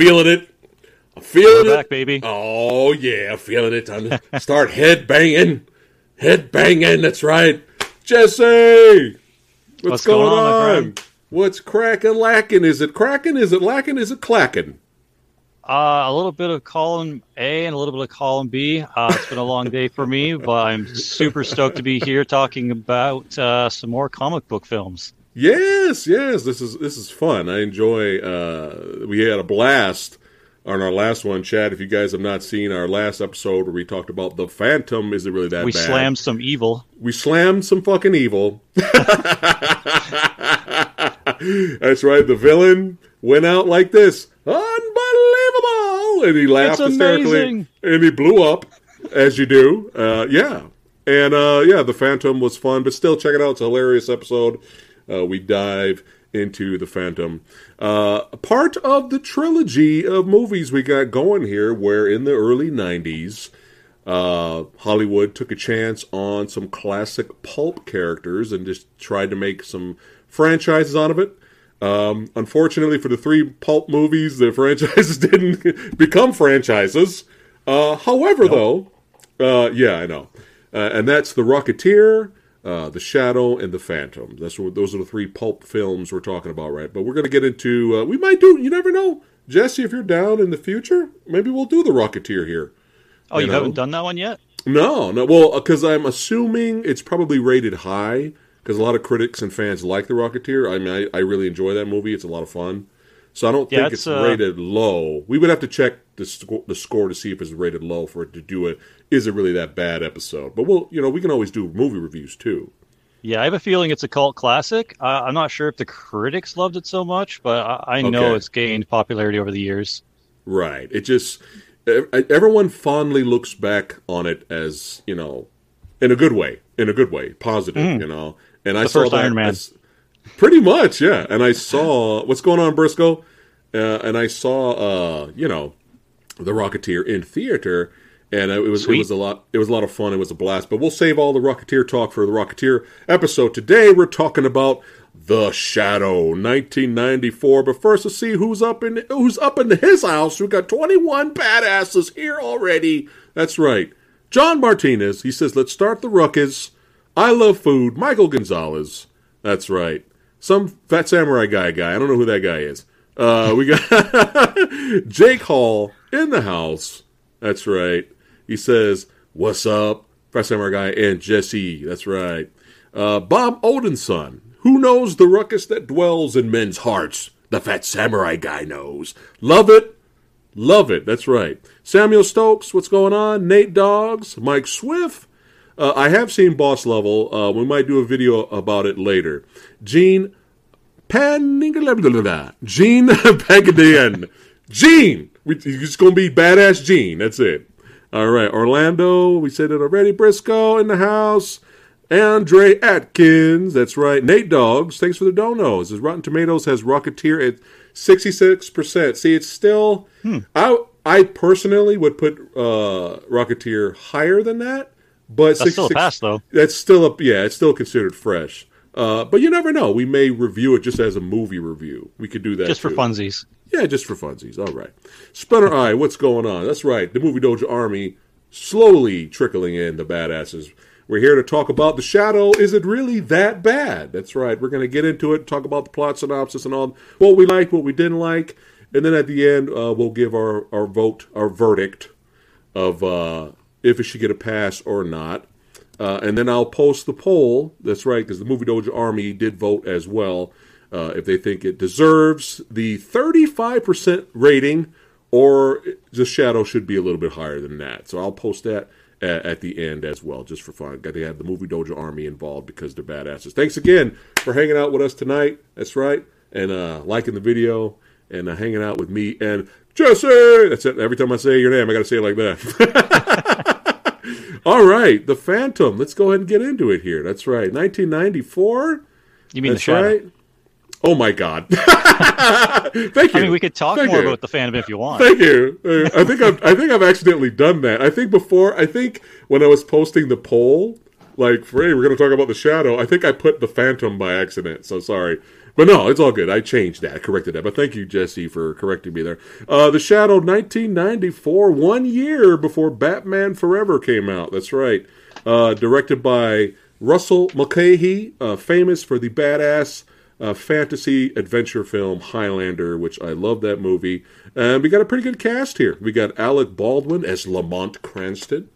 feeling it. I'm feeling We're it. back, baby. Oh yeah, I'm feeling it. Time to start head banging, head banging. That's right, Jesse. What's, What's going, going on, my on? What's cracking, lacking? Is it cracking? Is it lacking? Is it clacking? Uh, a little bit of column A and a little bit of column B. Uh, it's been a long day for me, but I'm super stoked to be here talking about uh, some more comic book films. Yes, yes. This is this is fun. I enjoy. Uh, we had a blast on our last one, Chad. If you guys have not seen our last episode where we talked about the Phantom, is it really that We bad? slammed some evil. we slammed some fucking evil. That's right. The villain went out like this. Unbelievable! And he laughed hysterically. And he blew up, as you do. Uh, yeah. And uh, yeah, the Phantom was fun, but still, check it out. It's a hilarious episode. Uh, we dive into the Phantom. Uh, part of the trilogy of movies we got going here, where in the early 90s, uh, Hollywood took a chance on some classic pulp characters and just tried to make some franchises out of it. Um, unfortunately, for the three pulp movies, the franchises didn't become franchises. Uh, however, though, uh, yeah, I know, uh, and that's the Rocketeer, uh, the Shadow, and the Phantom. That's what, those are the three pulp films we're talking about, right? But we're going to get into. Uh, we might do. You never know, Jesse. If you're down in the future, maybe we'll do the Rocketeer here. Oh, You you, know? haven't done that one yet? No, no. Well, because I'm assuming it's probably rated high because a lot of critics and fans like The Rocketeer. I mean, I, I really enjoy that movie. It's a lot of fun. So I don't Yeah, think it's, it's, uh, rated low. We would have to check the sco- the score to see if it's rated low for it to do it. Is it really that bad episode? But we'll, you know, we can always do movie reviews too. Yeah, I have a feeling it's a cult classic. Uh, I'm not sure if the critics loved it so much, but I, I know Okay. it's gained popularity over the years. Right. It just everyone fondly looks back on it as you know, in a good way, in a good way, positive. You know, and I Mm. The saw first that Iron Man. as- pretty much, yeah. And I saw what's going on, Briscoe, uh, and I saw uh, you know, the Rocketeer in theater. And it was it was a lot. It was a lot of fun. It was a blast. But we'll save all the Rocketeer talk for the Rocketeer episode. Today we're talking about the Shadow, 1994. But first, let's see who's up in who's up in his house. We've got 21 badasses here already. That's right. John Martinez. He says, "Let's start the ruckus." I love food. Michael Gonzalez. That's right. Some Phat Samurai guy guy. I don't know who that guy is. Uh, we got Jake Hall in the house. That's right. He says, "What's up, Phat Samurai guy?" And Jesse. That's right. Uh, Bob Odenson. Who knows the ruckus that dwells in men's hearts? The Phat Samurai guy knows. Love it. Love it. That's right. Samuel Stokes. What's going on? Nate Dogs. Mike Swift. Uh, I have seen Boss Level. Uh, we might do a video about it later. Gene Pan Gene Pagadian. Gene. We, he's going to be badass Gene. That's it. All right. Orlando. We said it already. Briscoe in the house. Andre Atkins. That's right. Nate Dogs. Thanks for the donos. His Rotten Tomatoes has Rocketeer at 66%. See, it's still. I, I personally would put uh, Rocketeer higher than that. But That's still a pass, though. that's still a yeah, it's still considered fresh. Uh, but you never know. We may review it just as a movie review. We could do that Just for too. funsies. Yeah, just for funsies. All right. Spinner Eye, what's going on? That's right. The Movie Dojo Army slowly trickling in the badasses. We're here to talk about The Shadow. Is it really that bad? That's right. We're going to get into it, talk about the plot synopsis and all, what we liked, what we didn't like. And then at the end, uh, we'll give our, our vote, our verdict of uh, if it should get a pass or not. Uh, and then I'll post the poll. That's right, because the Movie Dojo Army did vote as well. Uh, if they think it deserves the 35% rating, or the shadow should be a little bit higher than that. So I'll post that at, at the end as well, just for fun. Got to have the Movie Dojo Army involved because they're badasses. Thanks again for hanging out with us tonight. That's right, and uh, liking the video and uh, hanging out with me and Jesse. That's it. Every time I say your name, I got to say it like that. All right, the Phantom. Let's go ahead and get into it here. That's right, 1994. You mean That's the shadow? right. Oh my God! Thank you. I mean, we could talk Thank more you. about the Phantom if you want. Thank you. Uh, I think I've I think I've accidentally done that. I think before I think when I was posting the poll, like for hey, we're going to talk about the shadow. I think I put the Phantom by accident. So sorry. But no, it's all good. I changed that, corrected that. But thank you, Jesse, for correcting me there. Uh, the Shadow, 1994, one year before Batman Forever came out. That's right. Uh, directed by Russell Mulcahy, uh, famous for the badass uh, fantasy adventure film Highlander, which I love that movie. And we got a pretty good cast here. We got Alec Baldwin as Lamont Cranston,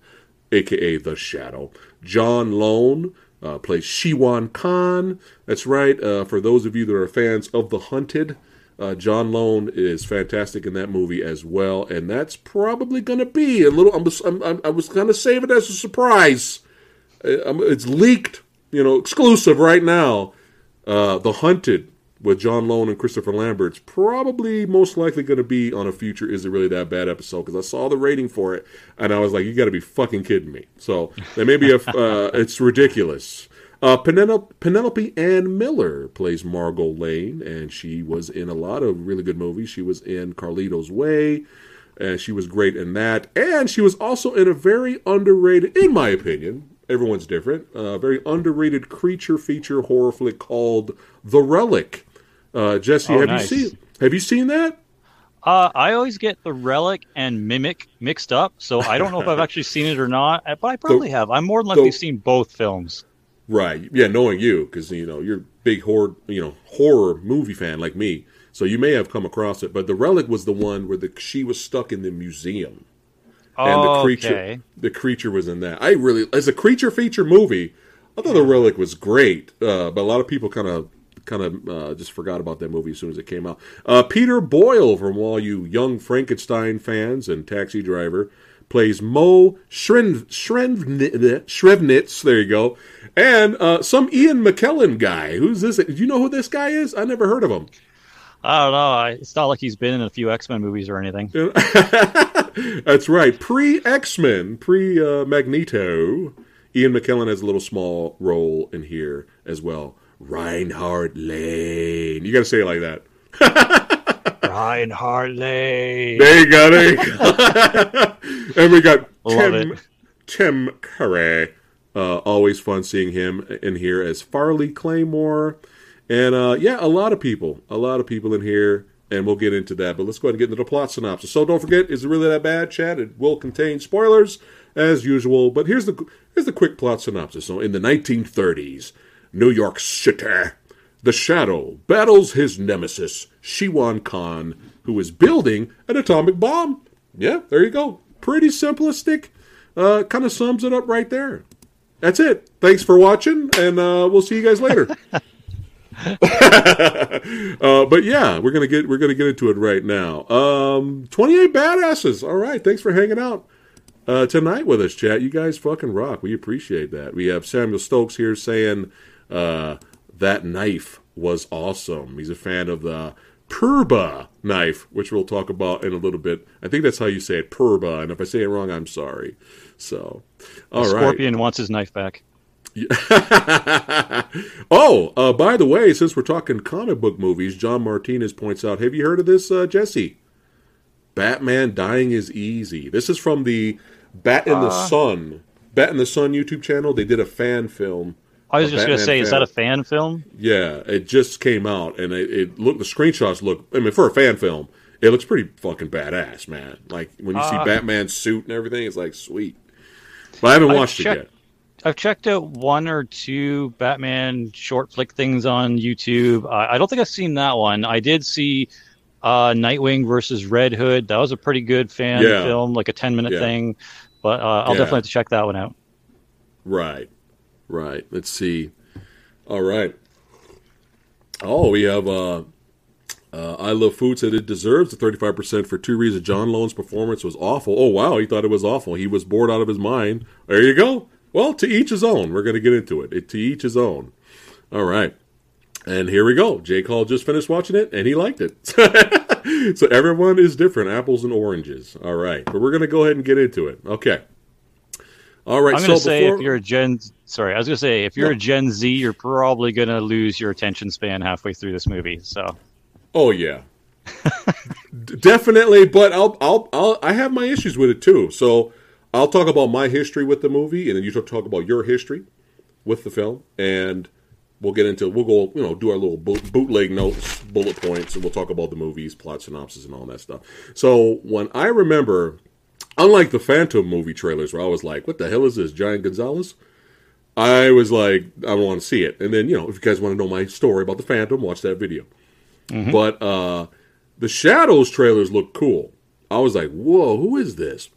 aka The Shadow. John Lone uh, plays Shiwan Khan. That's right. Uh, for those of you that are fans of The Hunted, uh, John Lone is fantastic in that movie as well, and that's probably going to be a little. I'm, I'm, i was going to save it as a surprise. Uh, it's leaked, you know, exclusive right now. Uh, the Hunted with John Lone and Christopher Lambert's probably most likely going to be on a future Is It Really That Bad episode because I saw the rating for it and I was like, you got to be fucking kidding me. So there may be a, uh, it's ridiculous. Uh, Penelope, Penelope Ann Miller plays Margot Lane, and she was in a lot of really good movies. She was in Carlito's Way, and she was great in that. And she was also in a very underrated, in my opinion, everyone's different, uh, very underrated creature feature horror flick called The Relic. Uh, Jesse, oh, have nice. you seen have you seen that? Uh, I always get the relic and mimic mixed up, so I don't know if I've actually seen it or not. But I probably the, have. I'm more than likely the, seen both films. Right. Yeah, knowing you because you know you're a big horror, you know, horror movie fan like me, so you may have come across it. But the relic was the one where the she was stuck in the museum, and the creature, okay. the creature was in that. I really, as a creature feature movie, I thought the relic was great, uh, but a lot of people kind of kind of uh, just forgot about that movie as soon as it came out. Uh, Peter Boyle, from all you young Frankenstein fans and Taxi Driver, plays Moe Shrev- Shrevnitz. There you go. And uh, some Ian McKellen guy. Who's this? Do you know who this guy is? I never heard of him. I don't know. It's not like he's been in a few X Men movies or anything. That's right. Pre X Men, pre uh, Magneto. Ian McKellen has a little small role in here as well. Reinhardt Lane. You got to say it like that. Reinhardt Lane. There you go. There you go. and we got Tim, Tim Curry. Uh, always fun seeing him in here as Farley Claymore. And uh, yeah, a lot of people, a lot of people in here, and we'll get into that. But let's go ahead and get into the plot synopsis. So don't forget, is it really that bad, Chad? It will contain spoilers as usual. But here's the here's the quick plot synopsis. So in the 1930s, New York City, the Shadow battles his nemesis, Shiwan Khan, who is building an atomic bomb. Yeah, there you go. Pretty simplistic. Uh, kind of sums it up right there. That's it. Thanks for watching, and uh, we'll see you guys later. uh, but yeah, we're gonna get we're gonna get into it right now. Um, Twenty eight badasses. All right, thanks for hanging out uh, tonight with us, chat. You guys fucking rock. We appreciate that. We have Samuel Stokes here saying uh, that knife was awesome. He's a fan of the Phurba knife, which we'll talk about in a little bit. I think that's how you say it, Phurba. And if I say it wrong, I'm sorry. So, all Scorpion right. wants his knife back. oh, uh, by the way, since we're talking comic book movies, John Martinez points out Have you heard of this, uh, Jesse? Batman Dying is Easy. This is from the Bat in the uh, Sun. Bat in the Sun YouTube channel. They did a fan film. I was just going to say, fan. is that a fan film? Yeah, it just came out, and it, it look the screenshots look. I mean, for a fan film, it looks pretty fucking badass, man. Like when you see uh, Batman's suit and everything, it's like sweet. But I haven't I've watched checked, it yet. I've checked out one or two Batman short flick things on YouTube. Uh, I don't think I've seen that one. I did see uh, Nightwing versus Red Hood. That was a pretty good fan yeah. film, like a ten minute yeah. thing. But uh, I'll yeah. definitely have to check that one out. Right, right. Let's see. All right. Oh, we have uh, uh, I Love Food said it deserves the 35% for two reasons. John Lone's performance was awful. Oh, wow, he thought it was awful. He was bored out of his mind. There you go. Well, to each his own. We're going to get into it. it. To each his own. All right. And here we go. J. Cole just finished watching it, and he liked it. so everyone is different, apples and oranges. All right. But we're going to go ahead and get into it. Okay. All right. I'm going to so say before... if you're a Gen, sorry, I was going to say if you're a Gen Z, you're probably going to lose your attention span halfway through this movie. So Oh yeah, definitely. But I'll, I'll, I'll, I have my issues with it too. So I'll talk about my history with the movie, and then you talk about your history with the film, and we'll get into we'll go you know do our little boot, bootleg notes, bullet points, and we'll talk about the movies, plot synopsis, and all that stuff. So when I remember, unlike the Phantom movie trailers where I was like, "What the hell is this, Giant Gonzalez?" I was like, I want to see it. And then you know, if you guys want to know my story about the Phantom, watch that video. Mm-hmm. But uh, the Shadows trailers look cool. I was like, "Whoa, who is this?"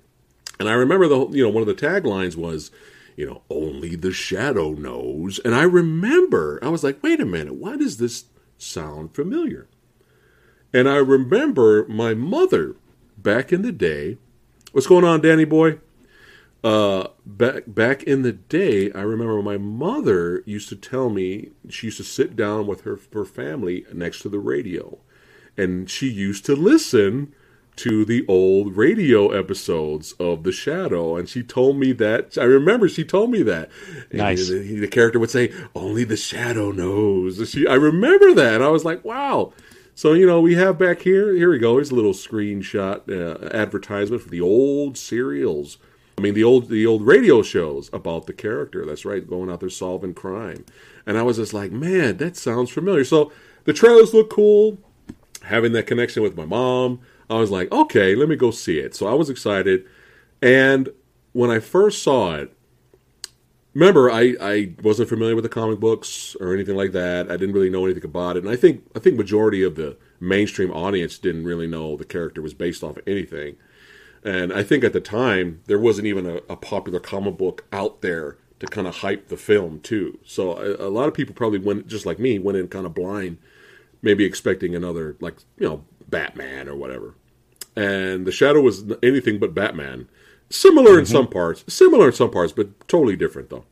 And I remember the you know one of the taglines was you know, only the shadow knows. And I remember, I was like, wait a minute, why does this sound familiar? And I remember my mother back in the day. What's going on, Danny boy? Uh, back back in the day, I remember my mother used to tell me she used to sit down with her her family next to the radio, and she used to listen to the old radio episodes of The Shadow, and she told me that. I remember she told me that. Nice. The, the, character would say, "Only the Shadow knows." She, I remember that. I was like, "Wow." So you know, we have back here. Here we go. Here's a little screenshot uh, advertisement for the old serials. I mean, the old the old radio shows about the character. That's right, going out there solving crime. And I was just like, man, that sounds familiar. So the trailers look cool. Having that connection with my mom I was like, okay, let me go see it. So I was excited. And when I first saw it, remember I, I wasn't familiar with the comic books or anything like that. I didn't really know anything about it. And I think I think majority of the mainstream audience didn't really know the character was based off of anything. And I think at the time there wasn't even a, a popular comic book out there to kind of hype the film too. So a, a lot of people probably went just like me went in kind of blind, maybe expecting another like you know Batman or whatever. And the Shadow was anything but Batman. Similar mm-hmm. in some parts, similar in some parts, but totally different though.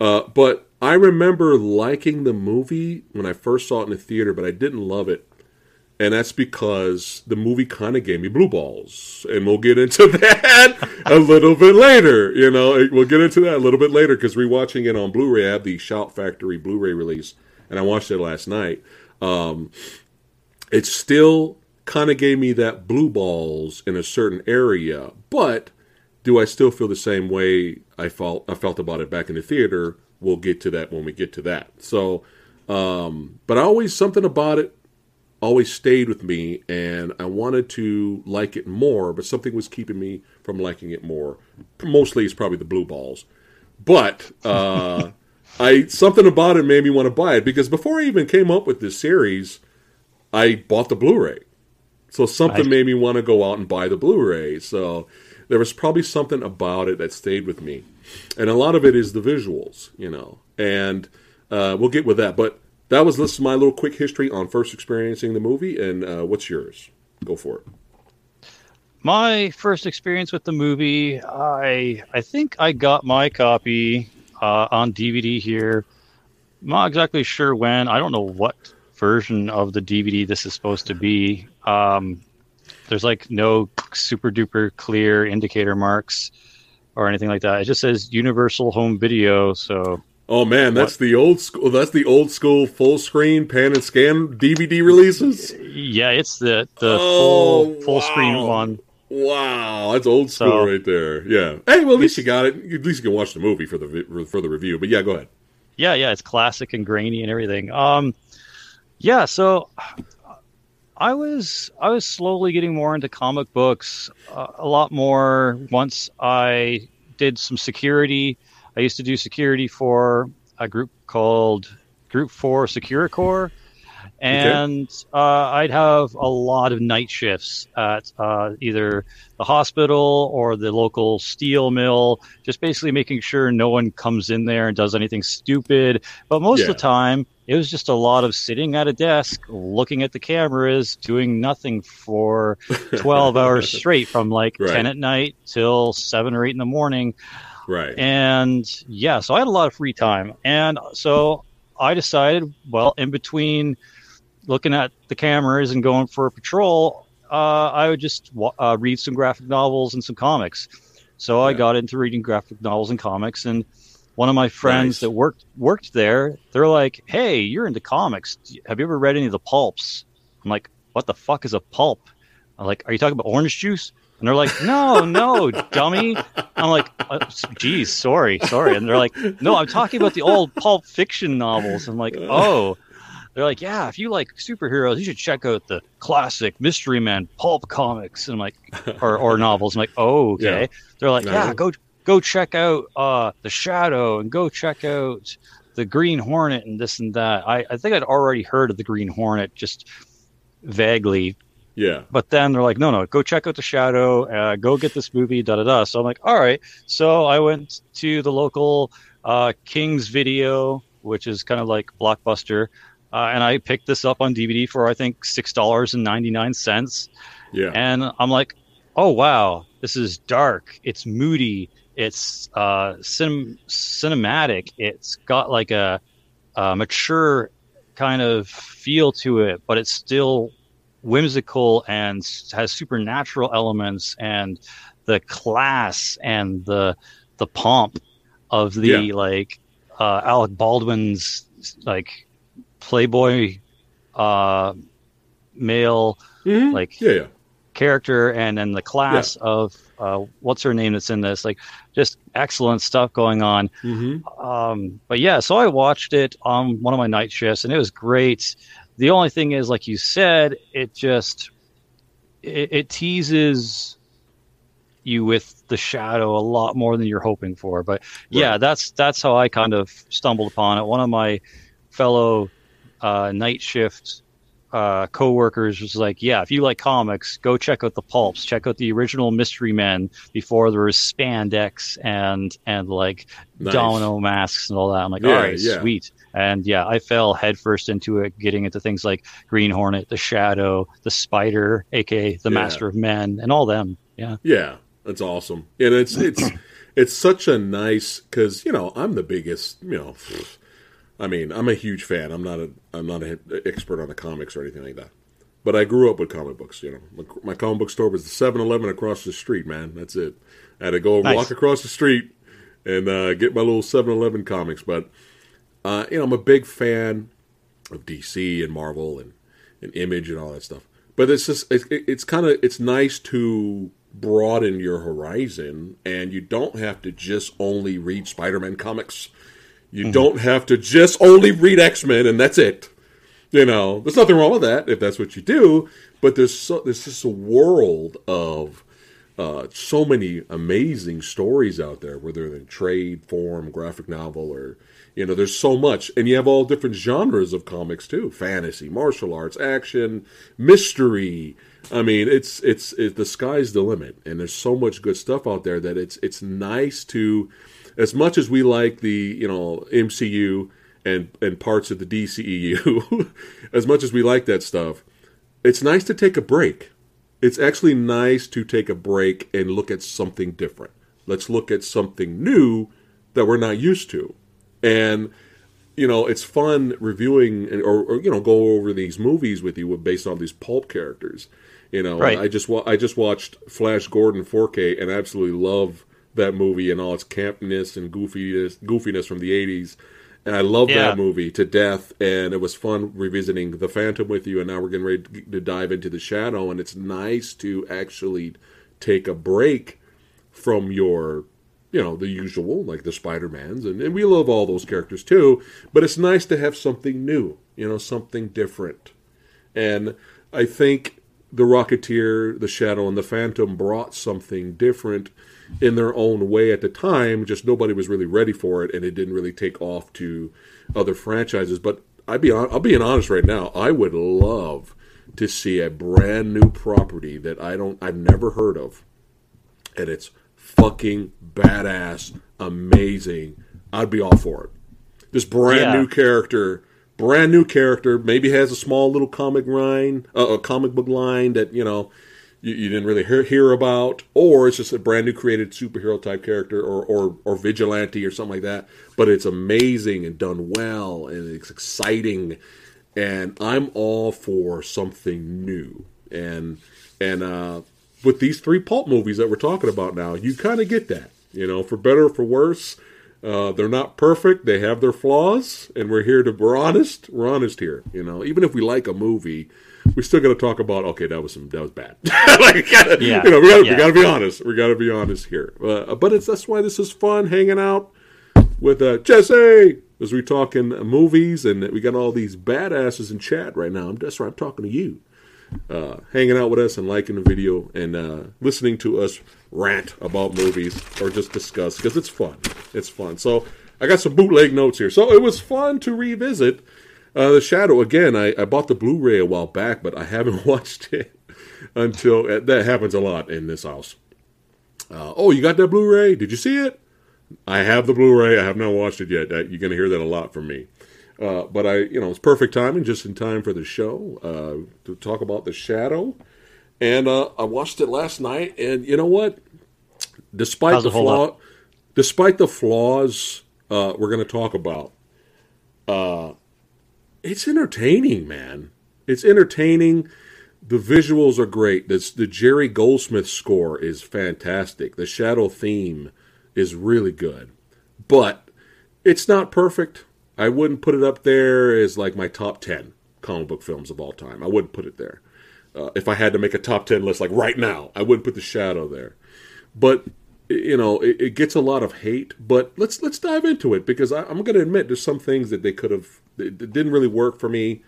Uh, but I remember liking the movie when I first saw it in the theater, but I didn't love it. And that's because the movie kind of gave me blue balls. And we'll get into that a little bit later. You know, we'll get into that a little bit later because rewatching it on Blu ray, I have the Shout Factory Blu ray release, and I watched it last night. Um, it's still kind of gave me that blue balls in a certain area. But do I still feel the same way I felt I felt about it back in the theater? We'll get to that when we get to that. So, um, but I always something about it always stayed with me, and I wanted to like it more, but something was keeping me from liking it more. Mostly, it's probably the blue balls, but. Uh, I something about it made me want to buy it because before I even came up with this series, I bought the Blu-ray. So something made me want to go out and buy the Blu-ray. So there was probably something about it that stayed with me, and a lot of it is the visuals, you know. And uh, we'll get with that, but that was this my little quick history on first experiencing the movie. And uh, what's yours? Go for it. My first experience with the movie, I I think I got my copy uh, on DVD here. I'm not exactly sure when. I don't know what version of the DVD this is supposed to be. Um, there's like no super duper clear indicator marks or anything like that. It just says Universal Home Video. So. Oh man, that's what? the old school. That's the old school full screen pan and scan DVD releases. Yeah, it's the the oh, full full wow. screen one. Wow, that's old school so, right there. Yeah. Hey, well, at least you got it. At least you can watch the movie for the for the review. But yeah, go ahead. Yeah, yeah, it's classic and grainy and everything. Um, yeah, so I was I was slowly getting more into comic books, uh, a lot more once I did some security. I used to do security for a group called Group Four Securicor, and okay. uh, I'd have a lot of night shifts at uh, either the hospital or the local steel mill, just basically making sure no one comes in there and does anything stupid. But most yeah. of the time, it was just a lot of sitting at a desk, looking at the cameras, doing nothing for 12 hours straight from like right. 10 at night till 7 or 8 in the morning. Right. And yeah, so I had a lot of free time. And so I decided, well, in between looking at the cameras and going for a patrol, uh, I would just uh, read some graphic novels and some comics. So yeah. I got into reading graphic novels and comics and one of my friends nice. that worked worked there, they're like, "Hey, you're into comics. Have you ever read any of the pulps?" I'm like, "What the fuck is a pulp?" I'm like, "Are you talking about orange juice?" And they're like, "No, no, dummy. I'm like, uh, geez, sorry, sorry. And they're like, no, I'm talking about the old Pulp Fiction novels. I'm like, oh. They're like, yeah, if you like superheroes, you should check out the classic Mystery Man pulp comics. And I'm like, or, or novels. I'm like, oh, okay. Yeah. They're like, yeah, go go check out uh, the Shadow and go check out the Green Hornet and this and that. I, I think I'd already heard of the Green Hornet just vaguely yeah. But then they're like, no, no, go check out the Shadow, uh, go get this movie, da da da. So I'm like, all right. So I went to the local uh, King's Video, which is kind of like Blockbuster, uh, and I picked this up on DVD for I think six dollars and ninety nine cents. Yeah. And I'm like, oh wow, this is dark. It's moody. It's uh, cin- cinematic. It's got like a, a mature kind of feel to it, but it's still whimsical and has supernatural elements and the class and the the pomp of the yeah. like uh, Alec Baldwin's like Playboy uh, male mm-hmm. like yeah, yeah. character and then the class of uh, what's her name that's in this like just excellent stuff going on mm-hmm. um, but yeah so I watched it on one of my night shifts and it was great the only thing is, like you said, it just it, it teases you with the shadow a lot more than you're hoping for. But yeah, right. that's that's how I kind of stumbled upon it. One of my fellow uh, night shift uh, co-workers was like, "Yeah, if you like comics, go check out the pulps. Check out the original Mystery Men before there was spandex and and like nice. domino masks and all that." I'm like, yeah, "All right, yeah. sweet." And yeah, I fell headfirst into it, getting into things like Green Hornet, the Shadow, the Spider, aka the yeah. Master of Men, and all them. Yeah, yeah, that's awesome. And it's it's it's such a nice because you know I'm the biggest you know. I mean, I'm a huge fan. I'm not a I'm not an expert on the comics or anything like that. But I grew up with comic books. You know, my, my comic book store was the 7-Eleven across the street. Man, that's it. I had to go nice. walk across the street and uh, get my little 7-Eleven comics. But uh, you know, I'm a big fan of DC and Marvel and, and Image and all that stuff. But it's just it, it's kind of it's nice to broaden your horizon, and you don't have to just only read Spider-Man comics. You mm-hmm. don't have to just only read X-Men, and that's it. You know, there's nothing wrong with that if that's what you do. But there's so, there's just a world of uh, so many amazing stories out there, whether they're in trade form, graphic novel, or you know, there's so much, and you have all different genres of comics too: fantasy, martial arts, action, mystery. I mean, it's it's it, the sky's the limit, and there's so much good stuff out there that it's it's nice to, as much as we like the you know MCU and and parts of the DCEU, as much as we like that stuff, it's nice to take a break. It's actually nice to take a break and look at something different. Let's look at something new that we're not used to and you know it's fun reviewing or, or, you know go over these movies with you based on these pulp characters you know right. i just i just watched flash gordon 4k and absolutely love that movie and all its campness and goofiness goofiness from the 80s and i love yeah. that movie to death and it was fun revisiting the phantom with you and now we're getting ready to dive into the shadow and it's nice to actually take a break from your you know, the usual, like the Spider Mans, and, and we love all those characters too, but it's nice to have something new, you know, something different. And I think the Rocketeer, the Shadow, and the Phantom brought something different in their own way at the time, just nobody was really ready for it, and it didn't really take off to other franchises. But I be on, I'll be honest right now, I would love to see a brand new property that I don't I've never heard of, and it's fucking badass, amazing. I'd be all for it. This brand yeah. new character, brand new character, maybe has a small little comic line, uh, a comic book line that you know you, you, didn't really hear, hear about, or it's just a brand new created superhero type character, or, or or vigilante or something like that. But it's amazing and done well, and it's exciting, and I'm all for something new. And and uh, with these three pulp movies that we're talking about now, you kind of get that. You know, for better or for worse, uh, they're not perfect. They have their flaws, and we're here to we're honest. We're honest here. You know, even if we like a movie, we still got to talk about. Okay, that was some that was bad. like, gotta, Yeah. you know, we got Yeah. to be honest. We got to be honest here. Uh, but it's that's why this is fun hanging out with uh, Jesse as we talking movies, and we got all these badasses in chat right now. I'm that's right. I'm talking to you, uh, hanging out with us and liking the video and uh, listening to us rant about movies or just discuss because it's fun. It's fun. So I got some bootleg notes here. So it was fun to revisit uh, the Shadow again. I, I bought the Blu-ray a while back, but I haven't watched it until uh, that happens a lot in this house. Uh, oh, you got that Blu-ray? Did you see it? I have the Blu-ray. I have not watched it yet. Uh, You're going to hear that a lot from me. Uh, but I, you know, it's perfect timing, just in time for the show uh, to talk about the Shadow. And uh, I watched it last night, and you know what? Despite How's the flaw, up? despite the flaws uh, we're going to talk about, uh, it's entertaining, man. It's entertaining. The visuals are great. This, the Jerry Goldsmith score is fantastic. The Shadow theme is really good, but it's not perfect. I wouldn't put it up there as like my top ten comic book films of all time. I wouldn't put it there. Uh, if I had to make a top ten list, like right now, I wouldn't put The Shadow there. But you know, it, it gets a lot of hate. But let's let's dive into it because I, I'm going to admit there's some things that they could have that didn't really work for me.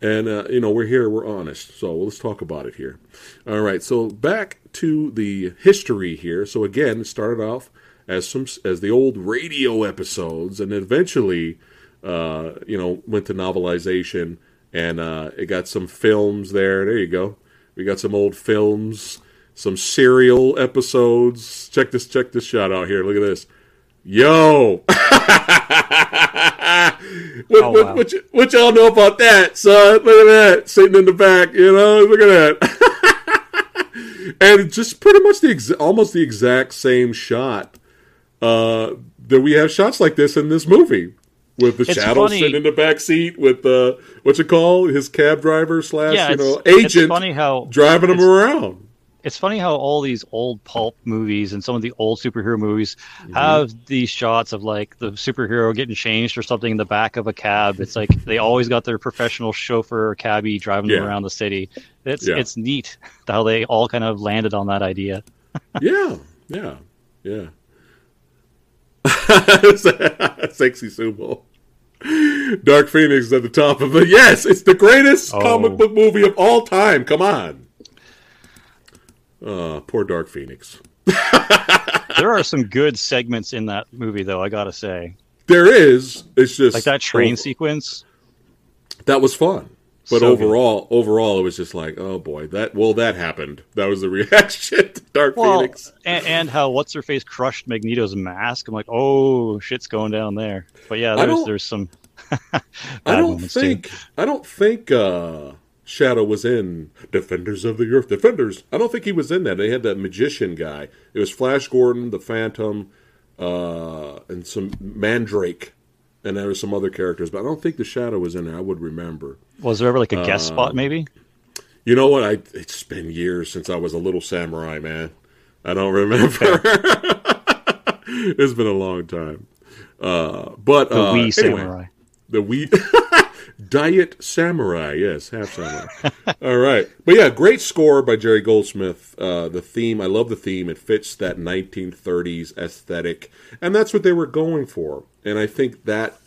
And uh, you know, we're here, we're honest. So let's talk about it here. All right. So back to the history here. So again, it started off as some as the old radio episodes, and eventually, uh, you know, went to novelization, and uh, it got some films there. There you go. We got some old films, some serial episodes. Check this. Check this shot out here. Look at this. Yo. what, Oh, what, wow. what, y- what y'all know about that, son? Look at that. Sitting in the back, you know? Look at that. and just pretty much the ex- almost the exact same shot uh, that we have shots like this in this movie. With the It's shadow funny. sitting in the back seat with uh, what's it called? His cab driver slash Yeah, you it's, know it's agent funny how driving him around. it's funny how all these old pulp movies and some of the old superhero movies Mm-hmm. have these shots of like the superhero getting changed or something in the back of a cab. It's like they always got their professional chauffeur or cabbie driving them around the city. It's Yeah. it's neat how they all kind of landed on that idea. yeah, yeah, yeah. Sexy sumo. Dark Phoenix is at the top of it. Yes, it's the greatest Oh. comic book movie of all time. Come on. Uh, poor Dark Phoenix. there are some good segments in that movie though, I gotta say. There is. It's just Like that train oh, sequence. That was fun. But So good. overall, overall, it was just like, oh boy, that well, that happened. That was the reaction to Dark Well, Phoenix. and, and how what's her face crushed Magneto's mask. I'm like, oh, shit's going down there. But yeah, there's there's some. I don't moments, too. think I don't think uh, Shadow was in Defenders of the Earth. Defenders. I don't think he was in that. They had that magician guy. It was Flash Gordon, the Phantom, uh, and some Mandrake, and there were some other characters. But I don't think the Shadow was in there. I would remember. Was there ever like a guest Uh, spot maybe? You know what? I it's been years since I was a little samurai, man. I don't remember. it's been a long time. Uh, but The uh, wee anyway. samurai. The wheat diet samurai, yes, half samurai. All right, but yeah, great score by Jerry Goldsmith. Uh, the theme, I love the theme. It fits that 1930s aesthetic, and that's what they were going for. And I think that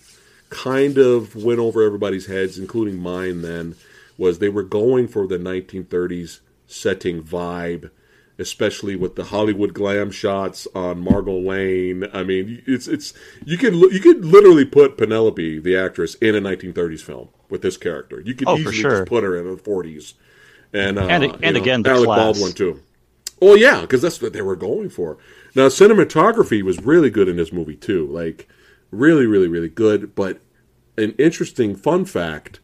kind of went over everybody's heads, including mine. Then was they were going for the 1930s setting vibe. Especially with the Hollywood glam shots on Margot Lane, I mean, it's it's you can you could literally put Penelope, the actress, in a 1930s film with this character. You could Oh, easily sure. just put her in the 40s, and uh, And- and know, again, the Alec class. Baldwin too. Well, yeah, because that's what they were going for. Now, cinematography was really good in this movie too. Like, really, really, really good. But an interesting fun fact: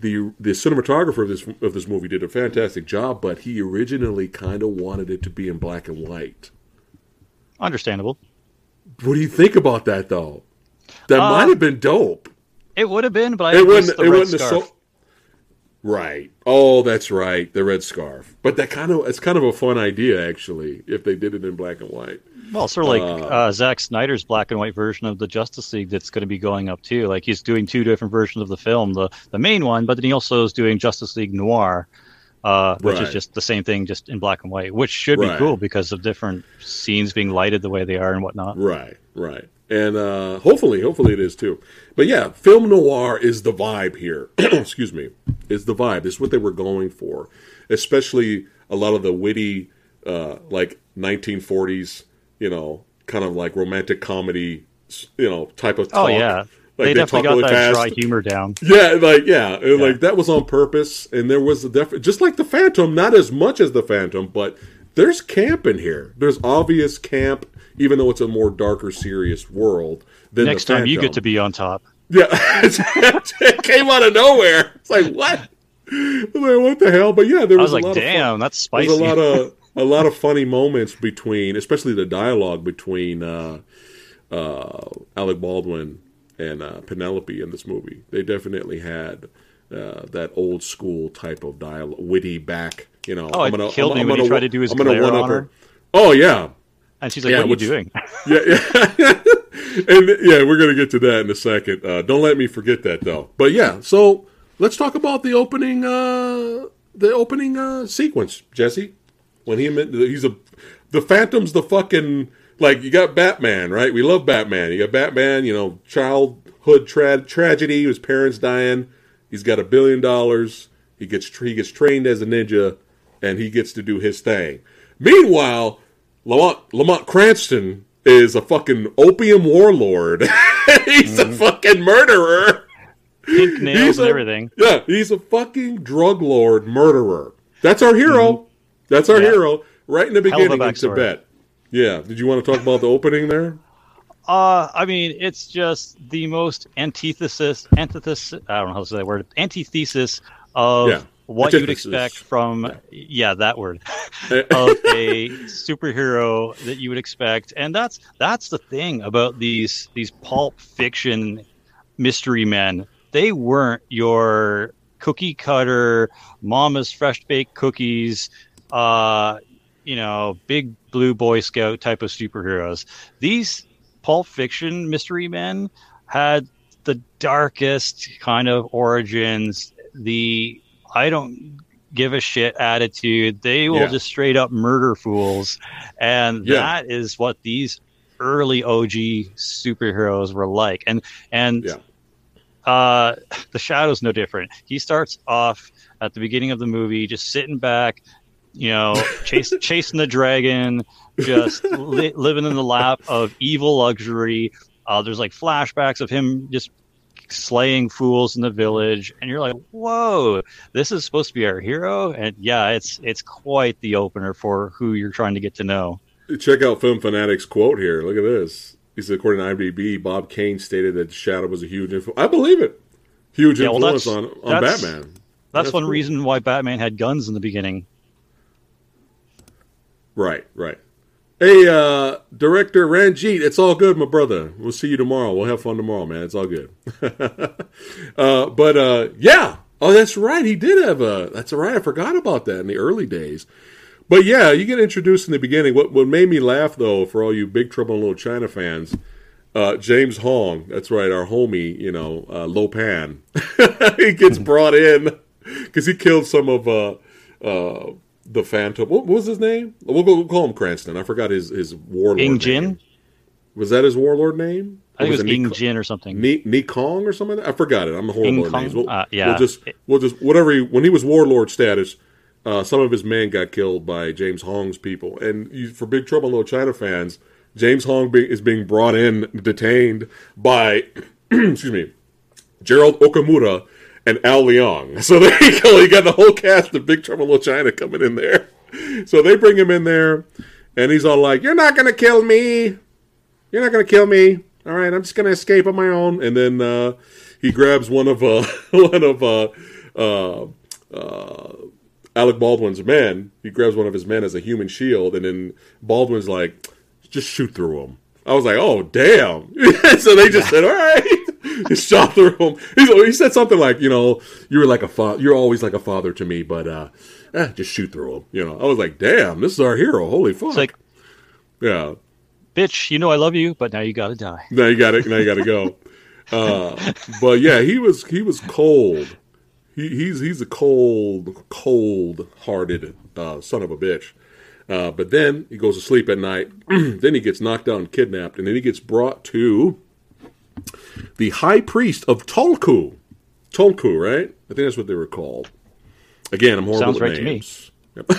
the the cinematographer of this of this movie did a fantastic job, but he originally kind of wanted it to be in black and white. Understandable. What do you think about that, though? That Uh, might have been dope. It would have been, but I It wouldn't. It red wouldn't so. Right. Oh, that's right. The red scarf. But that kind of it's kind of a fun idea actually if they did it in black and white. Well, sort of like uh, uh, Zack Snyder's black and white version of the Justice League that's going to be going up too. Like he's doing two different versions of the film, the the main one, but then he also is doing Justice League Noir, uh, which right. is just the same thing, just in black and white, which should right. be cool because of different scenes being lighted the way they are and whatnot. Right, right, and uh, hopefully, hopefully it is too. But yeah, film noir is the vibe here. Excuse me, is the vibe. Is what they were going for, especially a lot of the witty, uh, like 1940s you know, kind of like romantic comedy, you know, type of oh, talk. Oh yeah. Like they, they definitely got really that fast. dry humor down. Yeah, like yeah, yeah, like that was on purpose, and there was a def- just like the Phantom, not as much as the Phantom, but there's camp in here. There's obvious camp, even though it's a more darker, serious world. Than Next time you get to be on top. Yeah, it came out of nowhere. It's like what? like, what the hell? But yeah, there was, was like, damn, that's spicy. There's a lot of a lot of funny moments between, especially the dialogue between uh, uh, Alec Baldwin and uh, Penelope in this movie. They definitely had uh, that old school type of dialogue, witty back. You know, oh, I'm gonna, killed I'm, me I'm when gonna, he tried to do his I'm gonna one up her. Oh yeah, and she's like, yeah, "What are which, you doing?" Yeah, yeah. and yeah, we're gonna get to that in a second. Uh, don't let me forget that though. But yeah, so let's talk about the opening, uh, the opening uh, sequence, Jesse when he he's a the Phantom's the fucking like you got Batman, right? We love Batman. You got Batman, you know, childhood tra- tragedy, his parents dying. He's got a billion dollars. He gets he gets trained as a ninja, and he gets to do his thing. Meanwhile, Lamont Lamont Cranston is a fucking opium warlord. he's mm-hmm. a fucking murderer. Pink nails he's and everything. Yeah, he's a fucking drug lord murderer. That's our hero. Mm-hmm. That's our yeah. hero right in the beginning of Tibet. Yeah. Did you want to talk about the opening there? Uh, I mean, it's just the most antithesis, antithesis. I don't know how to say that word. Antithesis of yeah. what antithesis. you'd expect from, yeah, yeah that word, of a superhero that you would expect, and that's that's the thing about these these pulp fiction mystery men. They weren't your cookie cutter, mama's fresh baked cookies uh, you know, big blue Boy Scout type of superheroes. These Pulp Fiction mystery men had the darkest kind of origins. The I don't give a shit attitude. They will yeah. just straight up murder fools, and yeah. that is what these early OG superheroes were like. And and yeah. uh, the Shadow's no different. He starts off at the beginning of the movie just sitting back, you know, chase, chasing the dragon, just li- living in the lap of evil luxury. Uh, there's like flashbacks of him just slaying fools in the village, and you're like, "Whoa, this is supposed to be our hero." And yeah, it's it's quite the opener for who you're trying to get to know. Check out Film Fanatic's quote here. Look at this. He said, according to IMDb, Bob Kane stated that Shadow was a huge influence. I believe it. Huge yeah, well, influence on, on that's, Batman. That's, that's one cool. reason why Batman had guns in the beginning. Right, right. Hey, uh, director Ranjit, it's all good, my brother. We'll see you tomorrow. We'll have fun tomorrow, man. It's all good. uh, but uh, yeah, oh, that's right. He did have a. That's right. I forgot about that in the early days. But yeah, you get introduced in the beginning. What what made me laugh though, for all you Big Trouble in Little China fans, uh, James Hong. That's right, our homie. You know, uh, Lo Pan. he gets brought in because he killed some of uh, uh, the Phantom. What, was his name? We'll, go, we'll call him Cranston. I forgot his his warlord. Ing Jin. Was that his warlord name? I think it was, Ing Jin or something. Ni, Ni Kong or something. I forgot it. I'm a horrible names. We'll, uh, yeah. We'll just we'll just whatever. He, when he was warlord status, uh, some of his men got killed by James Hong's people. And you, for Big Trouble in Little China fans, James Hong be, is being brought in, detained by, excuse me, Gerald Okamura and Al Leong. So there you go. You got the whole cast of Big Trouble in Little China coming in there. So they bring him in there, and he's all like, "You're not gonna kill me. You're not gonna kill me. All right, I'm just gonna escape on my own." And then uh, he grabs one of uh, one of uh, uh, uh, Alec Baldwin's men. He grabs one of his men as a human shield, and then Baldwin's like, "Just shoot through him." I was like, "Oh damn!" so they just said, "All right." he shot through him. He's, he said something like, you know, you were like a father. You're always like a father to me, but uh, eh, just shoot through him. You know, I was like, damn, this is our hero. Holy fuck. It's like, yeah. bitch, you know I love you, but now you gotta die. Now you got it. Now you got to go. Uh, but yeah, he was he was cold. He, he's he's a cold, cold hearted uh, son of a bitch. Uh, but then he goes to sleep at night. then he gets knocked out and kidnapped, and then he gets brought to the high priest of Tulku. Tulku, right? I think that's what they were called. Again, I'm horrible Sounds at right to me. names. Yep.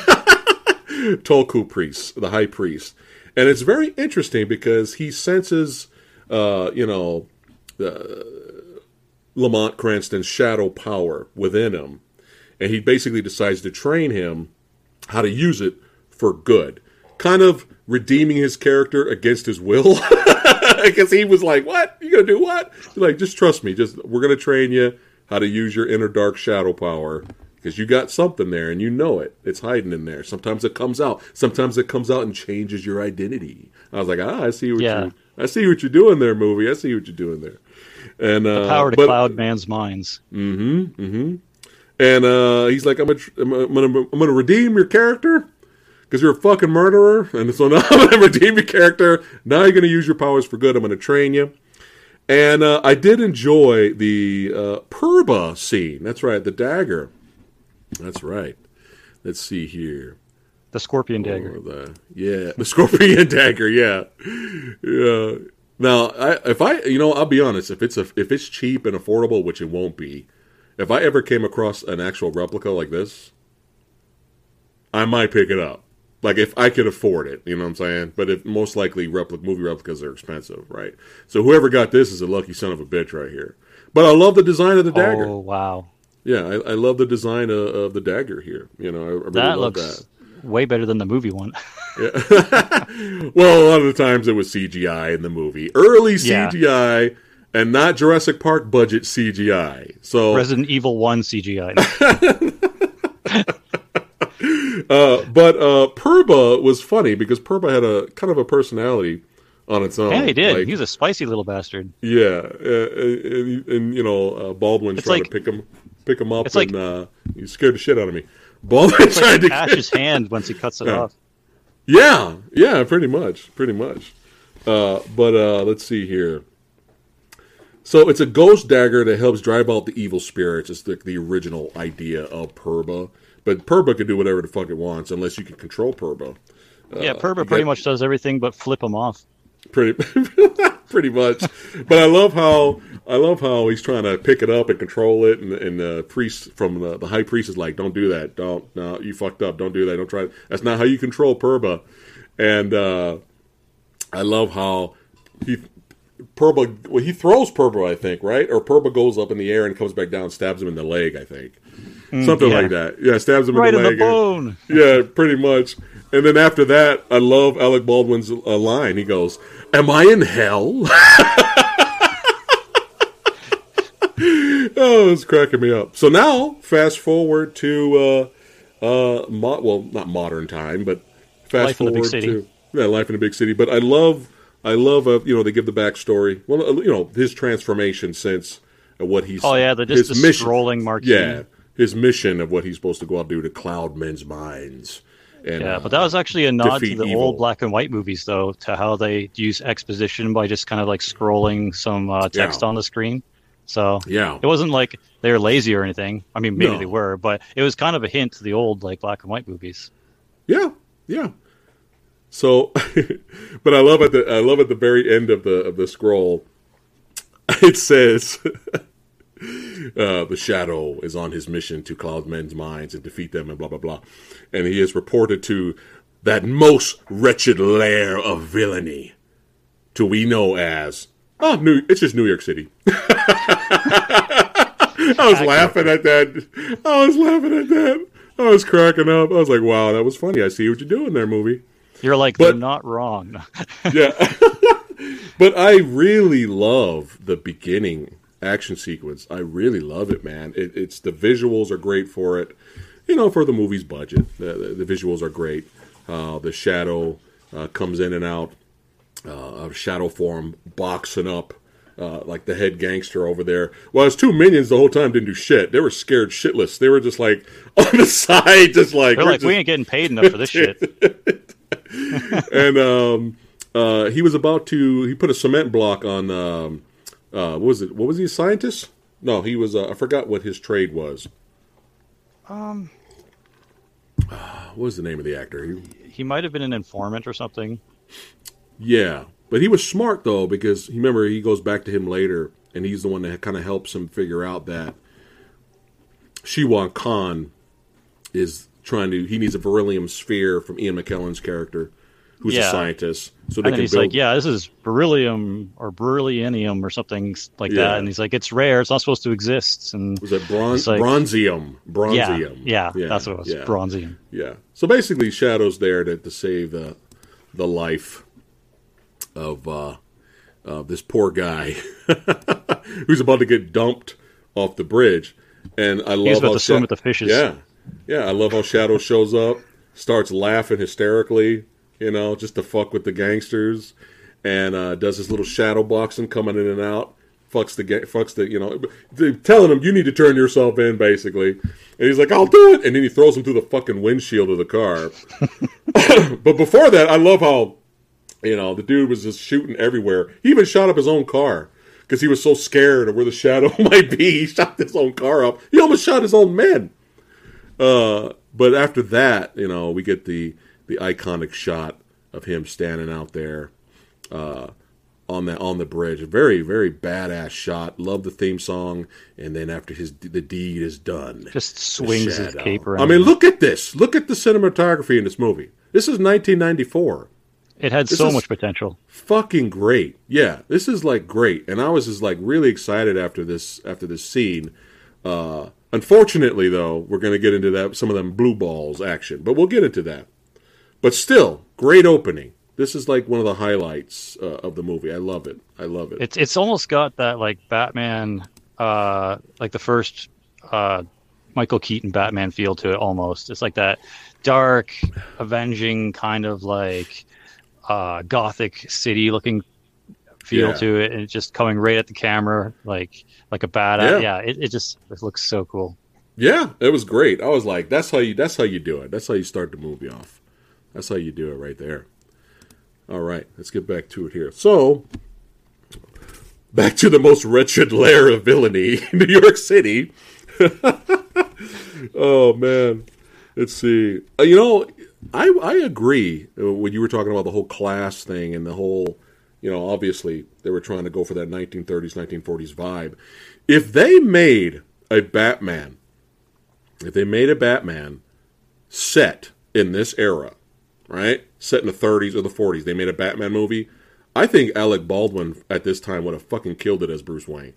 Tulku priest, the high priest, and it's very interesting because he senses, uh, you know, Lamont Cranston's shadow power within him, and he basically decides to train him how to use it for good, kind of redeeming his character against his will, because he was like, "What you gonna do? What?" He's like, just trust me. Just we're gonna train you how to use your inner dark shadow power. Because you got something there and you know it. It's hiding in there. Sometimes it comes out. Sometimes it comes out and changes your identity. I was like, ah, I see what Yeah. you I see what you're doing there, movie. I see what you're doing there. And uh, Power to but- cloud man's minds. and uh, he's like, I'm gonna, I'm gonna, I'm gonna redeem your character because you're a fucking murderer. And so now I'm gonna redeem your character. Now you're gonna use your powers for good. I'm gonna train you. And uh, I did enjoy the uh, Phurba scene. That's right, the dagger. That's right. Let's see here. The scorpion dagger. Or the yeah, the scorpion dagger. Yeah, yeah. Now, I, if I, you know, I'll be honest. If it's a, if it's cheap and affordable, which it won't be, if I ever came across an actual replica like this, I might pick it up. Like if I could afford it, you know what I'm saying. But if most likely movie replicas are expensive, right? So whoever got this is a lucky son of a bitch right here. But I love the design of the dagger. Oh wow, Yeah, I, I love the design of, of the dagger here. You know, I, I really that love looks that. way better than the movie one. Well, a lot of the times it was CGI in the movie, early Yeah. CGI, and not Jurassic Park budget CGI. So, Resident Evil One CGI. uh, but uh, Phurba was funny because Phurba had a kind of a personality on its own. yeah, he did. Like, He's a spicy little bastard. yeah, uh, and, and, you know uh, Baldwin's It's trying like- to pick him, pick him up, It's like- and uh, he scared the shit out of me. Baldwin It's tried like to Ash his hand once he cuts it Yeah. off. Yeah, yeah, pretty much, pretty much. Uh, but uh, let's see here. So it's a ghost dagger that helps drive out the evil spirits. It's the, the original idea of Phurba. But Phurba can do whatever the fuck it wants unless you can control Phurba. yeah, Phurba you pretty much does everything but flip him off. Pretty, pretty much. But I love how I love how he's trying to pick it up and control it, and, and the priest from the, the high priest is like, "Don't do that. Don't. No, you fucked up. Don't do that. Don't try. That's not how you control Phurba." And uh, I love how he Phurba. Well, he throws Phurba, I think, right? Or Purba goes up in the air and comes back down, stabs him in the leg. I think something yeah. like that. Yeah, stabs him Right in in the the leg. and- bone. yeah, pretty much. And then after that, I love Alec Baldwin's uh, line. He goes, "Am I in hell?" oh, it's cracking me up. So now, fast forward to, uh, uh, mo- well, not modern time, but fast Life in the forward big city. to yeah, life in a big city. But I love, I love, uh, you know, they give the backstory. Well, uh, you know, his transformation since uh, what he's. Oh yeah, the just his the mission. scrolling marquee. Yeah, his mission of what he's supposed to go out and do to cloud men's minds. And, Yeah, but that was actually a nod to the evil. old black and white movies, though, to how they use exposition by just kind of like scrolling some uh, text Yeah. on the screen. So yeah, it wasn't like they were lazy or anything. I mean, maybe No. they were, but it was kind of a hint to the old like black and white movies. Yeah, yeah. So, but I love at the I love at the very end of the of the scroll, it says, uh, "The shadow is on his mission to cloud men's minds and defeat them, and blah blah blah." And he is reported to that most wretched lair of villainy, to we know as oh, New. It's just New York City. I was laughing at that. I was laughing at that. I was cracking up. I was like, "Wow, that was funny." I see what you're doing there, movie. You're like, But- they're not wrong. Yeah, but I really love the beginning action sequence. I really love it, man. It, it's the visuals are great for it. You know, for the movie's budget, the, the, the visuals are great. Uh, the shadow uh, comes in and out uh, of shadow form, boxing up uh, like the head gangster over there. Well, his two minions the whole time didn't do shit. They were scared shitless. They were just like on the side, just like They're like, just... we ain't getting paid enough for this shit. and um, uh, he was about to. He put a cement block on. Um, uh, what was it? What was he? A scientist? No, he was. Uh, I forgot what his trade was. Um, what was the name of the actor? He, he might have been an informant or something. Yeah, but he was smart though because remember he goes back to him later, and he's the one that kind of helps him figure out that Shiwan Khan is trying to. He needs a beryllium sphere from Ian McKellen's character, who's Yeah. a scientist, so they And can he's build. like, yeah, this is beryllium or beryllium or something like Yeah. that. And he's like, it's rare. It's not supposed to exist. And was it bron- It's like- bronzium? yeah, Bronzium. yeah, that's what it was. Yeah. Bronzium. Yeah. So basically, Shadow's there to, to save the the life of uh, of this poor guy who's about to get dumped off the bridge. And I love He's about how to swim Sha- with the fishes. Yeah, yeah. I love how Shadow shows up, starts laughing hysterically, you know, just to fuck with the gangsters, and uh, does his little shadow boxing coming in and out. Fucks the fucks the you know, telling him you need to turn yourself in basically, and he's like I'll do it, and then he throws him through the fucking windshield of the car. but before that, I love how you know the dude was just shooting everywhere. He even shot up his own car because he was so scared of where the shadow might be. He shot his own car up. He almost shot his own men. Uh, but after that, you know, we get the the iconic shot of him standing out there uh, on the on the bridge. Very very badass shot. Love the theme song. And then after his the deed is done, Just swings his cape around. I mean, look at this. Look at the cinematography in this movie. This is 1994 it had this so much potential. fucking great. Yeah, this is like great, and I was just like really excited after this after this scene. Uh, unfortunately, though, we're going to get into that some of them blue balls action, but we'll get into that. But still, great opening. This is like one of the highlights uh, of the movie. I love it. I love it. It's it's almost got that like Batman, uh, like the first uh, Michael Keaton Batman feel to it. Almost, it's like that dark, avenging kind of like uh, gothic city looking feel Yeah. to it, and it's just coming right at the camera, like like a badass. Yeah. Yeah, it, it just it looks so cool. Yeah, it was great. I was like, that's how you that's how you do it. That's how you start the movie off. That's how you do it right there. All right, let's get back to it here. So, back to the most wretched lair of villainy, New York City. oh man, let's see. Uh, you know, I I agree uh, when you were talking about the whole class thing and the whole, you know, obviously they were trying to go for that 1930s 1940s vibe. If they made a Batman if they made a Batman set in this era, right? Set in the 30s or the 40s, they made a Batman movie. I think Alec Baldwin at this time would have fucking killed it as Bruce Wayne.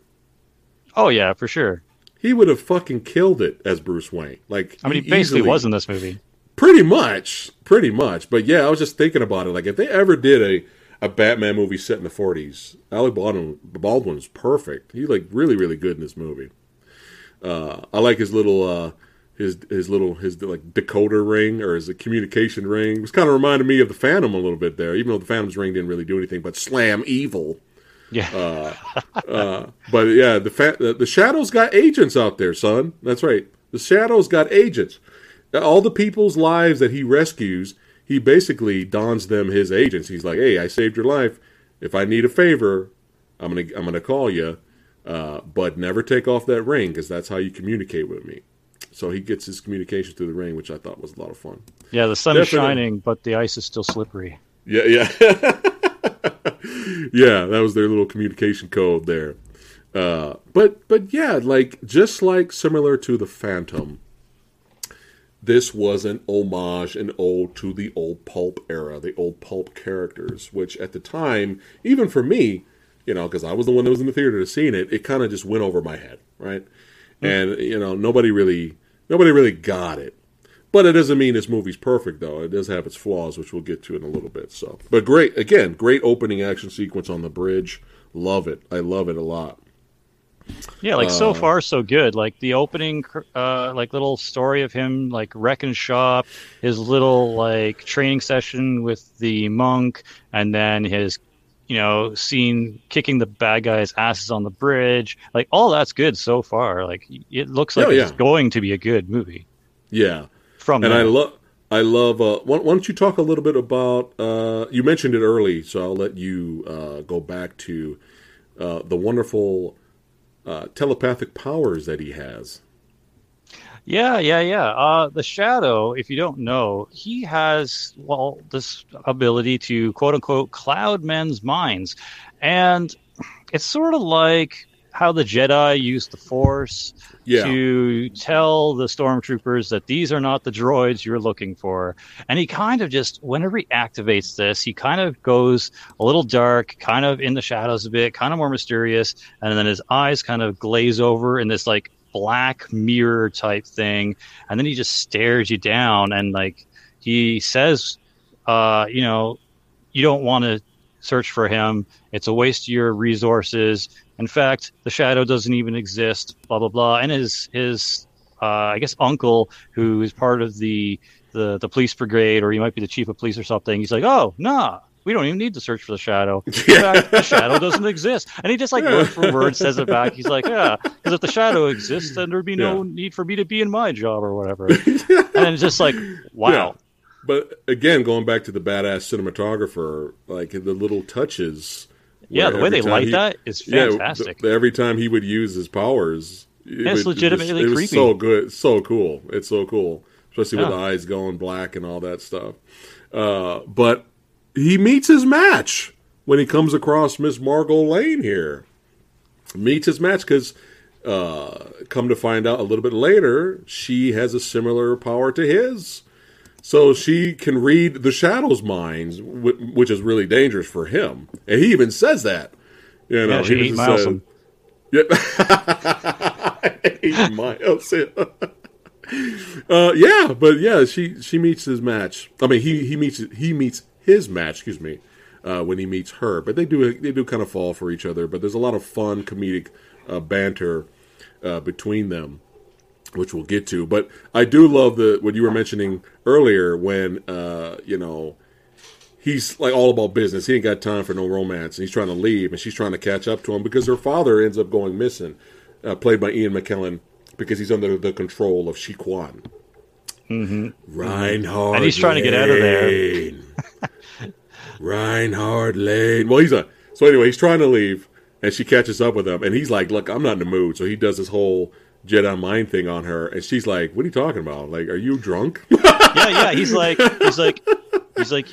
Oh yeah, for sure. He would have fucking killed it as Bruce Wayne. Like I mean, he basically easily- was in this movie. Pretty much, pretty much. But yeah, I was just thinking about it. Like if they ever did a a Batman movie set in the 40s, Alec Baldwin Baldwin's perfect. He like really really good in this movie. Uh, I like his little uh, his his little his like decoder ring or his communication ring. It was kind of reminded me of the Phantom a little bit there, even though the Phantom's ring didn't really do anything but slam evil. Yeah, But yeah, the fa- the, the Shadows got agents out there, son. That's right. The Shadows got agents. All the people's lives that he rescues, he basically dons them his agents. He's like, "Hey, I saved your life. If I need a favor, I'm gonna I'm gonna call you, uh, but never take off that ring because that's how you communicate with me." So he gets his communication through the rain, which I thought was a lot of fun. yeah. The sun is Definitely. shining, but the ice is still slippery. Yeah, yeah, yeah. That was their little communication code there. Uh, but but yeah, like just like similar to the Phantom, this was an homage, an ode to the old pulp era, the old pulp characters, which at the time, even for me, you know, because I was the one that was in the theater to seeing it, it kind of just went over my head, right? And you know, nobody really, nobody really got it. But it doesn't mean this movie's perfect, though. It does have its flaws, which we'll get to in a little bit. So, but great again, great opening action sequence on the bridge. Love it. I love it a lot. Yeah, like Uh, so far so good. Like the opening, uh, like little story of him like wrecking shop, his little like training session with the monk, and then his you know, scene kicking the bad guys' asses on the bridge. Like all that's good so far. Like it looks like Oh, it's going to be a good movie. Yeah, From and I love. I love. Uh, why, why don't you talk a little bit about? Uh, you mentioned it early, so I'll let you uh, go back to uh, the wonderful uh, telepathic powers that he has. Yeah, yeah, yeah. Uh, the Shadow, if you don't know, he has well this ability to quote unquote cloud men's minds, and it's sort of like how the Jedi used the Force Yeah. to tell the stormtroopers that these are not the droids you're looking for. And he kind of just, whenever he activates this, he kind of goes a little dark, kind of in the shadows a bit, kind of more mysterious, and then his eyes kind of glaze over in this like black mirror type thing, and then he just stares you down and like he says, uh, you know, you don't want to search for him. It's a waste of your resources. In fact, the shadow doesn't even exist. Blah blah blah. And his his uh, I guess uncle, who is part of the, the the police brigade, or he might be the chief of police or something. He's like, oh nah. We don't even need to search for the shadow. In fact, the shadow doesn't exist, and he just like word for word says it back. He's like, "Yeah, because if the shadow exists, then there'd be no Yeah. need for me to be in my job or whatever." and it's just like, wow, Yeah. But again, going back to the badass cinematographer, like the little touches. yeah, the way they light he- that is fantastic. the- every time he would use his powers, it it's would- legitimately it was, creepy. so good, so cool. It's so cool, especially with the eyes going black and all that stuff. Uh, but he meets his match when he comes across Miss Margo Lane here. Meets his match because, uh, come to find out a little bit later, she has a similar power to his. So she can read the Shadow's minds, which is really dangerous for him. And he even says that. You know, Yeah, she he miles him. yeah. Eight miles. Uh, yeah, but yeah, she she meets his match. I mean, he he meets he meets his match. Excuse me, uh, when he meets her. But they do they do kind of fall for each other. But there's a lot of fun comedic uh, banter uh, between them, which we'll get to. But I do love the what you were mentioning earlier when uh, you know he's like all about business. He ain't got time for no romance, and he's trying to leave, and she's trying to catch up to him because her father ends up going missing, uh, played by Ian McKellen, because he's under the control of Shiwan Khan. Mm-hmm. Reinhardt, And he's trying to get out of there. Reinhardt Lane. Well, he's a so anyway. He's trying to leave, and she catches up with him, and he's like, "Look, I'm not in the mood." So he does this whole Jedi mind thing on her, and she's like, "What are you talking about? Like, are you drunk?" yeah, yeah. He's like, he's like, he's like,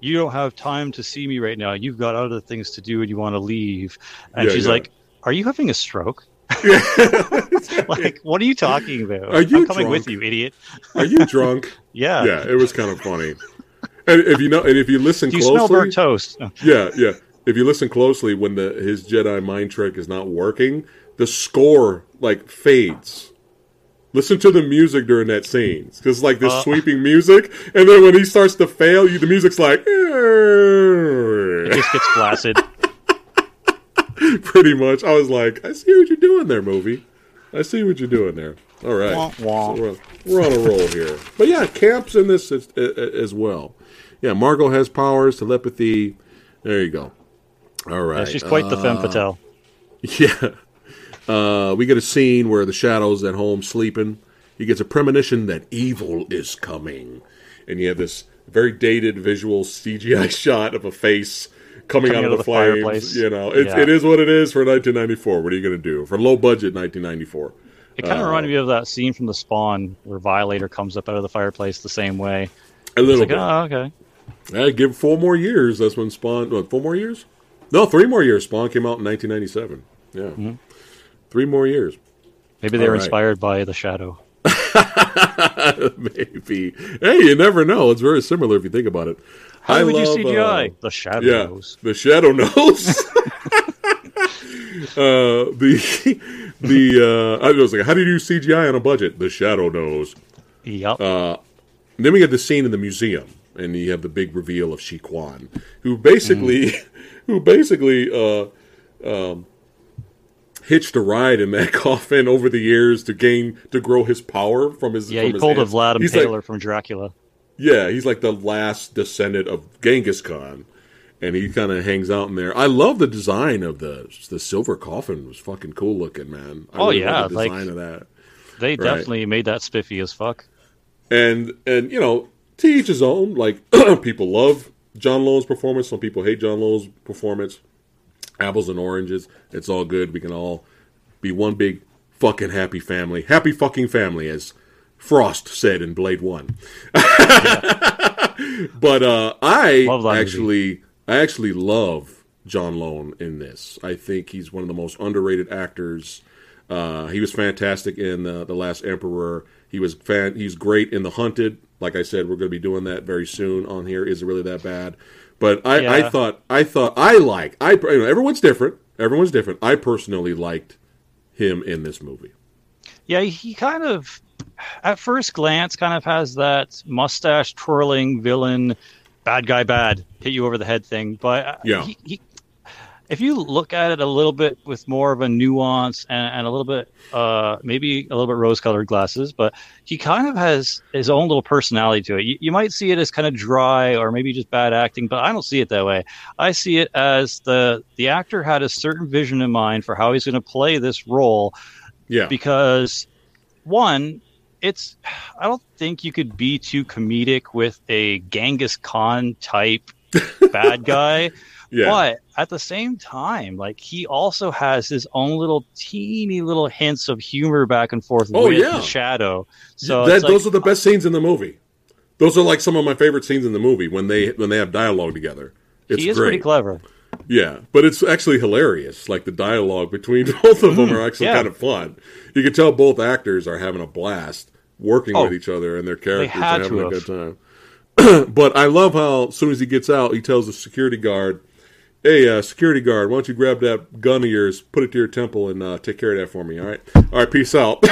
you don't have time to see me right now. You've got other things to do, and you want to leave. And Yeah, she's yeah. like, are you having a stroke? like, what are you talking about? Are you I'm coming with you, idiot. Are you drunk? Yeah. yeah, it was kind of funny. And if you know, and if you listen Do you smell closely, burnt toast? yeah, yeah. If you listen closely, when the his Jedi mind trick is not working, the score like fades. Listen to the music during that scene, because like this Uh. sweeping music, and then when he starts to fail, you the music's like It just gets flaccid. pretty much. I was like, I see what you're doing there, movie. I see what you're doing there. All right, Wah, wah. So we're, we're on a roll here. But yeah, Camp's in this as, as well. Yeah, Margo has powers, telepathy. There you go. All right, Yeah, she's quite the femme fatale. Yeah. Uh, we get a scene where the shadow's at home sleeping. He gets a premonition that evil is coming. And you have this very dated visual CGI shot of a face coming, Coming out, of the, flames. fireplace. You know, it's, Yeah. it is what it is for 1994. What are you going to do? For low budget 1994. It kind of reminded me of that scene from The Spawn where Violator comes up out of the fireplace the same way. A little like, bit. oh, okay. I give four more years. That's when Spawn. What, four more years? No, three more years. Spawn came out in 1997. Yeah. Mm-hmm. Three more years. Maybe they were right. inspired by The Shadow. Maybe. Hey, you never know. It's very similar if you think about it. How I would you CGI? uh, the Shadow yeah, knows. the shadow knows. uh, the the uh, I was like, how do you do CGI on a budget? The shadow knows. Yep. Uh, then we get the scene in the museum, and you have the big reveal of Shiwan Khan, who basically, who basically uh, um, hitched a ride in that coffin over the years to gain to grow his power from his. yeah, from he his pulled a Vlad He's like- from Dracula. Yeah, he's like the last descendant of Genghis Khan, and he kind of hangs out in there. I love the design of the the silver coffin. It was fucking cool looking, man. I Oh, really yeah, love the like- design of that. They Right. definitely made that spiffy as fuck. And and you know, to each his own. Like people love John Lone's performance. Some people hate John Lone's performance. Apples and oranges. It's all good. We can all be one big fucking happy family. Happy fucking family, as Frost said in Blade One. but uh, I that movie. actually, I actually love John Lone in this. I think he's one of the most underrated actors. Uh, he was fantastic in uh, the Last Emperor. He was fan. He's great in The Hunted. Like I said, we're going to be doing that very soon on here. Is it really that bad? But I, I thought, I thought, I like. I you know, everyone's different. Everyone's different. I personally liked him in this movie. Yeah, he kind of, at first glance, kind of has that mustache twirling villain, bad guy bad, hit you over the head thing. But uh, Yeah. he, he, if you look at it a little bit with more of a nuance and, and a little bit, uh, maybe a little bit rose colored glasses, but he kind of has his own little personality to it. You, you might see it as kind of dry or maybe just bad acting, but I don't see it that way. I see it as the the actor had a certain vision in mind for how he's going to play this role Yeah, because one it's i don't think you could be too comedic with a genghis khan type bad guy yeah, but at the same time like he also has his own little teeny little hints of humor back and forth Oh, with yeah. the shadow so That- it's like- those are the best scenes in the movie. Those are like some of my favorite scenes in the movie when they when they have dialogue together. It's he is great. pretty clever Yeah, but it's actually hilarious. Like the dialogue between both of them are actually Mm, yeah. kind of fun. You can tell both actors are having a blast working Oh, with each other and their characters and having a good time. but I love how as soon as he gets out, he tells the security guard, "Hey, uh, security guard, why don't you grab that gun of yours, put it to your temple, and uh, take care of that for me? All right, all right, peace out."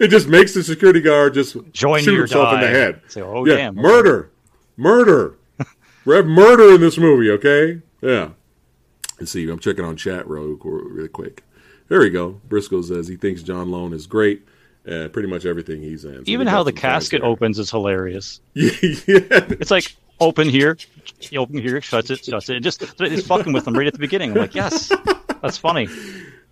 it just makes the security guard just Join shoot himself in the head. Say, oh, yeah, damn. murder, murder. we have murder in this movie, okay? Yeah. Let's see. I'm checking on chat real, really quick. There we go. Briscoe says he thinks John Lone is great. Uh, pretty much everything he's in. So even how the casket opens is hilarious yeah, it's like open here open here shuts it shuts it just it's fucking with them right at the beginning i'm like yes that's funny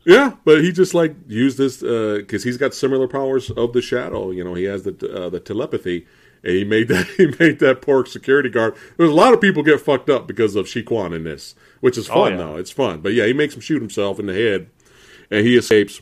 yeah. But he just like used this because he's got similar powers of the shadow. You know, he has the uh, the telepathy, and he made that he made that poor security guard. There's a lot of people get fucked up because of Shiwan Khan in this, which is fun Oh, yeah. though. It's fun. But yeah, he makes him shoot himself in the head, and he escapes.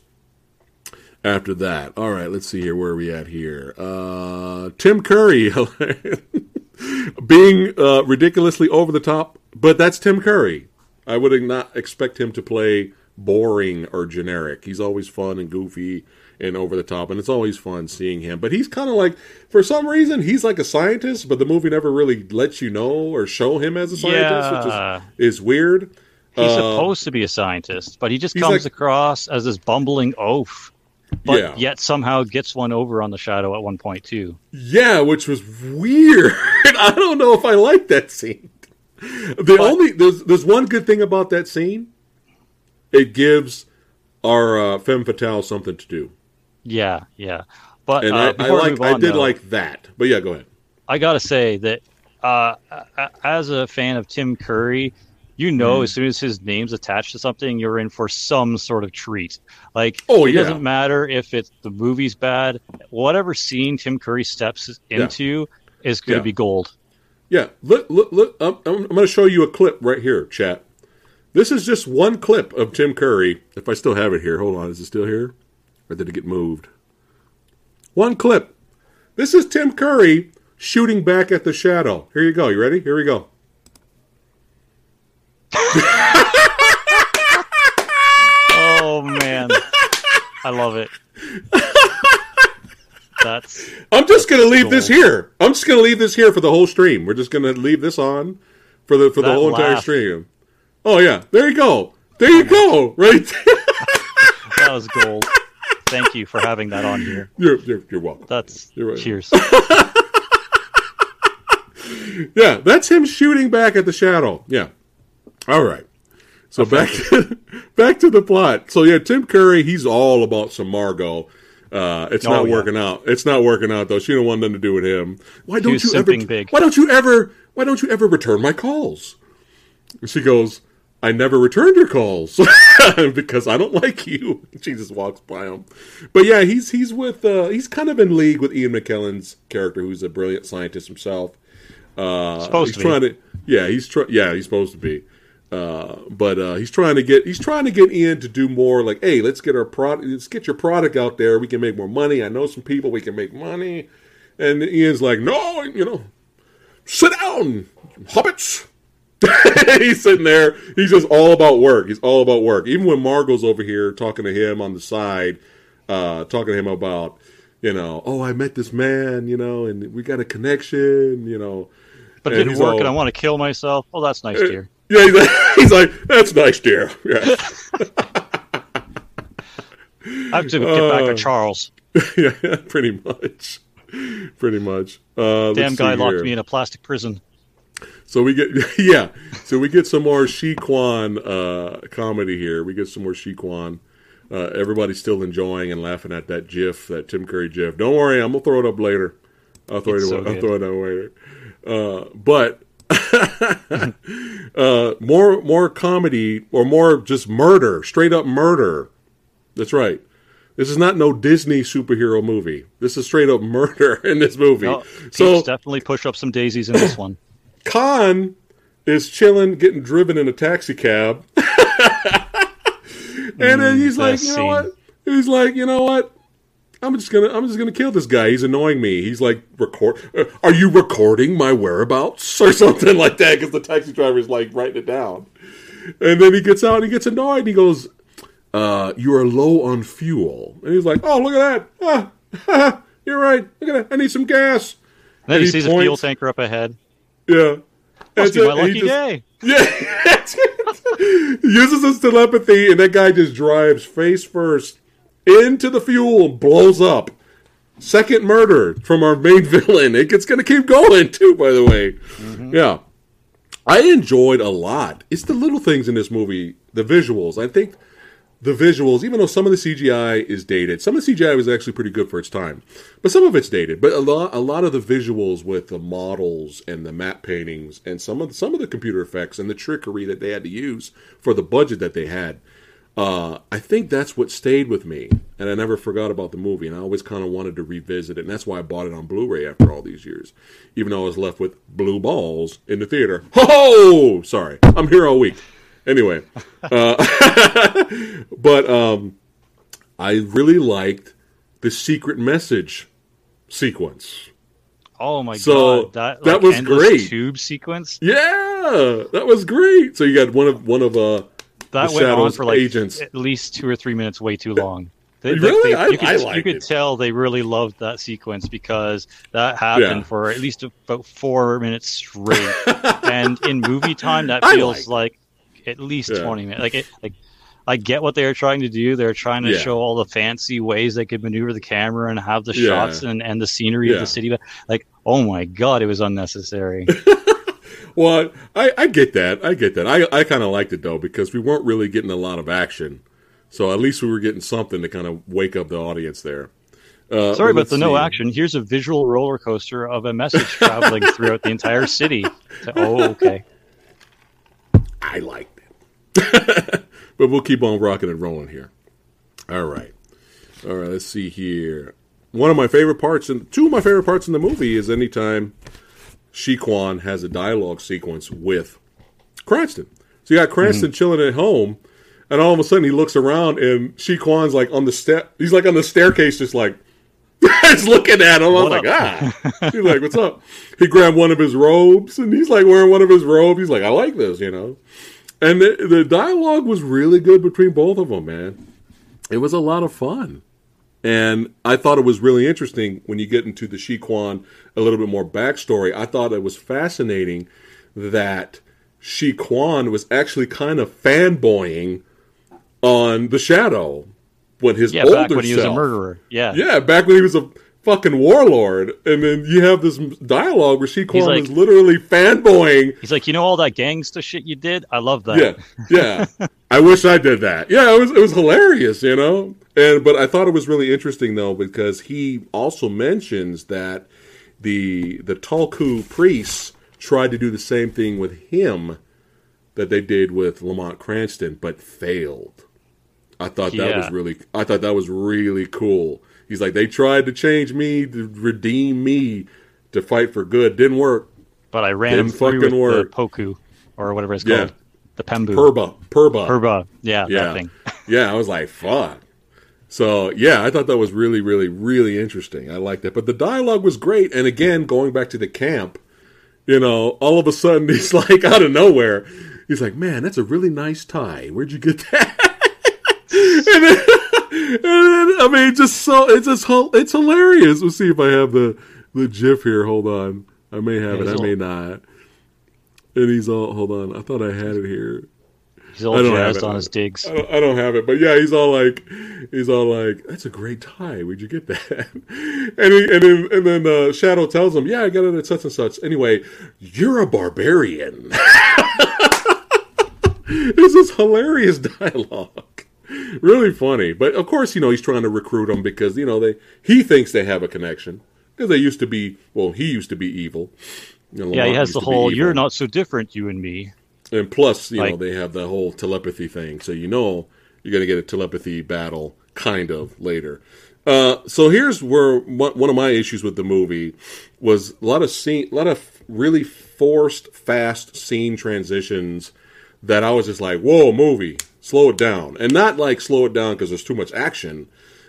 After that, all right. Let's see here. Where are we at here? Uh, Tim Curry being uh, ridiculously over the top, but that's Tim Curry. I would not expect him to play boring or generic. He's always fun and goofy and over the top, and it's always fun seeing him. But he's kind of like, for some reason, he's like a scientist, but the movie never really lets you know or show him as a scientist, Yeah. which is, is weird. He's Uh, supposed to be a scientist, but he just comes like- across as this bumbling oaf. But Yeah. yet somehow gets one over on the shadow at one point too. Yeah, which was weird. I don't know if I like that scene. The only there's there's one good thing about that scene. It gives our uh, femme fatale something to do, Yeah, yeah. But and uh, I, I like move I did though, like that. But yeah, go ahead. I gotta say that uh, as a fan of Tim Curry, you know, Mm-hmm. as soon as his name's attached to something, you're in for some sort of treat. Like, Oh, it yeah. doesn't matter if it's the movie's bad. Whatever scene Tim Curry steps into is going to Yeah. be gold. Yeah, look, look, look. I'm, I'm, I'm going to show you a clip right here, chat. This is just one clip of Tim Curry. If I still have it here, hold on. Is it still here, or did it get moved? One clip. This is Tim Curry shooting back at the shadow. Here you go. You ready? Here we go. Oh man, I love it. That's I'm just going to leave this here. I'm just going to leave this here for the whole stream. We're just going to leave this on for the for the That whole entire stream. Oh yeah, there you go. There you oh, go. Right. there. that was gold. Thank you for having that on here. you're, you're you're welcome. That's You're right. cheers. Yeah, that's him shooting back at the shadow. Yeah. All right. So back to, back to the plot. So yeah, Tim Curry, he's all about some Margo. Uh, it's Oh, not yeah. working out. It's not working out though. She don't want nothing to do with him. Why don't you ever? big. Why don't you ever? Why don't you ever return my calls? she goes, I never returned your calls because I don't like you. She just walks by him. But yeah, he's he's with uh, he's kind of in league with Ian McKellen's character, who's a brilliant scientist himself. Uh, supposed he's to trying to yeah he's trying yeah he's supposed to be. Uh, but uh, he's trying to get he's trying to get Ian to do more. Like, hey, let's get our product, let's get your product out there. We can make more money. I know some people. We can make money. And Ian's like, no, you know, sit down, hobbits. he's sitting there. He's just all about work. He's all about work. Even when Margo's over here talking to him on the side, uh, talking to him about, you know, oh, I met this man, you know, and we got a connection, you know. But it didn't work, all- and I want to kill myself. Oh, that's nice, dear. Yeah, he's like, he's like, that's nice, dear. Yeah, I have to get back Uh, to Charles. yeah, pretty much, pretty much. Uh, Damn guy locked here. me in a plastic prison. So we get yeah. So we get some more Shiwan Khan uh, comedy here. We get some more Shiwan Khan. Uh, everybody's still enjoying and laughing at that GIF, that Tim Curry GIF. Don't worry, I'm gonna throw it up later. I'll throw It's it. so I'll good. throw it out later. Uh, but uh, more more comedy or more just murder, straight up murder. That's right. This is not no Disney superhero movie. This is straight up murder in this movie. No, so definitely push up some daisies in this one. Khan is chilling, getting driven in a taxi cab, and then he's like, you know scene. what? He's like, you know what? I'm just gonna, I'm just gonna kill this guy. He's annoying me. He's like, record. uh, Are you recording my whereabouts or something like that? Because the taxi driver is like writing it down, and then he gets out and he gets annoyed. And he goes, uh, "You are low on fuel," and he's like, "Oh, look at that! Ah, you're right. Look at that. I need some gas." And then he he sees a fuel points- tanker up ahead. Yeah. Must be it. my lucky just- day. Yeah, uses his telepathy, and that guy just drives face first into the fuel and blows up. Second murder from our main villain. It- It's going to keep going too. By the way, mm-hmm. yeah, I enjoyed a lot. It's the little things in this movie, the visuals. I think the visuals, even though some of the CGI is dated, some of the CGI was actually pretty good for its time, but some of it's dated. But a lot, a lot of the visuals with the models and the matte paintings and some of the, some of the computer effects and the trickery that they had to use for the budget that they had, uh, I think that's what stayed with me, and I never forgot about the movie, and I always kind of wanted to revisit it, and that's why I bought it on Blu-ray after all these years, even though I was left with blue balls in the theater. Ho! Sorry, I'm here all week. Anyway, uh, but um, I really liked the secret message sequence. Oh my So, god, that, that like, was great. tube sequence. Yeah, that was great. So you got one of one of uh That The went on for like agents. at least two or three minutes, way too long. They, Really? they- I- you could, I you could it. tell they really loved that sequence because that happened Yeah. for at least about four minutes straight. and in movie time, that feels liked like at least Yeah. twenty minutes. Like it, like I get what they were trying to do. They're trying to Yeah. show all the fancy ways they could maneuver the camera and have the shots and, and the scenery of the city. But like, oh my god, it was unnecessary. Well, I, I get that. I get that. I, I kind of liked it though because we weren't really getting a lot of action. So at least we were getting something to kind of wake up the audience there. Uh, Sorry but about the let's no action. Here's a visual roller coaster of a message traveling throughout the entire city. So- oh, okay. I liked it. but we'll keep on rocking and rolling here. All right. All right, let's see here. One of my favorite parts, and two of my favorite parts in the movie is anytime Shiwan Khan has a dialogue sequence with Cranston. So you got Cranston chilling at home, and all of a sudden he looks around, and Shiwan Khan's like on the step. He's like on the staircase, just like just looking at him. I was What like, ah. He's like, what's up? He grabbed one of his robes, and he's like wearing one of his robes. He's like, I like this, you know. And the, the dialogue was really good between both of them, man. It was a lot of fun. And I thought it was really interesting when you get into the Shiwan Khan a little bit more backstory. I thought it was fascinating that Shiwan Khan was actually kind of fanboying on the Shadow when his Yeah, older back when he was a murderer. Yeah. yeah, back when he was a fucking warlord, and then you have this dialogue where Shiwan Khan like- is literally fanboying He's like, you know all that gangster shit you did? I love that. yeah, yeah. I wish I did that. Yeah, it was it was hilarious, you know. And but I thought it was really interesting though because he also mentions that the the Tulku priests tried to do the same thing with him. that they did with Lamont Cranston, but failed. I thought that Yeah. was really. I thought that was really cool. He's like, they tried to change me, to redeem me, to fight for good. Didn't work. But I ran him Didn't with fucking work. the Poku or whatever it's Yeah. called, the Pembu. Phurba, Phurba, Phurba. Yeah, Yeah. that thing. yeah, I was like, fuck. So yeah, I thought that was really, really, really interesting. I liked it, but the dialogue was great. And again, going back to the camp, you know, all of a sudden he's like out of nowhere, he's like, "Man, that's a really nice tie. Where'd you get that?" and, then, and then, I mean, just so it's just it's hilarious. Let's see if I have the the GIF here. Hold on, I may have Yeah, it. I may not. And he's all, hold on. I thought I had it here. He's all I don't have jazzed it. on his digs. I don't, I don't have it, but yeah, he's all like, he's all like, "That's a great tie. Where'd you get that?" And he, and then and then uh, Shadow tells him, "Yeah, I got it at such and such." Anyway, you're a barbarian. this is hilarious dialogue, really funny. But of course, you know he's trying to recruit them because you know they he thinks they have a connection because they used to be. Well, he used to be evil. You know, Yeah, he has the whole "you're not so different, you and me." And plus, you know, they have the whole telepathy thing, so you know you're going to get a telepathy battle kind of later. Uh, so here's where one one of my issues with the movie was a lot of scene, a lot of really forced, fast scene transitions that I was just like, "Whoa, movie, slow it down," and not like slow it down because there's too much action,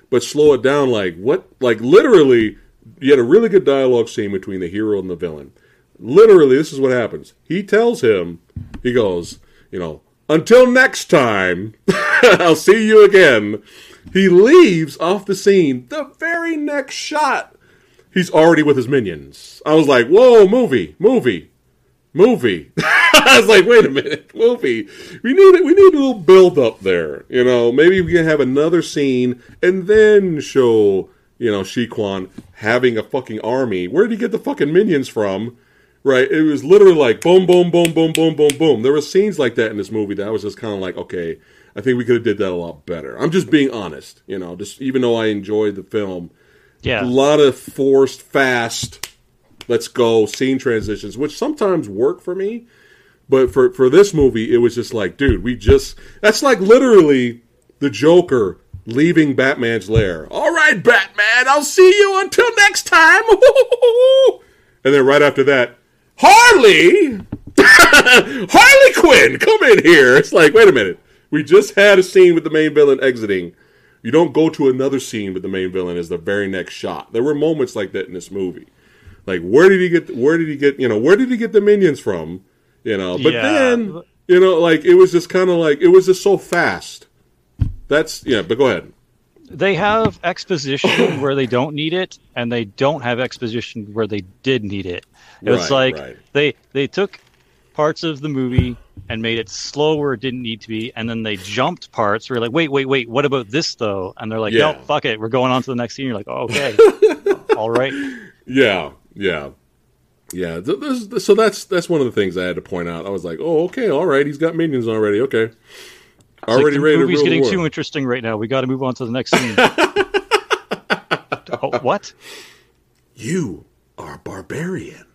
but slow it down like what, like literally, you had a really good dialogue scene between the hero and the villain. Literally this is what happens. He tells him he goes you know until next time i'll see you again. He leaves off the scene the very next shot. He's already with his minions. I was like whoa movie movie movie. I was like wait a minute movie. We need we need a little build up there you know. Maybe we can have another scene and then show you know Shiwan Khan having a fucking army. Where did he get the fucking minions from Right, it was literally like boom, boom, boom, boom, boom, boom, boom. There were scenes like that in this movie that I was just kind of like, okay, I think we could have did that a lot better. I'm just being honest, you know. Just even though I enjoyed the film, Yeah, a lot of forced, fast, let's go scene transitions, which sometimes work for me, but for for this movie, it was just like, dude, we just that's like literally the Joker leaving Batman's lair. All right, Batman, I'll see you until next time. and then right after that, Harley, Harley Quinn, come in here. It's like, wait a minute, we just had a scene with the main villain exiting. You don't go to another scene with the main villain as the very next shot. There were moments like that in this movie. Like, where did he get? Where did he get? You know, where did he get the minions from? You know, but Yeah. then you know, like it was just kind of like it was just so fast. That's yeah. But go ahead. they have exposition where they don't need it, and they don't have exposition where they did need it. It's Right, like right. they they took parts of the movie and made it slow where it didn't need to be, and then they jumped parts where you're like, wait, wait, wait, what about this though? And they're like, Yeah. no, fuck it, we're going on to the next scene. You're like, oh, okay, all right. Yeah, yeah, yeah. So that's that's one of the things I had to point out. I was like, oh, okay, all right. He's got minions already. Okay, It's like, already the ready to movie's getting world. too interesting right now. We got to move on to the next scene. oh, what? You are barbarian.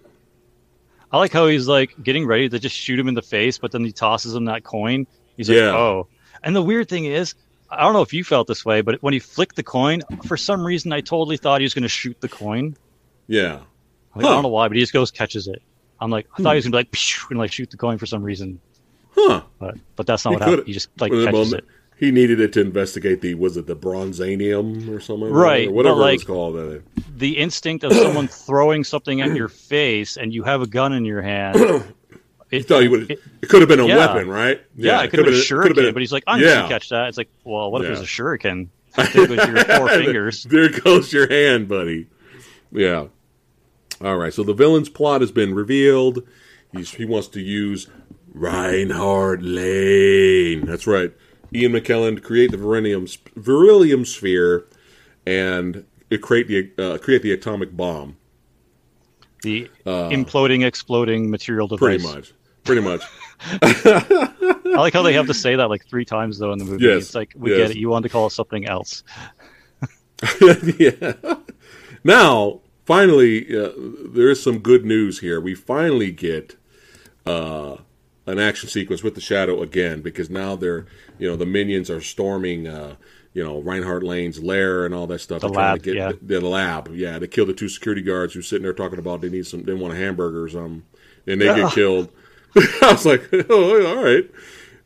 I like how he's like getting ready to just shoot him in the face, but then he tosses him that coin. He's like, Yeah. oh. And the weird thing is, I don't know if you felt this way, but when he flicked the coin, for some reason, I totally thought he was going to shoot the coin. Yeah, Like, I don't know why, but he just goes catches it. I'm like, I thought he was going to be like, and like shoot the coin for some reason, huh? but but that's not He what happened. He just like catches it. He needed it to investigate the was it the bronzanium or something, Right, Or whatever but, it was called. Uh, The instinct of someone throwing something at your face and you have a gun in your hand. It, thought he would. it- It, could have been a Yeah. weapon, right? yeah, it could have been a shuriken, but he's like, I'm yeah. to catch that. It's like, well, what if Yeah. it was a shuriken? There goes your four fingers. There goes your hand, buddy. Yeah. All right. So the villain's plot has been revealed. He's, he wants to use Reinhardt Lane. That's right. Ian McKellen to create the beryllium sphere and create the uh, create the atomic bomb. The imploding, exploding material device. Uh, Pretty much. Pretty much. I like how they have to say that like three times though in the movie. Yes, It's like we yes. get it. You wanted to call it something else. yeah. Now, finally, uh, there is some good news here. We finally get uh, an action sequence with the Shadow again because now they're you know the minions are storming. Uh, you know Reinhardt Lane's lair and all that stuff. The lab, to get yeah. the, the lab. Yeah, they kill the two security guards who's sitting there talking about they need some, they want a hamburger or something, and they get killed. I was like, oh, all right.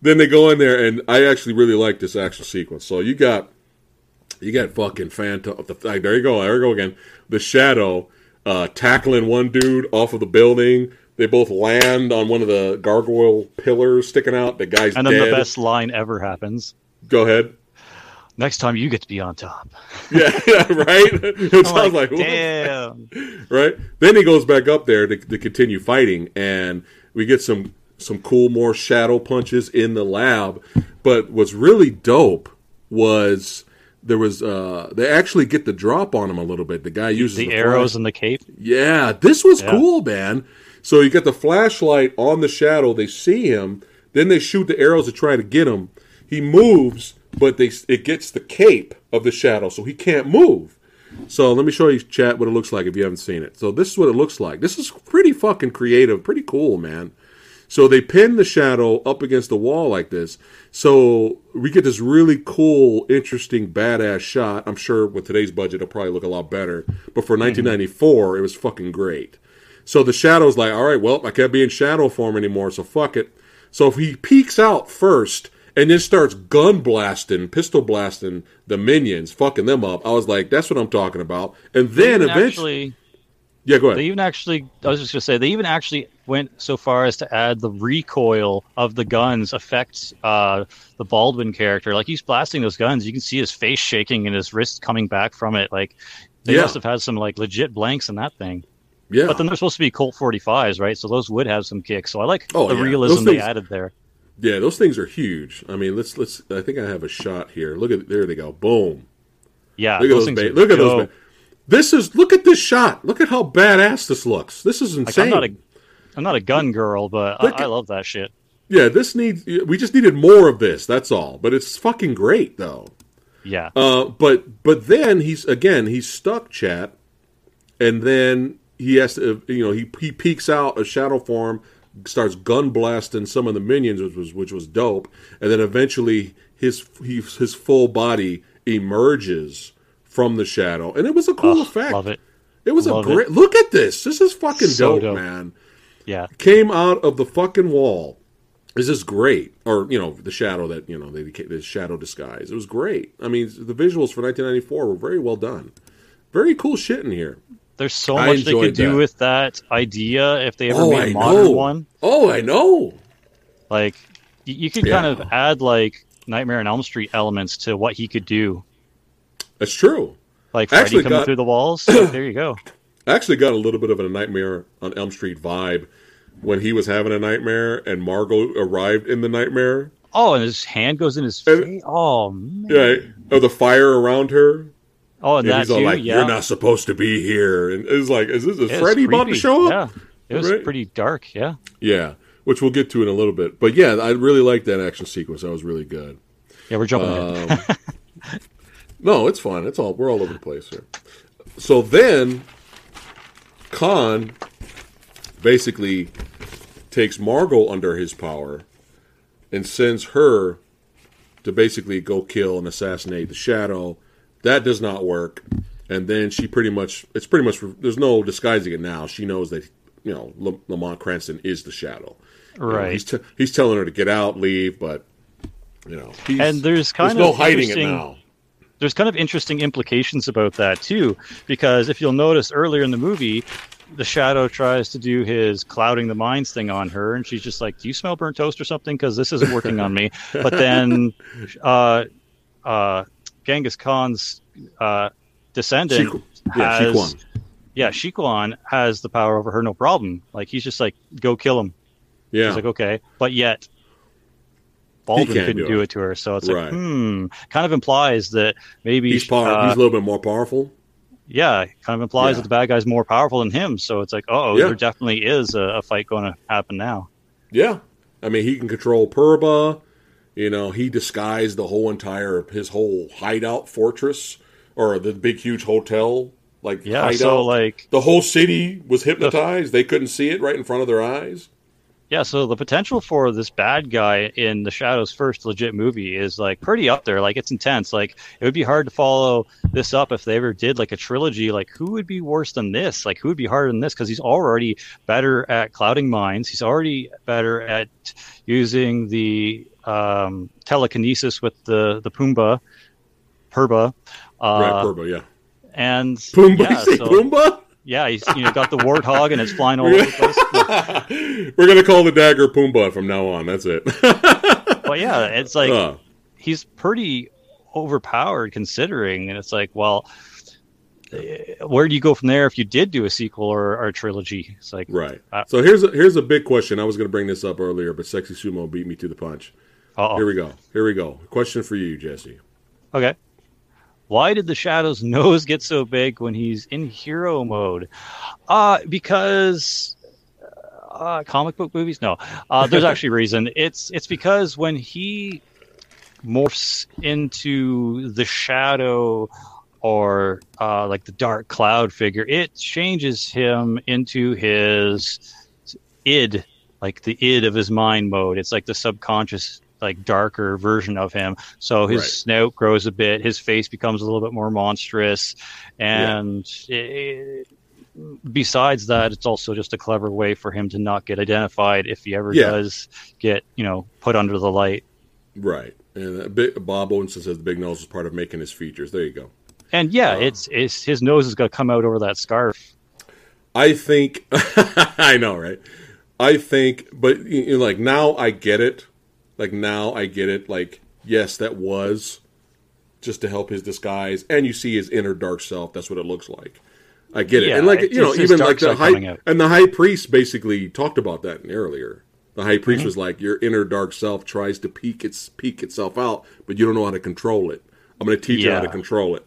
Then they go in there, and I actually really like this action sequence. So you got, you got fucking Phantom. The, like, there you go. There you go again. The Shadow uh, tackling one dude off of the building. They both land on one of the gargoyle pillars sticking out. The guy's And then dead. the best line ever happens. Go ahead. Next time you get to be on top. Yeah, yeah, right. It sounds like, what? damn. right? Then he goes back up there to, to continue fighting, and we get some some cool more shadow punches in the lab. But what's really dope was there was uh they actually get the drop on him a little bit. The guy uses The the arrows flash- and the cape. yeah, this was Yeah. cool, man. So you get the flashlight on the shadow. They see him. Then they shoot the arrows to try to get him. He moves, but they it gets the cape of the shadow, so he can't move. So let me show you, chat, what it looks like if you haven't seen it. So this is what it looks like. This is pretty fucking creative, pretty cool, man. So they pin the shadow up against the wall like this. So we get this really cool, interesting, badass shot. I'm sure with today's budget, it'll probably look a lot better. But for mm-hmm. 1994, it was fucking great. So the shadow's like, all right, well, I can't be in shadow form anymore, so fuck it. So if he peeks out first and then starts gun blasting, pistol blasting the minions, fucking them up, I was like, that's what I'm talking about. And then eventually, actually, yeah, go ahead. they even actually, I was just going to say, they even actually went so far as to add the recoil of the guns affects uh, the Baldwin character. Like he's blasting those guns, you can see his face shaking and his wrist coming back from it. Like they Yeah. must have had some like legit blanks in that thing. Yeah, But then they're supposed to be Colt 45s, right? So those would have some kicks. So I like Oh, the yeah. realism Those they added there. yeah, those things are huge. I mean, let's let's. I think I have a shot here. Look at there. They go. Boom. Yeah, Look at those those. Ba- look at those. Ba- this is. Look at this shot. Look at how badass this looks. This is Like, insane. I'm not a, I'm not a gun girl, but Look I, I love that shit. yeah, this needs. We just needed more of this. That's all. But it's fucking great though. Yeah, Uh, but but then he's again he's stuck, chat, and then he has to you know he he peeks out a shadow form, starts gun blasting some of the minions, which was which was dope, and then eventually his he, his full body emerges from the shadow, and it was a cool effect. love it. It was Love a great look at this. This is fucking So dope, dope. man. Yeah, Came out of the fucking wall. This is great, or you know, the shadow that you know, they the shadow disguise. It was great. I mean, the visuals for 1994 were very well done. Very cool shit in here. There's so I much they could do with that idea if they ever Oh, made a modern know. one. Oh, I know. Like you, you could Yeah. kind of add like Nightmare on Elm Street elements to what he could do. That's true. Like Freddy actually coming got- through the walls. There you go. I actually got a little bit of a Nightmare on Elm Street vibe when he was having a nightmare and Margo arrived in the nightmare. Oh, and his hand goes in his And- face. Oh man. Yeah, of the fire around her. Oh, and And he's all too. like, yeah. "You're not supposed to be here." And it's like, "Is this is It Freddy about to show up?" Yeah, it was Right. pretty dark. Yeah. Yeah, which we'll get to in a little bit. But yeah, I really liked that action sequence. That was really good. Yeah, we're jumping. Um, no, it's fine. It's all we're all over the place here. So then, Khan basically takes Margo under his power and sends her to basically go kill and assassinate the Shadow. That does not work, and then she pretty much it's pretty much there's no disguising it now. She knows that you know Lam- Lamont Cranston is the Shadow. You know, Right. he's t- he's telling her to get out, leave, but you know, he's, And there's kind there's no hiding it now. there's kind of interesting implications about that too, because if you'll notice earlier in the movie, the shadow tries to do his clouding the minds thing on her, and she's just like, "Do you smell burnt toast or something? Because this isn't working on me." But then, uh, uh, Genghis Khan's uh, descendant yeah, has, Sheikwan. yeah, Shikwan has the power over her, no problem. Like he's just like, "Go kill him." Yeah, He's like, "Okay," but yet. Baldwin couldn't do do it. it. to her, so it's Right. like, hmm, kind of implies that maybe he's power, uh, he's a little bit more powerful. yeah, kind of implies Yeah. that the bad guy's more powerful than him. So it's like, oh, Yeah. there definitely is a, a fight going to happen now. Yeah, I mean he can control Phurba. You know, he disguised the whole entire his whole hideout fortress or the big huge hotel like Yeah, hideout. so like, the whole city was hypnotized. they couldn't see it right in front of their eyes. Yeah, so the potential for this bad guy in the Shadow's first legit movie is like pretty up there. Like it's intense. Like it would be hard to follow this up if they ever did like a trilogy. Like who would be worse than this? Like who would be harder than this? Because he's already better at clouding minds. He's already better at using the um, telekinesis with the the Pumbaa, Phurba. Uh, right, Phurba, yeah. And Pumbaa, yeah, so- Pumbaa? yeah, he's you know got the warthog and it's flying all over the place. We're gonna call the dagger Pumbaa from now on. That's it. But yeah, it's like Uh, he's pretty overpowered considering, and it's like, well, where do you go from there if you did do a sequel or, or a trilogy? It's like, right. Uh, so here's a, here's a big question. I was gonna bring this up earlier, but Sexy Sumo beat me to the punch. Uh Here we go. Here we go. Question for you, Jesse. okay. Why did the Shadow's nose get so big when he's in hero mode? Uh, because uh, comic book movies? No, uh, there's actually a reason. It's it's because when he morphs into the Shadow or uh, like the Dark Cloud figure, it changes him into his id, like the id of his mind mode. It's like the subconscious, like darker version of him. So his Right. snout grows a bit, his face becomes a little bit more monstrous, and it, besides that, it's also just a clever way for him to not get identified if he ever Yeah. does get, you know, put under the light. Right. And big, Bob Owenson says the big nose is part of making his features. There you go. And yeah, Oh. it's it's his nose is gonna come out over that scarf. I think I know, right? I think, but you know, like now I get it. Like now I get it. Like yes, that was just to help his disguise, and you see his inner dark self. That's what it looks like. I get it, Yeah, and like you know, even like the high and the high priest basically talked about that earlier. The high Mm-hmm. priest was like, "Your inner dark self tries to peek its peek itself out, but you don't know how to control it. I'm going to teach you how to control it."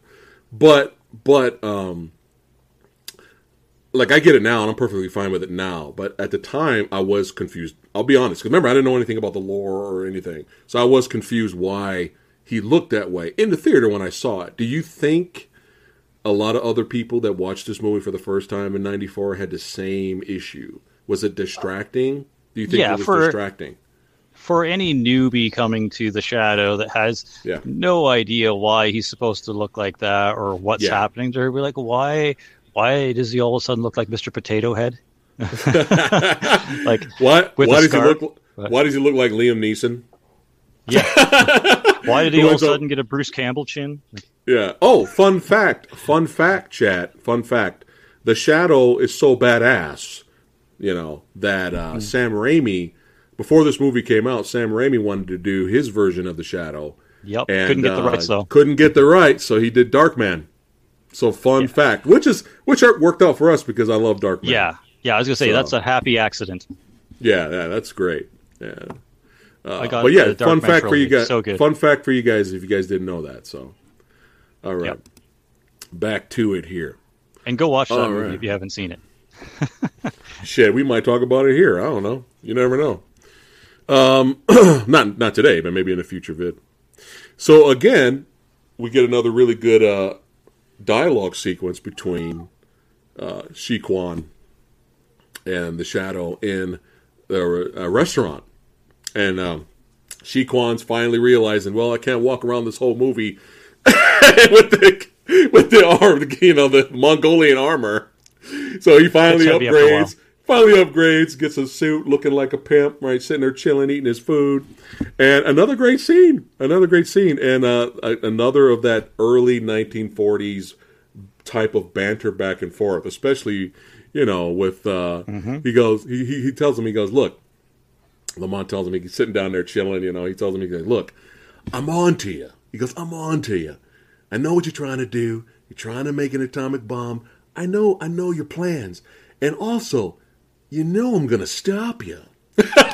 But but um like I get it now and I'm perfectly fine with it now, but at the time I was confused. I'll be honest, remember I didn't know anything about the lore or anything, so I was confused why he looked that way in the theater when I saw it. Do you think a lot of other people that watched this movie for the first time in '94 had the same issue? Was it distracting? Do you think Yeah, it was for- distracting? For any newbie coming to the shadow that has Yeah. no idea why he's supposed to look like that or what's Yeah. happening, they're like, why why does he all of a sudden look like Mr. Potato Head? like Why? With why does scarf? he look? Why does he look like Liam Neeson? yeah. why did he all of a sudden get a Bruce Campbell chin? Yeah. Oh, fun fact. Fun fact, chat. Fun fact. The Shadow is so badass, you know, that uh, Sam Raimi, before this movie came out, Sam Raimi wanted to do his version of the Shadow. Yep. And, Couldn't get the uh, rights though. Couldn't get the rights, so he did Darkman. So fun fact, which is which worked out for us because I love Darkman. Yeah. Yeah, I was gonna say So- that's a happy accident. yeah, yeah, that's great. Yeah. I got But yeah, fun Darkman fact for you guys. So. Fun fact for you guys if you guys didn't know that. So, all right, Yep. back to it here. And go watch that All movie right. if you haven't seen it. Shit, we might talk about it here. I don't know. You never know. Um, not not today, but maybe in a future vid. So again, we get another really good uh, dialogue sequence between uh, Shi Quan and the Shadow in the uh, restaurant, and um, Shi Quan's finally realizing, well, I can't walk around this whole movie with the with the arm, you know, the Mongolian armor. So he finally It's heavy after a while. upgrades. Finally upgrades, gets a suit, looking like a pimp, right? Sitting there chilling, eating his food, and another great scene. Another great scene, and uh, another of that early 1940s type of banter back and forth, especially you know with uh, he goes he, he he tells him he goes look Lamont tells him he's sitting down there chilling you know he tells him he goes look I'm on to you he goes I'm on to you I know what you're trying to do you're trying to make an atomic bomb I know I know your plans and also you know I'm gonna stop you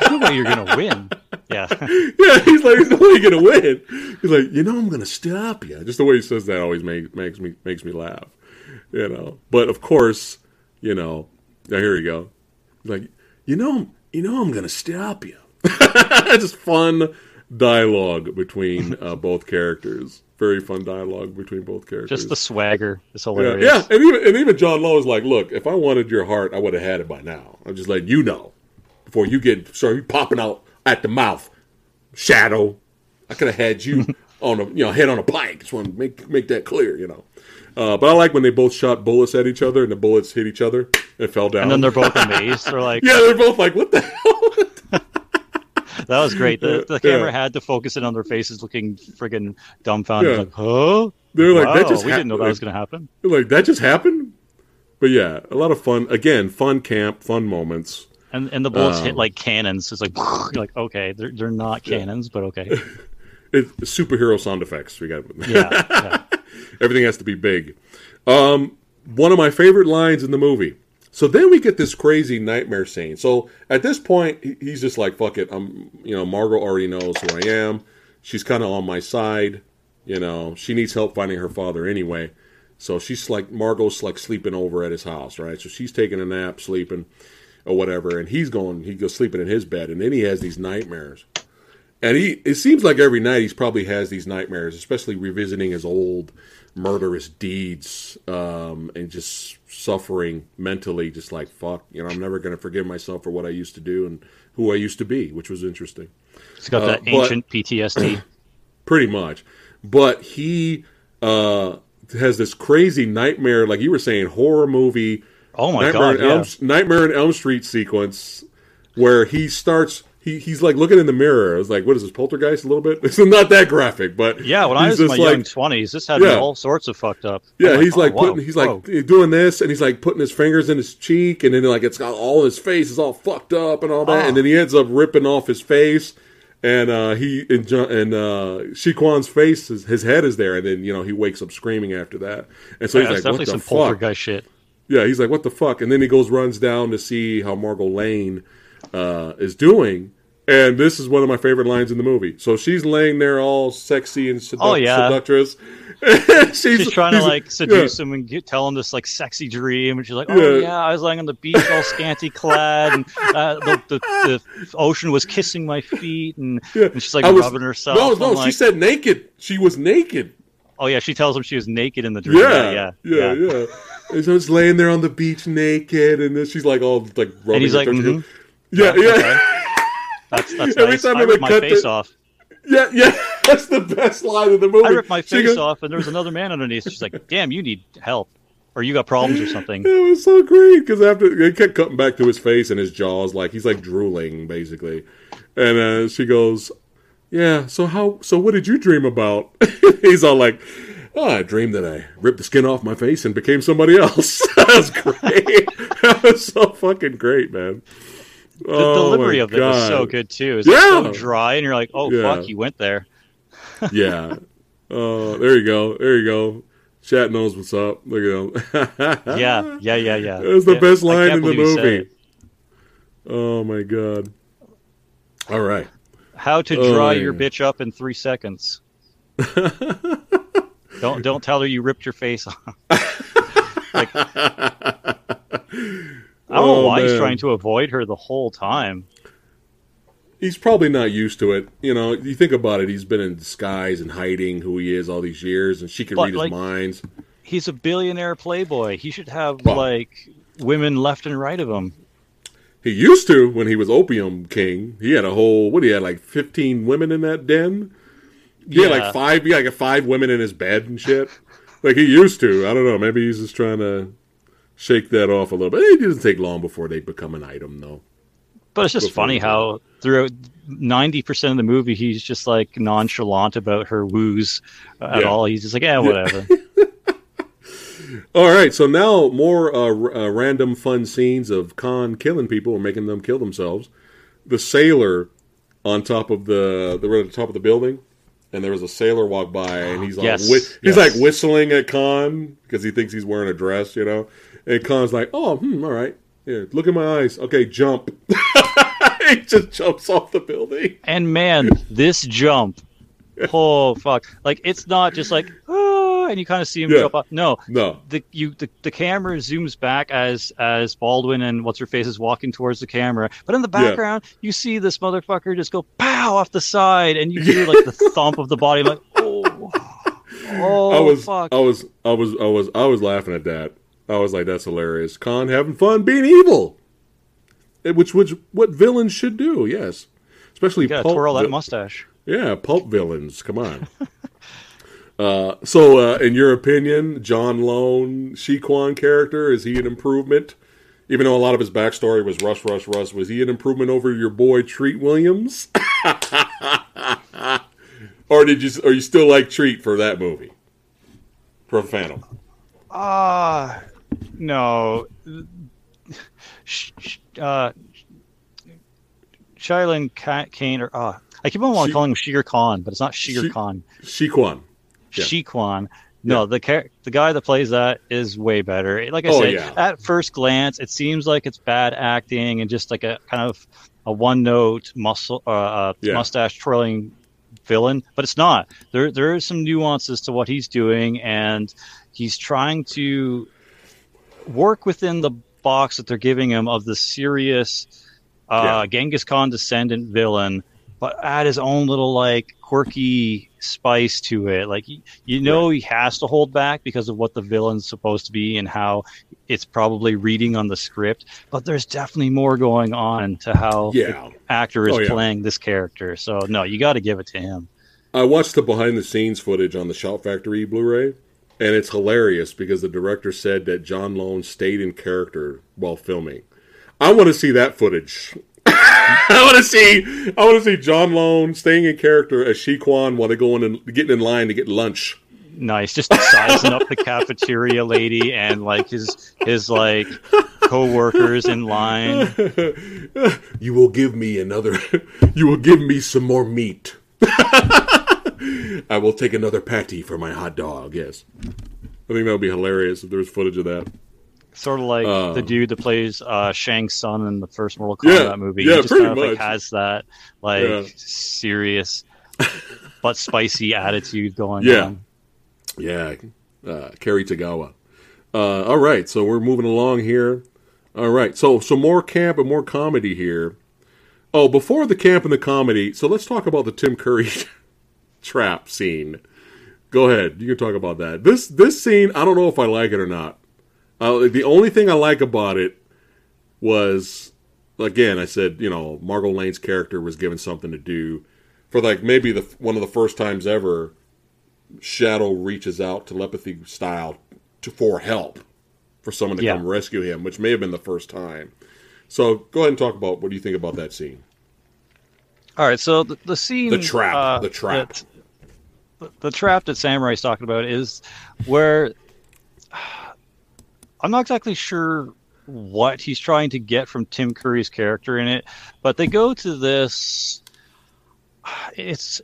No way you're gonna win. Yeah. yeah, he's like, "There's no way you're gonna win." He's like, "You know, I'm gonna stop you." Just the way he says that always makes makes me makes me laugh, you know. But of course, you know, now here we go. Like, "You know, you know, I'm gonna stop you." Just fun dialogue between uh, both characters. Very fun dialogue between both characters. Just the swagger is yeah, hilarious. yeah, and even and even John Lone is like, "Look, if I wanted your heart, I would have had it by now." I'm just letting you know, before you get start popping out at the mouth. Shadow, I could have had you on a you know head on a pike. Just want to make make that clear, you know. Uh, but I like when they both shot bullets at each other and the bullets hit each other and fell down. And then they're both amazed. They're like, yeah, they're both like, what the hell? that was great. The, the camera yeah. had to focus in on their faces, looking friggin' dumbfounded. Yeah. Like, huh? They're like, wow, that just we ha- didn't know that like, was going to happen. Like that just happened. But yeah, a lot of fun. Again, fun camp, fun moments. And and the bullets um, hit like cannons. It's like you're like okay, they're they're not cannons, yeah. but okay. Superhero sound effects. We got yeah, yeah. Everything has to be big. Um, one of my favorite lines in the movie. So then we get this crazy nightmare scene. So at this point, he's just like, "Fuck it." I'm, you know, Margo already knows who I am. She's kind of on my side. You know, she needs help finding her father anyway. So she's like, Margo's like sleeping over at his house, right? So she's taking a nap, sleeping, or whatever, and he's going, he goes sleeping in his bed, and then he has these nightmares. And he, it seems like every night he's probably has these nightmares, especially revisiting his old murderous deeds um, and just suffering mentally, just like fuck, you know, I'm never going to forgive myself for what I used to do and who I used to be, which was interesting. He's got uh, that ancient but, PTSD, pretty much. But he uh, has this crazy nightmare, like you were saying, horror movie. Oh my Nightmare god! Yeah. Elm, Nightmare in Elm Street sequence where he starts he, he's like looking in the mirror. I was like, what is this, poltergeist a little bit? It's not that graphic, but yeah, when I was in my like, young twenties, this had yeah. all sorts of fucked up. Yeah, I'm he's like, like oh, putting, he's whoa. like doing this, and he's like putting his fingers in his cheek, and then like it's got all his face is all fucked up and all that, oh. and then he ends up ripping off his face, and uh, he and, and uh, Shiquan's face, his, his, head is there, and then you know he wakes up screaming after that, and so yeah, he's like, definitely what the some fuck? poltergeist shit. Yeah, he's like, what the fuck, and then he goes runs down to see how Margo Lane uh, is doing and this is one of my favorite lines in the movie. So she's laying there all sexy and seduct- oh, yeah. seductress. she's, she's, trying to like seduce yeah. him and get, tell him this like sexy dream, and she's like, "Oh yeah, yeah I was lying on the beach, all scanty clad, and uh, the, the, the, ocean was kissing my feet, and, yeah. and she's like was, rubbing herself." No, no, like, she said naked. She was naked. Oh yeah, she tells him she was naked in the dream. Yeah, yeah, yeah, yeah. yeah. and so it's laying there on the beach naked, and then she's like all like rubbing. And he's like, mm-hmm. "Yeah, yeah." Okay. That's that's Every nice. time I ripped my face the... off. Yeah, yeah, that's the best line of the movie. I ripped my face goes... off, and there was another man underneath. She's like, "Damn, you need help, or you got problems or something." It was so great because after they kept cutting back to his face and his jaws, like he's like drooling basically, and uh, she goes, "Yeah, so how? So what did you dream about?" he's all like. Oh, I dreamed that I ripped the skin off my face and became somebody else. that was great. that was so fucking great, man. The oh delivery of it God. was so good too. It's yeah. so dry, and you're like, "Oh yeah. fuck, you went there." yeah. Oh, there you go. There you go. Chat knows what's up. Look at him. yeah, yeah, yeah, yeah. It was the yeah. best line in the movie. Oh my god! All right. How to oh, dry oh, your bitch up in three seconds. don't don't tell her you ripped your face off. like, I don't oh, know why man. he's trying to avoid her the whole time. He's probably not used to it. You know, you think about it, he's been in disguise and hiding who he is all these years, and she can but, read his like, minds. He's a billionaire playboy. He should have, well, like, women left and right of him. He used to when he was Opium King. He had a whole, what, he had like 15 women in that den? He yeah. had like five, he had like five women in his bed and shit. like he used to. I don't know. Maybe he's just trying to shake that off a little bit. It doesn't take long before they become an item, though. But it's just funny how throughout ninety percent of the movie, he's just like nonchalant about her woos at yeah. all. He's just like, yeah, whatever. all right, so now more uh, uh, random fun scenes of Khan killing people or making them kill themselves. The sailor on top of the they were at the top of the building, and there was a sailor walk by, and he's like, yes, he's yes. like whistling at Khan because he thinks he's wearing a dress, you know. And Khan's like, oh, hmm, all right. Here, look at my eyes. Okay, jump. he just jumps off the building. And man, this jump. Oh fuck! Like it's not just like oh, and you kind of see him yeah. jump up. No, no. The you the, the camera zooms back as as Baldwin and what's her face is walking towards the camera, but in the background yeah. you see this motherfucker just go pow off the side, and you hear like the thump of the body. Like oh, oh, I was, fuck. I was, I was, I was, I was laughing at that. I was like, that's hilarious. Khan having fun being evil. which which what villains should do. Yes, especially you gotta pulp twirl that mustache. Yeah, pulp villains. Come on. uh, so, uh, in your opinion, John Lone Shiquan character is he an improvement? Even though a lot of his backstory was Rush, Rush, Rush, was he an improvement over your boy Treat Williams? or did you? Or you still like Treat for that movie? For Phantom. Ah, no. Uh, Shailin Kane, or uh, I keep on She- calling him Shere Khan, but it's not Sheer She- Khan. Shiquan. Yeah. Shiquan. No, the char- the guy that plays that is way better. Like I Oh, said, yeah. at first glance, it seems like it's bad acting and just like a kind of a one note muscle uh, uh, Yeah. mustache twirling villain, but it's not. There there are some nuances to what he's doing, and he's trying to work within the box that they're giving him of the serious uh, Genghis Khan descendant villain, but add his own little like quirky spice to it. Like you know, he has to hold back because of what the villain's supposed to be and how it's probably reading on the script. But there's definitely more going on to how Yeah. the actor is Oh, yeah. playing this character. So no, you got to give it to him. I watched the behind the scenes footage on the Shout Factory Blu-ray, and it's hilarious because the director said that John Lone stayed in character while filming. I want to see that footage. I want to see. I want to see John Lone staying in character as Shiquan while they're going and getting in line to get lunch. Nice, just sizing up the cafeteria lady and like his his like co-workers in line. You will give me another. You will give me some more meat. I will take another patty for my hot dog. Yes, I think that would be hilarious if there was footage of that. Sort of like Uh, the dude that plays uh, Shang Tsung in the first Mortal Yeah, Kombat movie. yeah, he just pretty kind of like much. has that like Yeah. serious but spicy attitude going Yeah. on. Yeah, uh, Cary Tagawa. Uh, all right, so we're moving along here. All right, so so more camp and more comedy here. Oh, before the camp and the comedy, so let's talk about the Tim Curry trap scene. Go ahead, you can talk about that. This this scene, I don't know if I like it or not. Uh, the only thing I like about it was, again, I said you know Margo Lane's character was given something to do for like maybe the one of the first times ever Shadow reaches out telepathy style to for help for someone to Yeah. come rescue him, which may have been the first time. So go ahead and talk about what do you think about that scene? All right, so the, the scene, The trap, uh, the trap. the, the trap that Samurai's talking about is where I'm not exactly sure what he's trying to get from Tim Curry's character in it, but they go to this. It's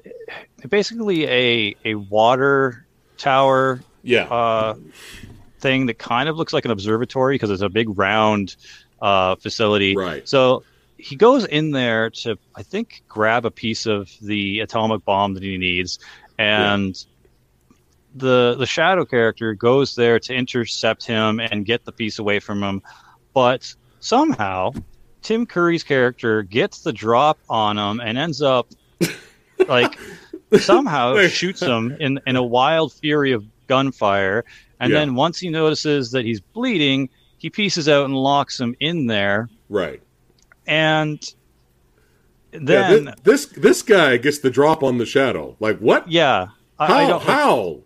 basically a a water tower Yeah, uh, thing that kind of looks like an observatory because it's a big round uh, facility. Right. So he goes in there to, I think, grab a piece of the atomic bomb that he needs, and the the shadow character goes there to intercept him and get the piece away from him, but somehow Tim Curry's character gets the drop on him and ends up like somehow shoots him in in a wild fury of gunfire. And Yeah. then once he notices that he's bleeding he pieces out and locks him in there. Right. and Yeah, then thi- this this guy gets the drop on the shadow. Like what? yeah, I, how? I don't how?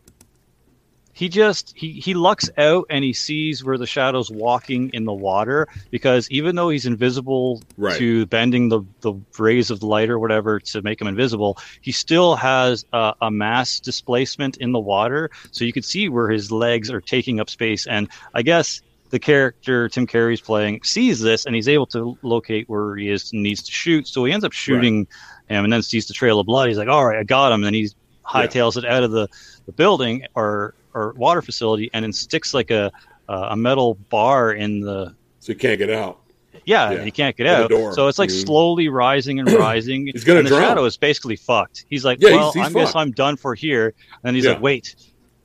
he just he he lucks out and he sees where the shadow's walking in the water because even though he's invisible Right. to bending the the rays of the light or whatever to make him invisible he still has a, a mass displacement in the water so you can see where his legs are taking up space and i guess the character Tim Curry's playing sees this and he's able to locate where he is and needs to shoot so he ends up shooting him and then sees the trail of blood he's like all right i got him and he hightails it out of the, the building or or water facility and then sticks like a a metal bar in the So he can't get out. yeah, Yeah, he can't get out. So it's like Mhm. slowly rising and rising. He's gonna and the drown. shadow is basically fucked. He's like, Yeah, well, he's I guess. I'm done for here. And he's Yeah. like, wait,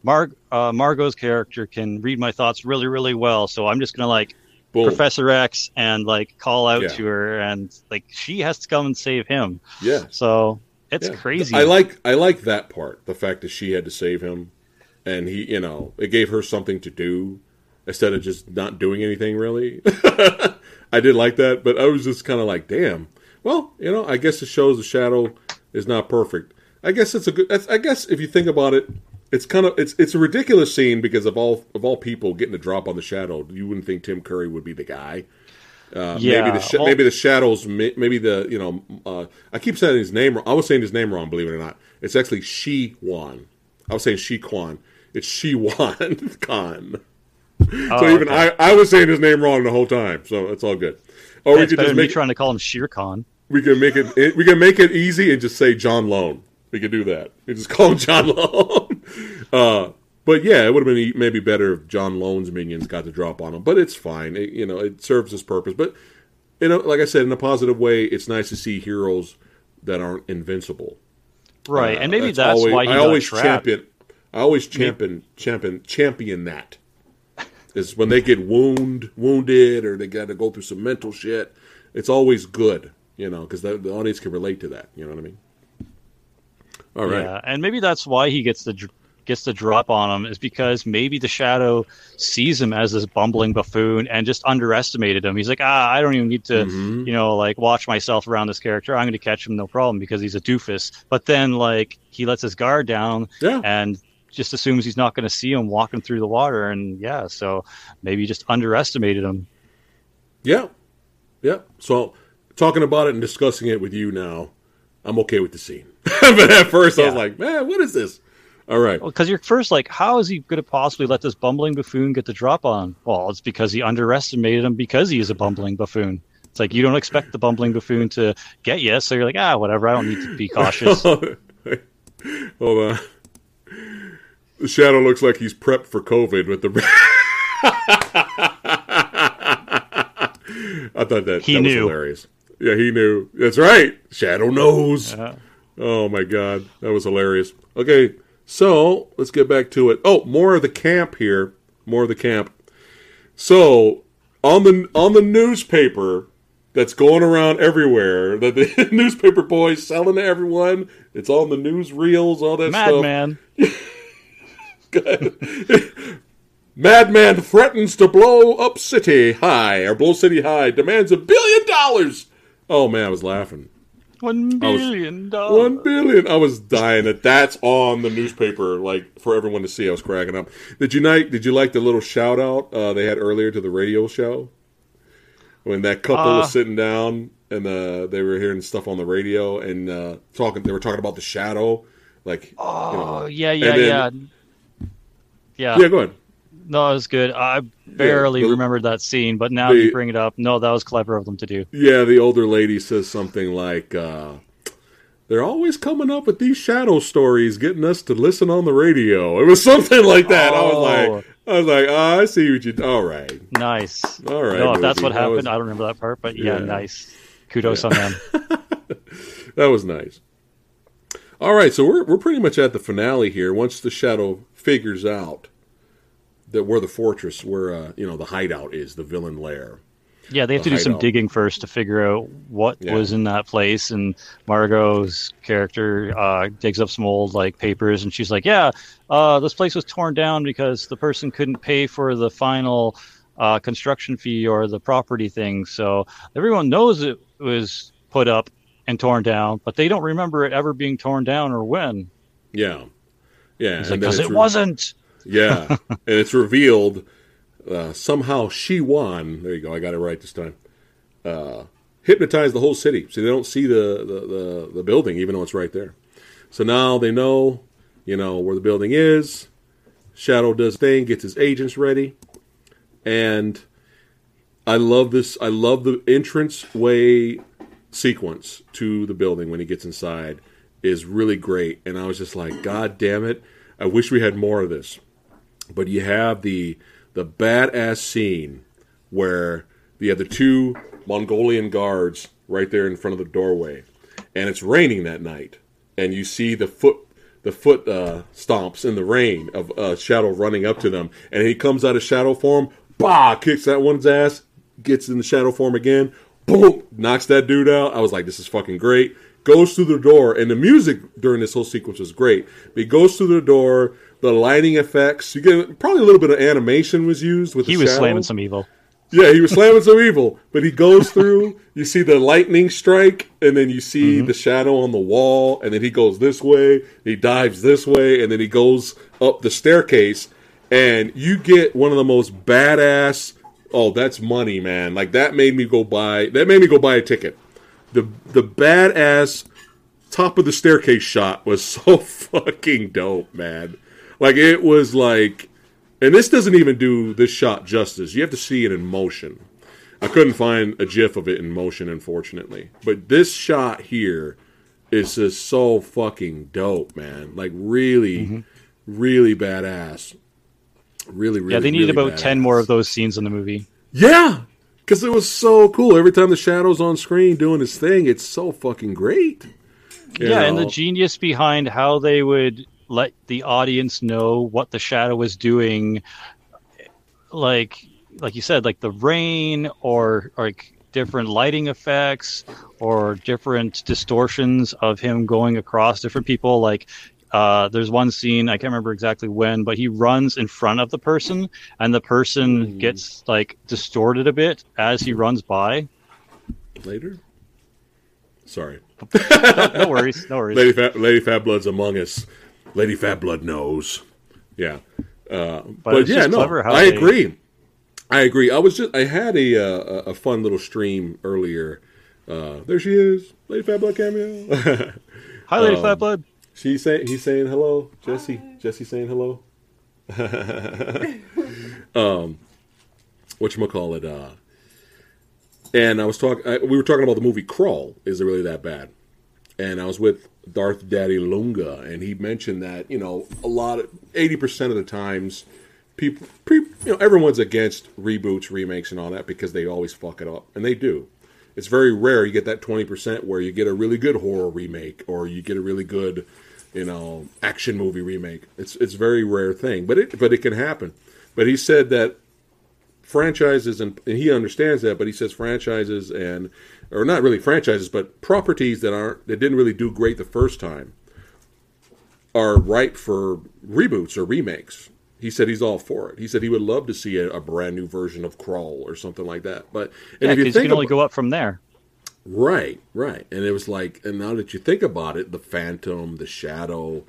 Mar- uh, Margo's character can read my thoughts really, really well. So I'm just gonna like Boom. Professor X and like call out Yeah. to her, and like she has to come and save him. yeah. So it's Yeah. crazy. I like I like that part. The fact that she had to save him, and he, you know, it gave her something to do instead of just not doing anything. Really, I did like that, but I was just kind of like, damn. Well, you know, I guess it shows the shadow is not perfect. I guess it's a good. I guess if you think about it, it's kind of it's it's a ridiculous scene because of all of all people getting a drop on the shadow. You wouldn't think Tim Curry would be the guy. Uh, Yeah, maybe the sh- well- maybe the shadows. Maybe the you know. Uh, I keep saying his name. wrong. I was saying his name wrong. Believe it or not, it's actually Shi Wan. I was saying Shi Kwan. It's Shi Wan Khan. So Oh, even okay. I, I was saying his name wrong the whole time. So it's all good. Or we could just make trying to call him Shere Khan. we can make it, we can make it easy and just say John Lone. We could do that. We just call him John Lone. Uh, but yeah, it would have been maybe better if John Lone's minions got the drop on him. But it's fine. It, you know, it serves its purpose. But you know, like I said, in a positive way, it's nice to see heroes that aren't invincible. Right, Uh, and maybe that's, always, why he I always trapped. champion. I always champion champion champion that is when they get wound wounded or they got to go through some mental shit. It's always good, you know, because the, the audience can relate to that. You know what I mean? All right. Yeah, and maybe that's why he gets the gets the drop on him is because maybe the shadow sees him as this bumbling buffoon and just underestimated him. He's like, ah, I don't even need to, Mhm. you know, like watch myself around this character. I'm going to catch him no problem because he's a doofus. But then, like, he lets his guard down Yeah. and just assumes he's not going to see him walking through the water. And yeah, so maybe just underestimated him. Yeah. Yeah. So talking about it and discussing it with you now, I'm okay with the scene. but at first, I was like, man, what is this? All right. Because you're first like, how is he going to possibly let this bumbling buffoon get the drop on? Well, it's because he underestimated him because he is a bumbling buffoon. It's like you don't expect the bumbling buffoon to get you, so you're like, ah, whatever. I don't need to be cautious. Hold on. The shadow looks like he's prepped for COVID with the. I thought that, He that knew. was hilarious. Yeah, he knew. That's right. Shadow knows. Uh, Oh my god, that was hilarious. Okay, so let's get back to it. Oh, more of the camp here. More of the camp. So on the on the newspaper that's going around everywhere, that the newspaper boys selling to everyone. It's on the newsreels, all that stuff. Madman. Good. Madman threatens to blow up city high or blow city high. Demands a billion dollars. Oh man, I was laughing. One billion dollars. One billion. I was dying that that's on the newspaper, like for everyone to see. I was cracking up. Did you like? Did you like the little shout out uh, they had earlier to the radio show when that couple Uh. was sitting down and uh, they were hearing stuff on the radio and uh, talking? They were talking about the shadow, like Oh you know. yeah, yeah, then- yeah. Yeah, Yeah, go ahead. No, it was good. I barely the- remembered that scene, but now the- you bring it up. No, that was clever of them to do. Yeah, the older lady says something like, uh, "They're always coming up with these shadow stories, getting us to listen on the radio." It was something like that. I was Oh. like, I was like, oh, I see what you. All right, Nice. all right. no, if that's what happened, was- I don't remember that part, but yeah, Yeah. nice. Kudos on them. that was nice. All right, so we're we're pretty much at the finale here. Once the shadow figures out that where the fortress, where uh, you know the hideout is, the villain lair. Yeah, they have The to do some digging first to figure out what Yeah. was in that place. And Margo's character uh, digs up some old like papers, and she's like, "Yeah, uh, this place was torn down because the person couldn't pay for the final uh, construction fee or the property thing. So everyone knows it was put up and torn down, but they don't remember it ever being torn down or when. Yeah, yeah. And like because it re- wasn't." Yeah, and it's revealed uh, somehow Shiwan. There you go. I got it right this time. Uh, hypnotized the whole city, so they don't see the, the, the, the building, even though it's right there. So now they know, you know, where the building is. Shadow does thing, gets his agents ready, and I love this. I love the entrance way sequence to the building when he gets inside is really great. And I was just like, God damn it! I wish we had more of this but you have the the badass scene where you have the two Mongolian guards right there in front of the doorway, and it's raining that night, and you see the foot the foot uh, stomps in the rain of uh, Shadow running up to them, and he comes out of Shadow form, bah, kicks that one's ass, gets in the Shadow form again, boom, knocks that dude out. I was like, this is fucking great. Goes through the door, and the music during this whole sequence was great. He goes through the door, the lighting effects. You get probably a little bit of animation was used with He the was shadow. slamming some evil. Yeah, he was slamming some evil, but he goes through. You see the lightning strike, and then you see Mm-hmm. the shadow on the wall, and then he goes this way. He dives this way, and then he goes up the staircase, and you get one of the most badass. Oh, that's money, man! Like that made me go buy. That made me go buy a ticket. The the badass top of the staircase shot was so fucking dope, man. Like it was like and this doesn't even do this shot justice. You have to see it in motion. I couldn't find a gif of it in motion, unfortunately. But this shot here is just so fucking dope, man. Like really, mm-hmm. really badass. Really, really. yeah, they need really about ten more of those scenes in the movie. Yeah, because it was so cool. Every time the shadow's on screen doing his thing, it's so fucking great. Yeah, and the genius behind how they would let the audience know what the shadow was doing, like like you said, like the rain or, or like different lighting effects or different distortions of him going across different people. Like uh, there's one scene I can't remember exactly when, but he runs in front of the person, and the person gets like distorted a bit as he runs by. later. Sorry. No worries, no worries. Lady Fat Lady Fat Blood's among us. Lady Fat Blood knows. Yeah, uh, but, it's yeah, no, I they- agree. I agree. I was just I had a uh, a fun little stream earlier. Uh, there she is, Lady Fat Blood cameo. Hi, Lady Um, Fat Blood. She's saying he's saying hello, Jesse. Jesse saying hello. um, what you call it? Uh, and I was talking. We were talking about the movie Crawl. Is it really that bad? And I was with Darth Daddy Lunga, and he mentioned that you know a lot of eighty percent of the times, people, pre, you know, everyone's against reboots, remakes, and all that because they always fuck it up, and they do. It's very rare you get that twenty percent where you get a really good horror remake or you get a really good, you know, action movie remake. It's it's very rare thing, but it but it can happen. But he said that franchises and, and he understands that, but he says franchises and or not really franchises, but properties that aren't that didn't really do great the first time are ripe for reboots or remakes. He said he's all for it. He said he would love to see a, a brand new version of Crawl or something like that. But and Yeah, if you think can only about- go up from there. Right, right. And it was like, and now that you think about it, the Phantom, the Shadow,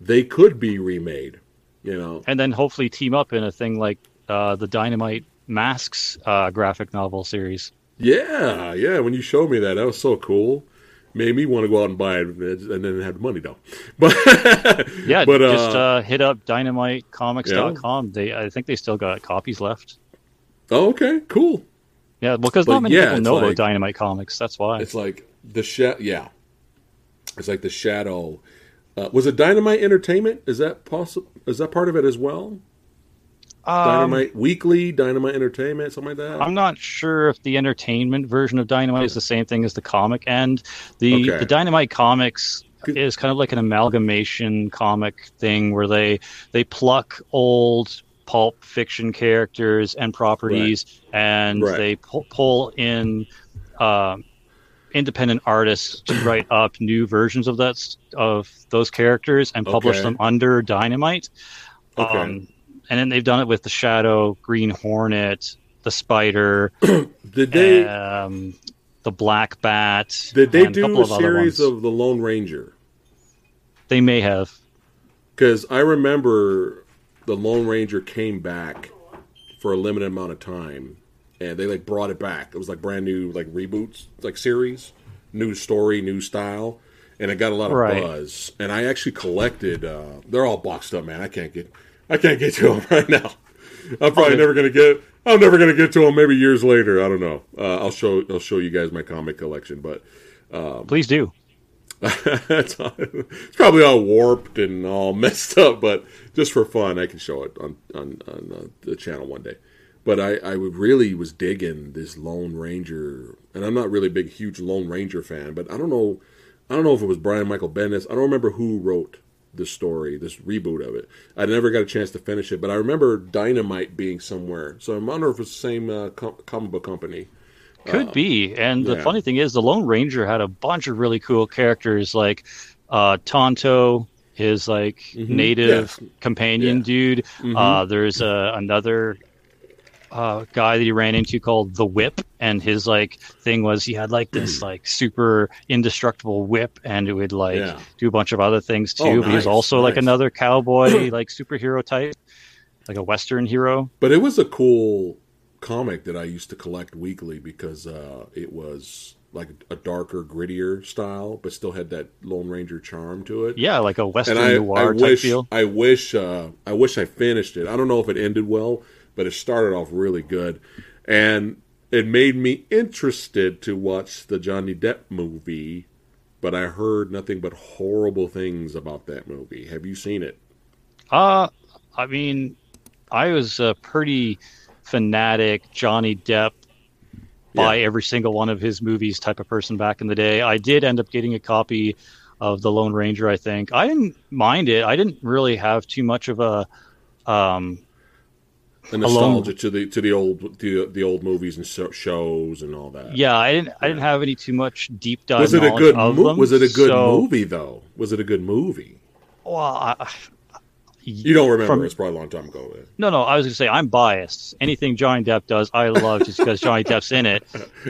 they could be remade. You know, and then hopefully team up in a thing like uh, the Dynamite Masks uh, graphic novel series. Yeah, yeah. When you showed me that, that was so cool. Made me want to go out and buy it, and then have the money though. But Yeah, but just uh, uh, hit up dynamitecomics.com. They, I think they still got copies left. oh, okay, cool. Yeah, well, because not many yeah, people know like- about Dynamite Comics. That's why. It's like the shadow. Yeah, it's like the Shadow. Uh, was it Dynamite Entertainment? Is that possible? Is that part of it as well? Um, Dynamite Weekly, Dynamite Entertainment, something like that. I'm not sure if the entertainment version of Dynamite is the same thing as the comic end. The Okay. the Dynamite comics is kind of like an amalgamation comic thing where they they pluck old pulp fiction characters and properties and Right. they pull, pull in um, independent artists to write up new versions of that of those characters and publish Okay. them under Dynamite. Okay. Um, and then they've done it with the Shadow, Green Hornet, the Spider, Did they? um, the Black Bat. Did they a do a of series of the Lone Ranger? They may have. Because I remember the Lone Ranger came back for a limited amount of time, and they like brought it back. It was like brand new, like reboots, like series, new story, new style, and it got a lot of Right. buzz. And I actually collected. Uh, they're all boxed up, man. I can't get, I can't get to them right now. I'm probably never gonna get. I'm never gonna get to them. Maybe years later. I don't know. Uh, I'll show. I'll show you guys my comic collection, but. Please do. it's probably all warped and all messed up, but just for fun, I can show it on on, on uh, the channel one day. But I, I really was digging this Lone Ranger, and I'm not really a big, huge Lone Ranger fan, but I don't know, I don't know if it was Brian Michael Bendis. I don't remember who wrote the story, this reboot of it. I never got a chance to finish it, but I remember Dynamite being somewhere. So I'm wonder if it's the same uh, com- comic book company. Could be. And the funny thing is, the Lone Ranger had a bunch of really cool characters like uh, Tonto, his like native Yes. companion Yeah. dude. Uh, there's uh, another uh, guy that he ran into called the Whip, and his like thing was he had like this like super indestructible whip, and it would like Yeah. do a bunch of other things too. Oh, but he was nice, also like another cowboy like superhero type, like a Western hero. But it was a cool comic that I used to collect weekly because uh, it was like a darker, grittier style, but still had that Lone Ranger charm to it. Yeah, like a Western and I, I noir type wish feel. I wish uh, I wish I finished it. I don't know if it ended well, but it started off really good, and it made me interested to watch the Johnny Depp movie. But I heard nothing but horrible things about that movie. Have you seen it? Uh, I mean, I was a pretty fanatic Johnny Depp buy Yeah. every single one of his movies type of person back in the day. I did end up getting a copy of The Lone Ranger, I think. I didn't mind it. I didn't really have too much of a um The Alone- nostalgia to the to the old the, the old movies and shows and all that. yeah, I didn't I didn't have any too much deep dive Was it a good mo- them, Was it a good so- movie though? Was it a good movie? Well, I, You don't remember? From- it's probably a long time ago. No, no, I was going to say I'm biased. Anything Johnny Depp does, I love just because Johnny Depp's in it.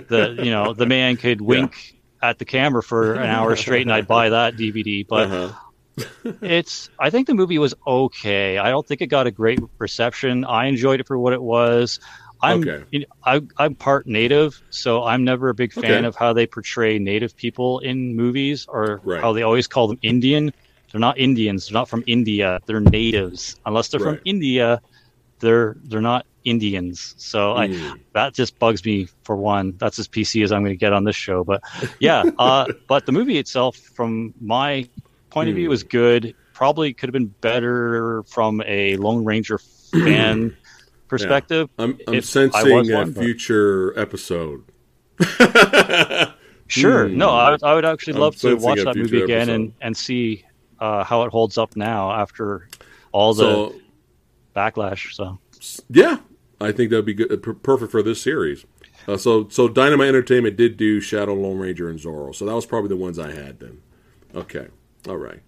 The you know the man could wink at the camera for an hour straight, and I'd buy that DVD. But Uh-huh. it's I think the movie was okay. I don't think it got a great reception. I enjoyed it for what it was. I'm Okay. you know, I, I'm part native, so I'm never a big fan Okay. of how they portray native people in movies or Right. how they always call them Indian. They're not Indians. They're not from India. They're natives. Unless they're Right. from India, they're they're not Indians. So I Mm. that just bugs me for one. That's as PC as I'm going to get on this show. But yeah, uh, but the movie itself, from my point of view, Hmm. was good. Probably could have been better from a Lone Ranger fan perspective. I'm, I'm sensing a but- future episode. Sure, Hmm. no, I would, I would actually I'm love to watch that movie again episode. and and see uh, how it holds up now after all the so backlash. So yeah, I think that'd be good, perfect for this series. Uh, so so Dynamite Entertainment did do Shadow Lone Ranger and Zorro, so that was probably the ones I had then. Okay, all right,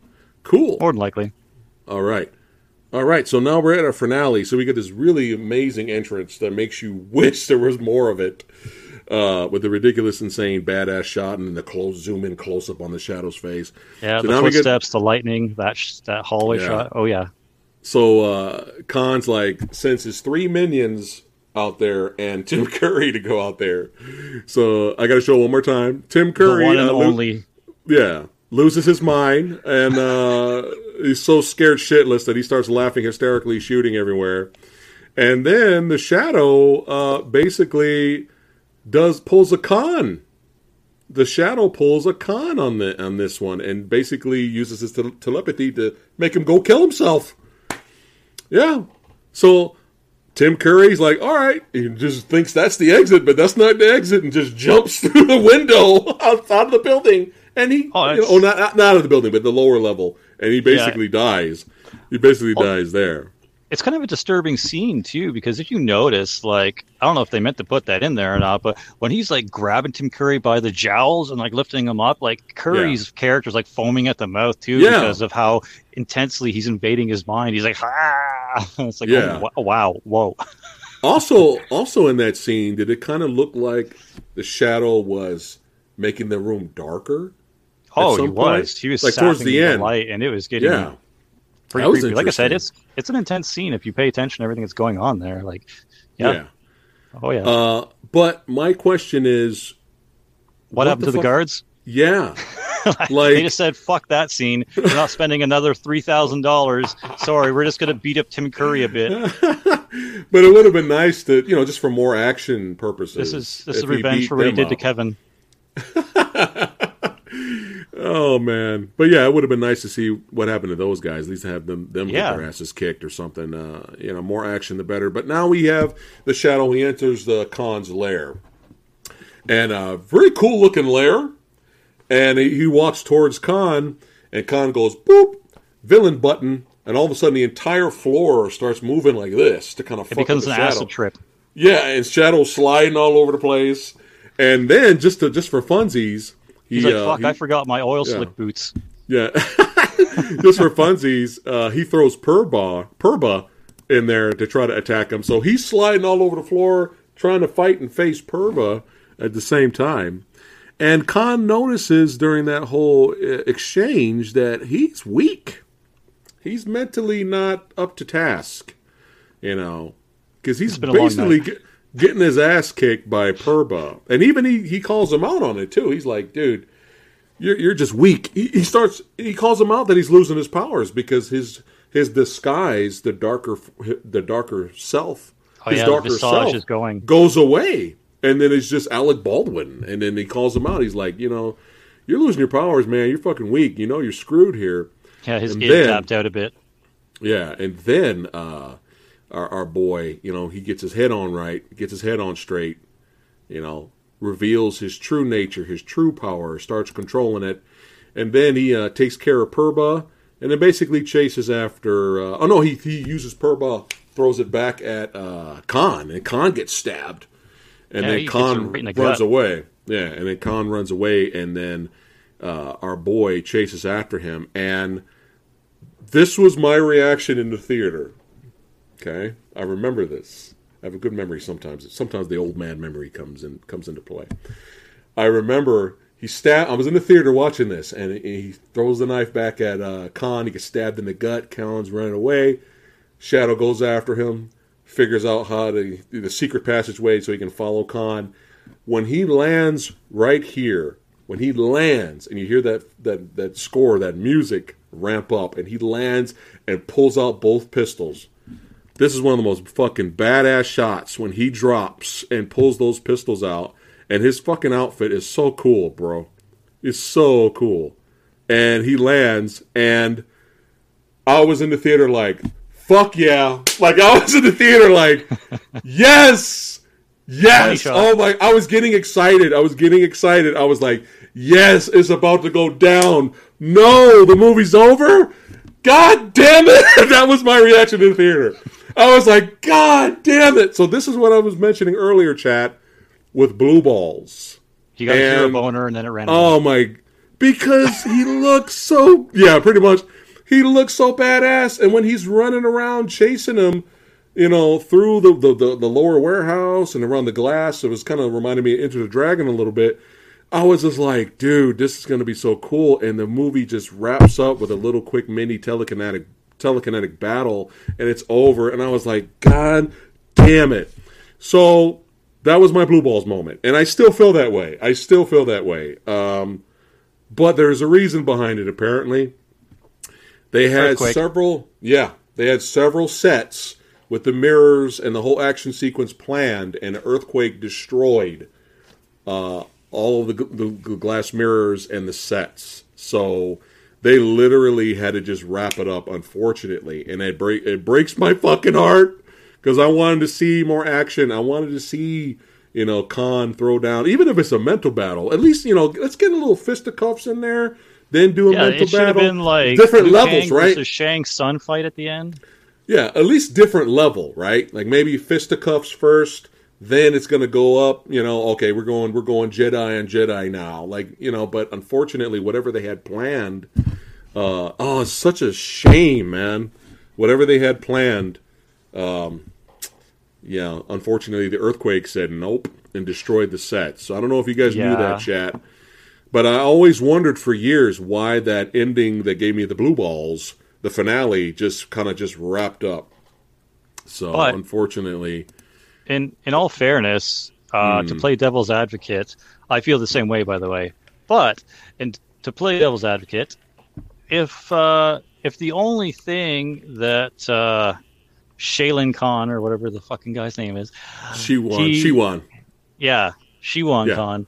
cool. more than likely, All right. All right, so now we're at our finale. So we get this really amazing entrance that makes you wish there was more of it. Uh, with the ridiculous, insane, badass shot and the close zoom in close up on the Shadow's face. yeah. So the we get- footsteps, the lightning, that sh- that hallway Yeah. shot. Oh yeah, So uh, Khan's like sends his three minions out there and Tim Curry to go out there. So I got to show one more time. Tim Curry, the one and uh, only. yeah, loses his mind and uh, he's so scared shitless that he starts laughing hysterically, shooting everywhere. And then the shadow uh, basically does pulls a con. The shadow pulls a con on the on this one and basically uses his tel- telepathy to make him go kill himself. Yeah. So Tim Curry's like, all right, he just thinks that's the exit, but that's not the exit, and just jumps through the window outside of the building. And he, Oh, you know, oh, not, not not out of the building, but the lower level, and he basically dies. He basically Oh. dies there. it's kind of a disturbing scene too because if you notice like i don't know if they meant to put that in there or not but when he's like grabbing tim curry by the jowls and like lifting him up like curry's character's like foaming at the mouth too Yeah. because of how intensely he's invading his mind he's like ah! it's like Yeah. oh, wow whoa Also, also in that scene, did it kind of look like the shadow was making the room darker? Oh he was point, he was like, towards the end. light and it was getting Yeah, pretty That was creepy like i said it's it's an intense scene if you pay attention to everything that's going on there like yeah, yeah. oh yeah Uh, but my question is, what, what happened the to the guards yeah, they like just said, "Fuck that scene. We're not spending another three thousand dollars. Sorry, we're just going to beat up Tim Curry a bit. but it would have been nice to, you know, just for more action purposes. This is this is revenge for what he did to. Kevin. Oh man, but yeah, it would have been nice to see what happened to those guys. At least have them them Yeah. get their asses kicked or something. Uh, you know, more action the better. But now we have the shadow. He enters the Khan's lair, and a very cool looking lair. And he, he walks towards Khan, and Khan goes boop, villain button, and all of a sudden the entire floor starts moving like this to kind of It becomes an shadow. acid trip. Yeah, and Shadow sliding all over the place. And then just to, just for funsies, he, He's like, uh, "Fuck, he- I forgot my oil yeah. slick boots." yeah, just for funsies, uh, he throws Phurba Phurba in there to try to attack him. So he's sliding all over the floor, trying to fight and face Phurba at the same time. And Khan notices during that whole uh, exchange that he's weak. He's mentally not up to task, you know, because he's basically getting his ass kicked by Phurba. And even he, he calls him out on it, too. He's like, dude, you're, you're just weak. He, he starts, he calls him out that he's losing his powers because his his disguise, the darker the darker self, oh, his yeah, darker self is going. goes away and then it's just Alec Baldwin, and then he calls him out. He's like, you know, you're losing your powers, man. You're fucking weak. You know, you're screwed here. Yeah, his and id tapped out a bit. Yeah, and then uh, our our boy, you know, he gets his head on right, gets his head on straight. You know, reveals his true nature, his true power, starts controlling it, and then he uh, takes care of Phurba, and then basically chases after. Uh, oh no, he he uses Phurba, throws it back at uh, Khan, and Khan gets stabbed and yeah, then Khan right runs gut. away. Yeah, and then Khan runs away, and then uh, our boy chases after him. And this was my reaction in the theater. Okay, I remember this. I have a good memory sometimes. Sometimes the old man memory comes in comes into play. I remember he stabbed. I was in the theater watching this, and he throws the knife back at uh, Khan. He gets stabbed in the gut. Khan's running away. Shadow goes after him figures out how to do the secret passageway so he can follow Khan. When he lands right here, when he lands and you hear that that that score, that music ramp up, and he lands and pulls out both pistols. This is one of the most fucking badass shots when he drops and pulls those pistols out, and his fucking outfit is so cool, bro. It's so cool. And he lands, and I was in the theater like, fuck yeah. Like I was in the theater like, yes, yes. Oh my, I was getting excited. I was getting excited. I was like, yes, it's about to go down. No, the movie's over. God damn it. that was my reaction in the theater. I was like, God damn it. So this is what I was mentioning earlier, chat, with blue balls. He got and, a boner and then it ran. Oh away. my because he looks so yeah, pretty much he looks so badass. And when he's running around chasing him, you know, through the, the, the, the lower warehouse and around the glass, it was kind of reminding me of Enter the Dragon a little bit. I was just like, dude, this is going to be so cool. And the movie just wraps up with a little quick mini telekinetic telekinetic battle and it's over. And I was like, God damn it. So that was my blue balls moment. And I still feel that way. I still feel that way. Um, but there's a reason behind it, apparently. They had Earthquake. several, yeah, they had several sets with the mirrors and the whole action sequence planned, and Earthquake destroyed uh, all of the, the, the glass mirrors and the sets. So they literally had to just wrap it up, unfortunately, and it break it breaks my fucking heart because I wanted to see more action. I wanted to see you know Khan throw down, even if it's a mental battle. At least you know let's get a little fisticuffs in there then do a yeah, mental it battle. Have been like different Liu levels, Kang right? Shang Tsung fight at the end. Yeah, at least different level, right? Like maybe fisticuffs first, then it's going to go up. You know, okay, we're going we're going Jedi and Jedi now. Like you know, but unfortunately, whatever they had planned, uh, oh, it's such a shame, man. Whatever they had planned, um, yeah, unfortunately, the earthquake said nope and destroyed the set. So I don't know if you guys yeah. knew that, chat. But I always wondered for years why that ending that gave me the blue balls, the finale, just kind of just wrapped up. So but unfortunately, in in all fairness, uh, mm. to hmm. play devil's advocate, I feel the same way. By the way, but and to play devil's advocate, if uh, if the only thing that uh, Shaylin Khan or whatever the fucking guy's name is, she won. He, she won. Yeah, she won. Yeah. Khan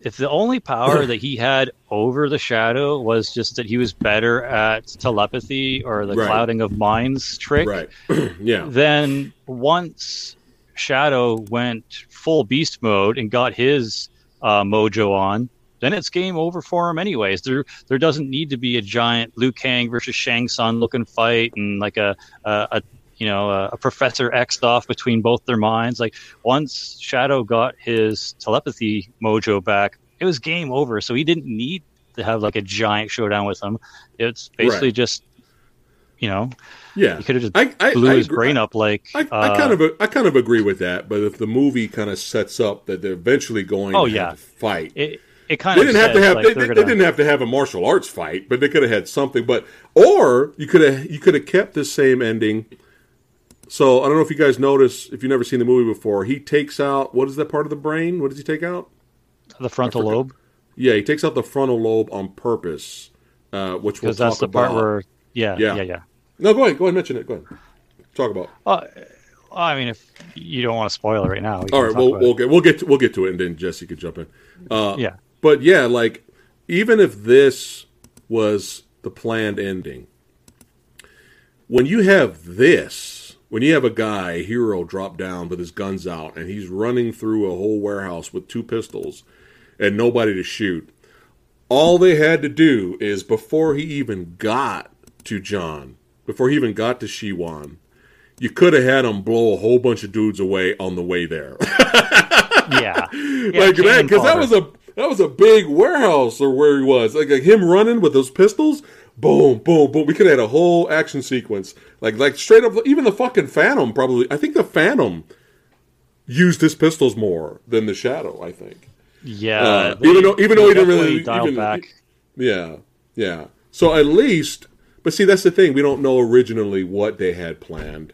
if the only power that he had over the shadow was just that he was better at telepathy or the right. clouding of minds trick, right? yeah. Then once Shadow went full beast mode and got his uh, mojo on, then it's game over for him anyways. There there doesn't need to be a giant Liu Kang versus Shang Tsung looking fight and like a, a, a you know, a, a Professor X off between both their minds. Like once Shadow got his telepathy mojo back, it was game over. So he didn't need to have like a giant showdown with him. It's basically right. just you know, Yeah, he could have just I, I, blew I his brain up like. I, I uh, kind of I kind of agree with that, but if the movie kind of sets up that they're eventually going Oh, to yeah. fight, It, it kind they of didn't have to have like, they, they're gonna- they didn't have to have a martial arts fight, but they could have had something. But or you could have you could have kept the same ending. So I don't know if you guys notice if you've never seen the movie before. He takes out what is that part of the brain? What does he take out? the frontal lobe Yeah, he takes out the frontal lobe on purpose, uh, which we'll because that's talk the part where yeah, Yeah. yeah, yeah, No, go ahead. Go ahead. Mention it. Go ahead. Talk about. Uh, I mean, if you don't want to spoil it right now, All right, we'll we'll get we'll get to, we'll get to it, and then Jesse could jump in. Uh, yeah, But yeah, like even if this was the planned ending, when you have this, when you have a guy, a hero, drop down with his guns out, and he's running through a whole warehouse with two pistols and nobody to shoot, all they had to do is before he even got to John, before he even got to Shiwan, you could have had him blow a whole bunch of dudes away on the way there. yeah, yeah like that because that was a that was a big warehouse or where he was like, like him running with those pistols boom boom boom we could have had a whole action sequence like like straight up even the fucking phantom probably i think the phantom used his pistols more than the shadow i think yeah. uh, they- even though even though he didn't really even, back. yeah yeah so at least but see that's the thing. We don't know originally what they had planned.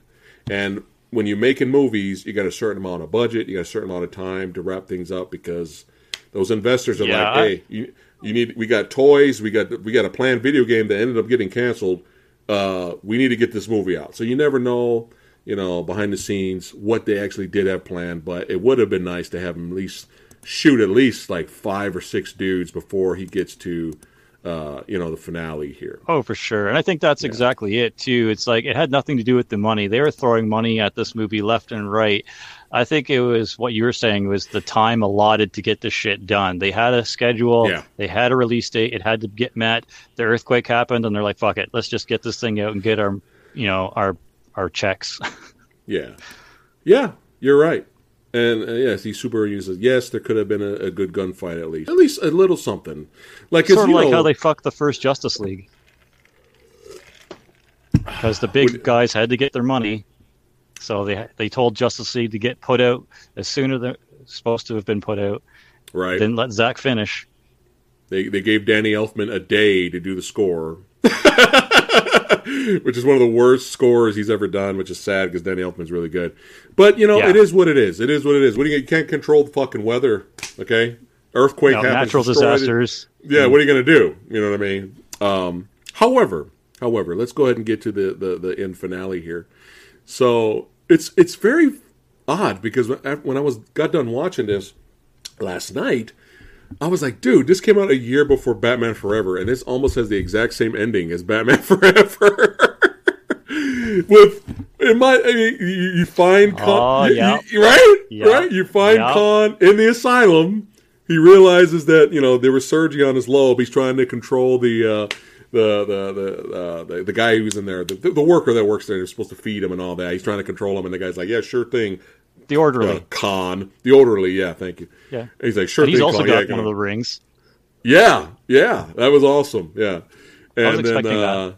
And when you're making movies you got a certain amount of budget you got a certain amount of time to wrap things up because those investors are Yeah, like I- hey you, you need we got toys we got we got a planned video game that ended up getting canceled. Uh, we need to get this movie out. So you never know you know behind the scenes what they actually did have planned but it would have been nice to have him at least shoot at least like five or six dudes before he gets to uh, you know the finale here Oh, for sure. And I think that's exactly it, too. It's like it had nothing to do with the money. They were throwing money at this movie left and right. I think it was what you were saying was the time allotted to get this shit done. They had a schedule, Yeah. they had a release date, it had to get met. The earthquake happened, and they're like, fuck it, let's just get this thing out and get our, you know, our our checks. yeah yeah you're right and uh, yes he super uses yes there could have been a, a good gunfight at least at least a little something like sort of like know, how they fucked the first Justice League. Because the big Would- guys had to get their money, so they they told Justice League to get put out as soon as they're supposed to have been put out. right Didn't let Zach finish. They they gave Danny Elfman a day to do the score, which is one of the worst scores he's ever done. Which is sad because Danny Elfman's really good. But you know, Yeah. it is what it is. It is what it is. What do you, you can't control the fucking weather. Okay, earthquake No, happens, natural destroy it. disasters. Yeah, what are you going to do? You know what I mean? Um, however, however, let's go ahead and get to the, the the end finale here. So it's it's very odd because when I was got done watching this last night, I was like, dude, this came out a year before Batman Forever, and this almost has the exact same ending as Batman Forever. With in my, I mean, you, you find Khan, Oh, you- yeah. you- right, Yeah. right, you find Yeah. Khan in the asylum. He realizes that you know there was surgery on his lobe. He's trying to control the uh, the the the, uh, the the guy who's in there, the, the worker that works there. They're supposed to feed him and all that. He's trying to control him, and the guy's like, "Yeah, sure thing." The orderly. Uh, Khan, the orderly, yeah, thank you. yeah. And he's like, "Sure And he's thing." also Khan, got yeah, one Khan." of the rings. Yeah, yeah, that was awesome. Yeah, and was then expecting uh,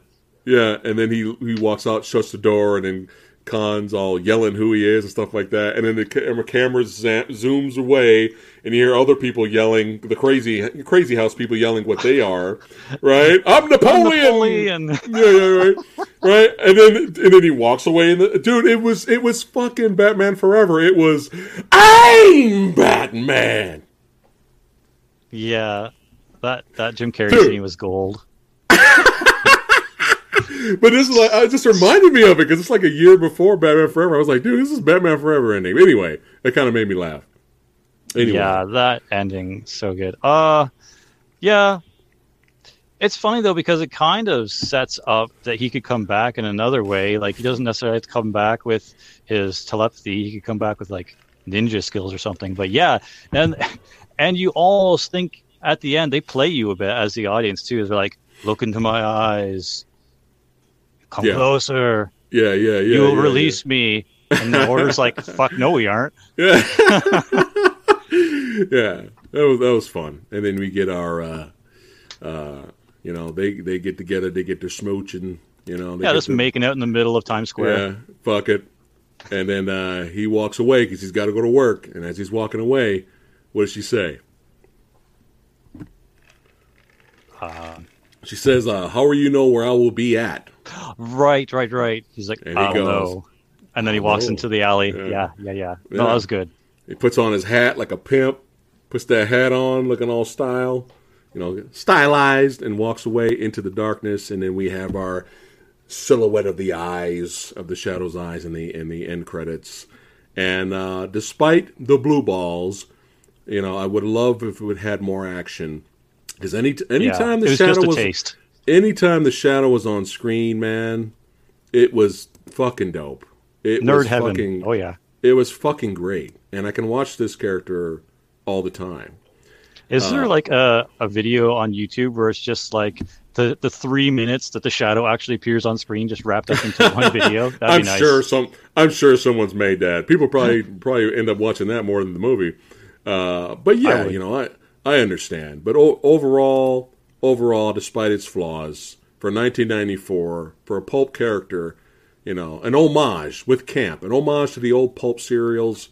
yeah, and then he he walks out, shuts the door, and then Khan's all yelling who he is and stuff like that. And then the camera zooms away, and you hear other people yelling, the crazy crazy house people yelling what they are, right? I'm Napoleon. Napoleon. Yeah, yeah, right, right. And then and then he walks away, and the, dude, it was it was fucking Batman Forever. It was I'm Batman. Yeah. That that Jim Carrey Dude. scene was gold. But this is like, it just reminded me of it because it's like a year before Batman Forever. I was like, dude, this is Batman Forever ending. Anyway, that kind of made me laugh. Anyway, Yeah, that ending so good. Uh yeah. It's funny though because it kind of sets up that he could come back in another way. Like he doesn't necessarily have to come back with his telepathy. He could come back with like ninja skills or something. But yeah, and and you almost think at the end they play you a bit as the audience too. They're like, look into my eyes. Come Yeah. closer. yeah, yeah, yeah. You'll yeah, release me. And the order's like, fuck no, we aren't. Yeah, yeah. That was that was fun. And then we get our, uh, uh, you know, they they get together, they get their smooching, You know, they Yeah, just to- making out in the middle of Times Square. Yeah, fuck it. And then uh, he walks away because he's got to go to work. And as he's walking away, what does she say? Uh, She says, uh, "How are you know where I will be at?" right, right, right. He's like, And he I goes, know. And then he walks know. into the alley. Yeah. Yeah, yeah, yeah. Yeah. No, that was good. He puts on his hat like a pimp, puts that hat on, looking all style, you know, stylized, and walks away into the darkness. And then we have our silhouette of the eyes of the shadow's eyes in the in the end credits. And uh, despite the blue balls, you know, I would love if it had more action. Because any anytime yeah. the it was shadow just a was taste. anytime the shadow was on screen, man, it was fucking dope. It Nerd was heaven. Fucking, Oh yeah. it was fucking great, and I can watch this character all the time. Is Uh, there like a, a video on YouTube where it's just like the, the three minutes that the shadow actually appears on screen just wrapped up into one video? That'd I'm be nice. sure some. I'm sure someone's made that. People probably probably end up watching that more than the movie. Uh, but yeah, you know, I I understand. But o- overall, overall, despite its flaws, for 1994, for a pulp character, you know, an homage with camp, an homage to the old pulp serials.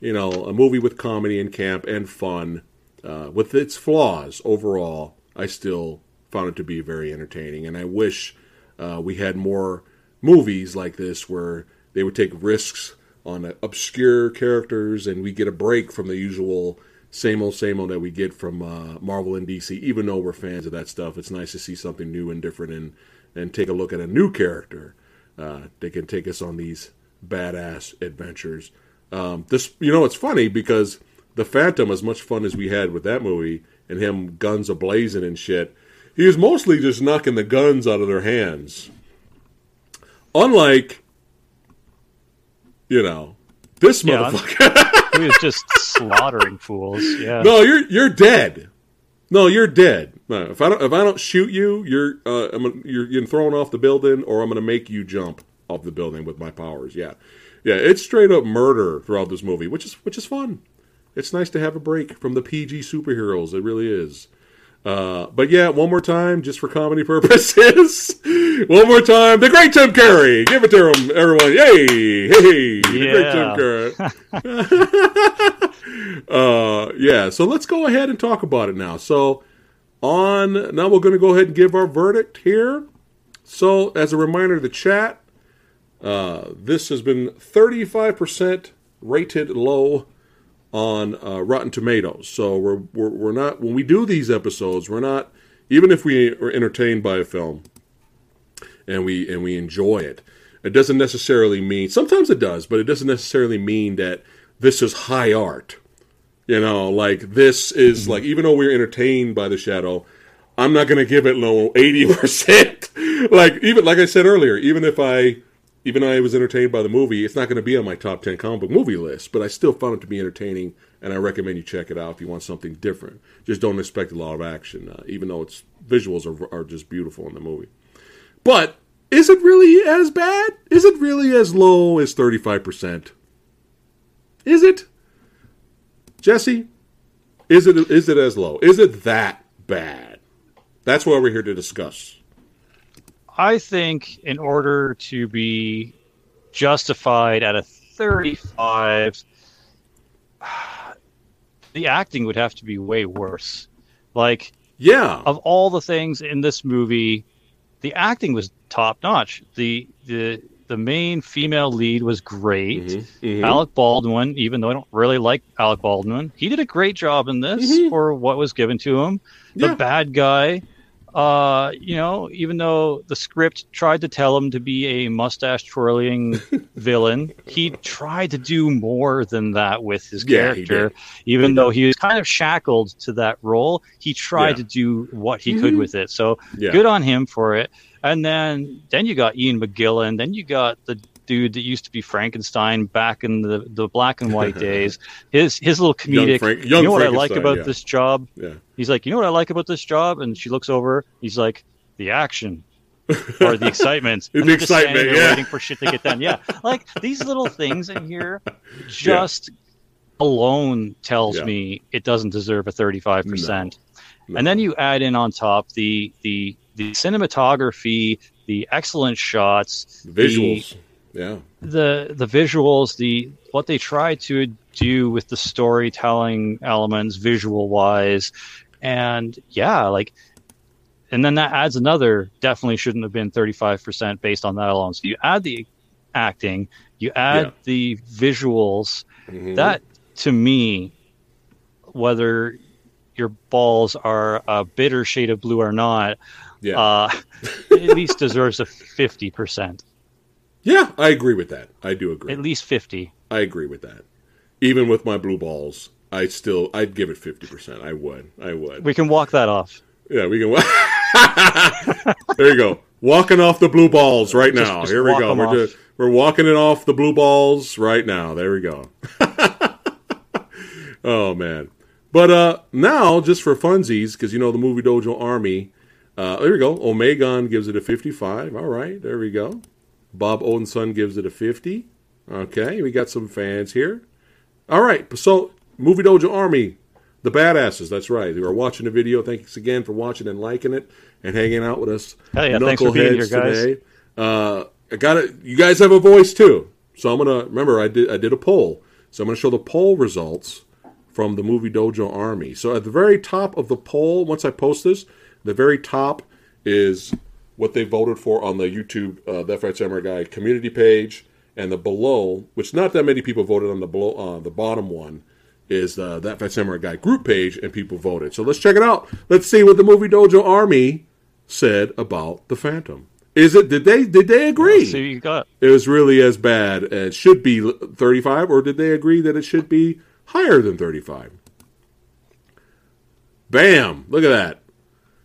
You know, a movie with comedy and camp and fun. Uh, with its flaws overall, I still found it to be very entertaining, and I wish uh, we had more movies like this where they would take risks on obscure characters, and we get a break from the usual same old, same old that we get from uh, Marvel and DC. Even though we're fans of that stuff, it's nice to see something new and different, and and take a look at a new character. Uh, they can take us on these badass adventures. Um, this, you know, it's funny because the Phantom, as much fun as we had with that movie, and him guns ablazing and shit, he was mostly just knocking the guns out of their hands. Unlike, you know, this Yeah. motherfucker. He was just slaughtering fools. Yeah. no, you're you're dead. No, you're dead. If I don't if I don't shoot you, you're uh, I'm you're you're thrown off the building, or I'm gonna make you jump off the building with my powers. Yeah, yeah, it's straight up murder throughout this movie, which is which is fun. It's nice to have a break from the PG superheroes. It really is. Uh, but yeah, one more time, just for comedy purposes. one more time, the great Tim Curry. Give it to him, everyone. Yay! Hey, the great Tim Curry. uh, yeah, so let's go ahead and talk about it now. So, on now, we're going to go ahead and give our verdict here. So, as a reminder to the chat, uh, this has been 35% rated low on uh, Rotten Tomatoes. So we're, we're we're not when we do these episodes, we're not even if we are entertained by a film and we and we enjoy it. It doesn't necessarily mean sometimes it does, but it doesn't necessarily mean that this is high art. You know, like this is like even though we're entertained by the shadow, I'm not going to give it low 80%. like even like I said earlier, even if I even though I was entertained by the movie, it's not going to be on my top 10 comic book movie list, but I still found it to be entertaining, and I recommend you check it out if you want something different. Just don't expect a lot of action, uh, even though its visuals are, are just beautiful in the movie. But is it really as bad? Is it really as low as 35%? Is it? Jesse, is it is it as low? Is it that bad? That's what we're here to discuss. I think in order to be justified at a 35, the acting would have to be way worse. Like, Yeah. of all the things in this movie, the acting was top notch. The the the main female lead was great. Mhm. Alec Baldwin, even though I don't really like Alec Baldwin, he did a great job in this Mhm. for what was given to him. The bad guy, uh, you know, even though the script tried to tell him to be a mustache twirling villain, he tried to do more than that with his Yeah, he character. Even though he was kind of shackled to that role, he tried Yeah. to do what he could Mhm. with it. So Yeah. good on him for it. And then then you got Ian McKellen. Then you got the dude that used to be Frankenstein back in the, the black and white days. His his little comedic. Frank- you know what I like about yeah. this job? Yeah. He's like, you know what I like about this job? And she looks over. He's like, the action. or the excitement. The they're just excitement, yeah. waiting for shit to get done. Yeah, like these little things in here, just alone tells Yeah. me it doesn't deserve a thirty-five percent. No. And then you add in on top the the the cinematography, the excellent shots, the visuals, yeah, the the visuals, the what they try to do with the storytelling elements, visual wise, and yeah, like, and then that adds another. Definitely shouldn't have been thirty five percent based on that alone. So you add the acting, you add yeah. the visuals. Mm-hmm. That to me, whether your balls are a bitter shade of blue or not, yeah. uh, at least deserves a 50%. Yeah, I agree with that. I do agree. At least 50. I agree with that. Even with my blue balls, I still I'd give it 50%. I would. I would. We can walk that off. Yeah, we can walk. There you go. Walking off the blue balls right now. Just, Here we go. We're just, we're walking it off the blue balls right now. There we go. oh man. But uh, now, just for funsies, because you know the movie Dojo Army, uh, there we go. Omegon gives it a 55. All right, there we go. Bob Odenson gives it a 50. Okay, we got some fans here. All right, so Movie Dojo Army, the badasses. That's right. You are watching the video. Thanks again for watching and liking it and hanging out with us. Hell yeah, thanks for being here, guys. Today. Uh, I got it. You guys have a voice too, so I'm gonna remember. I did. I did a poll, so I'm gonna show the poll results from the Movie Dojo Army. So at the very top of the poll, once I post this, the very top is what they voted for on the YouTube uh, That Phat Samurai Guy community page, and the below, which not that many people voted on the below, uh, the bottom one, is uh, That Phat Samurai Guy group page, and people voted. So let's check it out. Let's see what the Movie Dojo Army said about the Phantom. Is it? Did they? Did they agree? see you got. It was really as bad. It should be 35, or did they agree that it should be higher than 35. Bam! Look at that.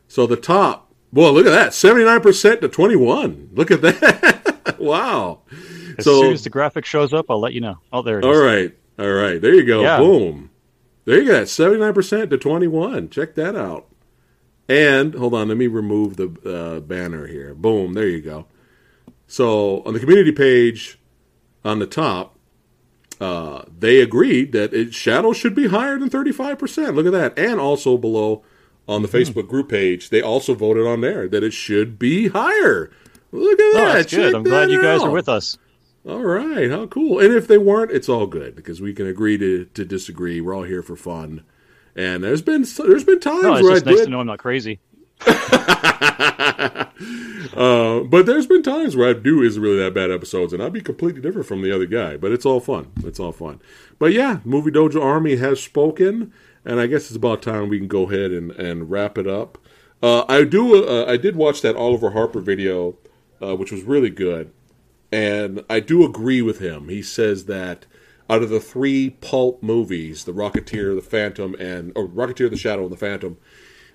So the top, boy, look at that, 79% to 21. Look at that. wow. As so, soon as the graphic shows up, I'll let you know. Oh, there it all is. All right. All right. There you go. Yeah. Boom. There you go. 79% to 21. Check that out. And hold on, let me remove the uh, banner here. Boom. There you go. So on the community page on the top, uh, they agreed that it, Shadow should be higher than 35%. Look at that. And also below on the. Facebook group page, they also voted on there that it should be higher. Look at oh, that. That's good. I'm glad you guys out. are with us. All right. How cool. And if they weren't, it's all good because we can agree to, to disagree. We're all here for fun. And there's been there's been times no, it's where just I nice did, to know I'm not crazy. uh, but there's been times where I do is really that bad episodes, and I'd be completely different from the other guy. But it's all fun. It's all fun. But yeah, Movie Dojo Army has spoken, and I guess it's about time we can go ahead and, and wrap it up. Uh, I do. Uh, I did watch that Oliver Harper video, uh, which was really good, and I do agree with him. He says that out of the three pulp movies, The Rocketeer, The Phantom, and or Rocketeer, The Shadow, and The Phantom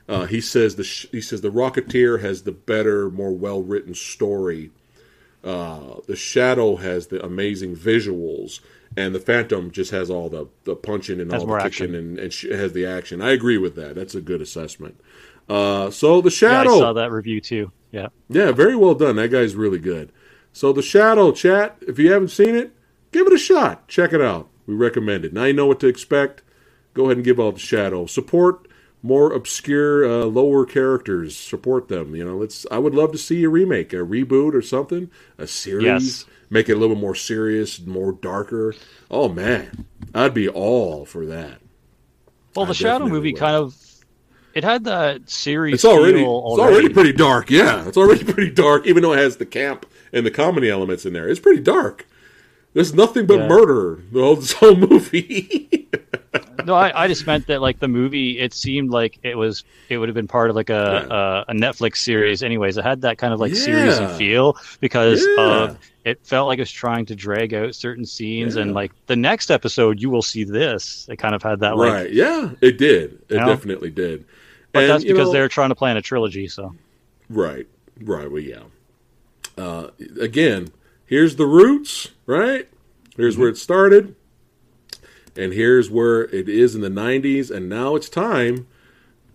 uh, he says the he says the Rocketeer has the better, more well written story. Uh, the Shadow has the amazing visuals, and the Phantom just has all the the punching and has all the kicking and, and sh- has the action. I agree with that. That's a good assessment. Uh, so the Shadow. Yeah, I saw that review too. Yeah. Yeah, very well done. That guy's really good. So the Shadow chat. If you haven't seen it, give it a shot. Check it out. We recommend it. Now you know what to expect. Go ahead and give out the Shadow support more obscure, uh, lower characters. Support them. You know, let's. I would love to see a remake, a reboot, or something. A series. Yes. Make it a little more serious, more darker. Oh man, I'd be all for that. Well, the Shadow movie would. kind of it had that series. It's already, already, it's already pretty dark. Yeah, it's already pretty dark. Even though it has the camp and the comedy elements in there, it's pretty dark. There's nothing but yeah. murder the whole, this whole movie. no, I, I just meant that like the movie, it seemed like it was it would have been part of like a yeah. a, a, Netflix series. Anyways, it had that kind of like yeah. series feel because uh, it felt like it was trying to drag out certain scenes, and like the next episode, you will see this. It kind of had that like right, yeah, it did, it you know? definitely did. But and, that's because know, they're trying to plan a trilogy. So right, right, well, yeah. Uh, again, here's the roots, right? Here's mm-hmm. where it started and here's where it is in the 90s, and now it's time.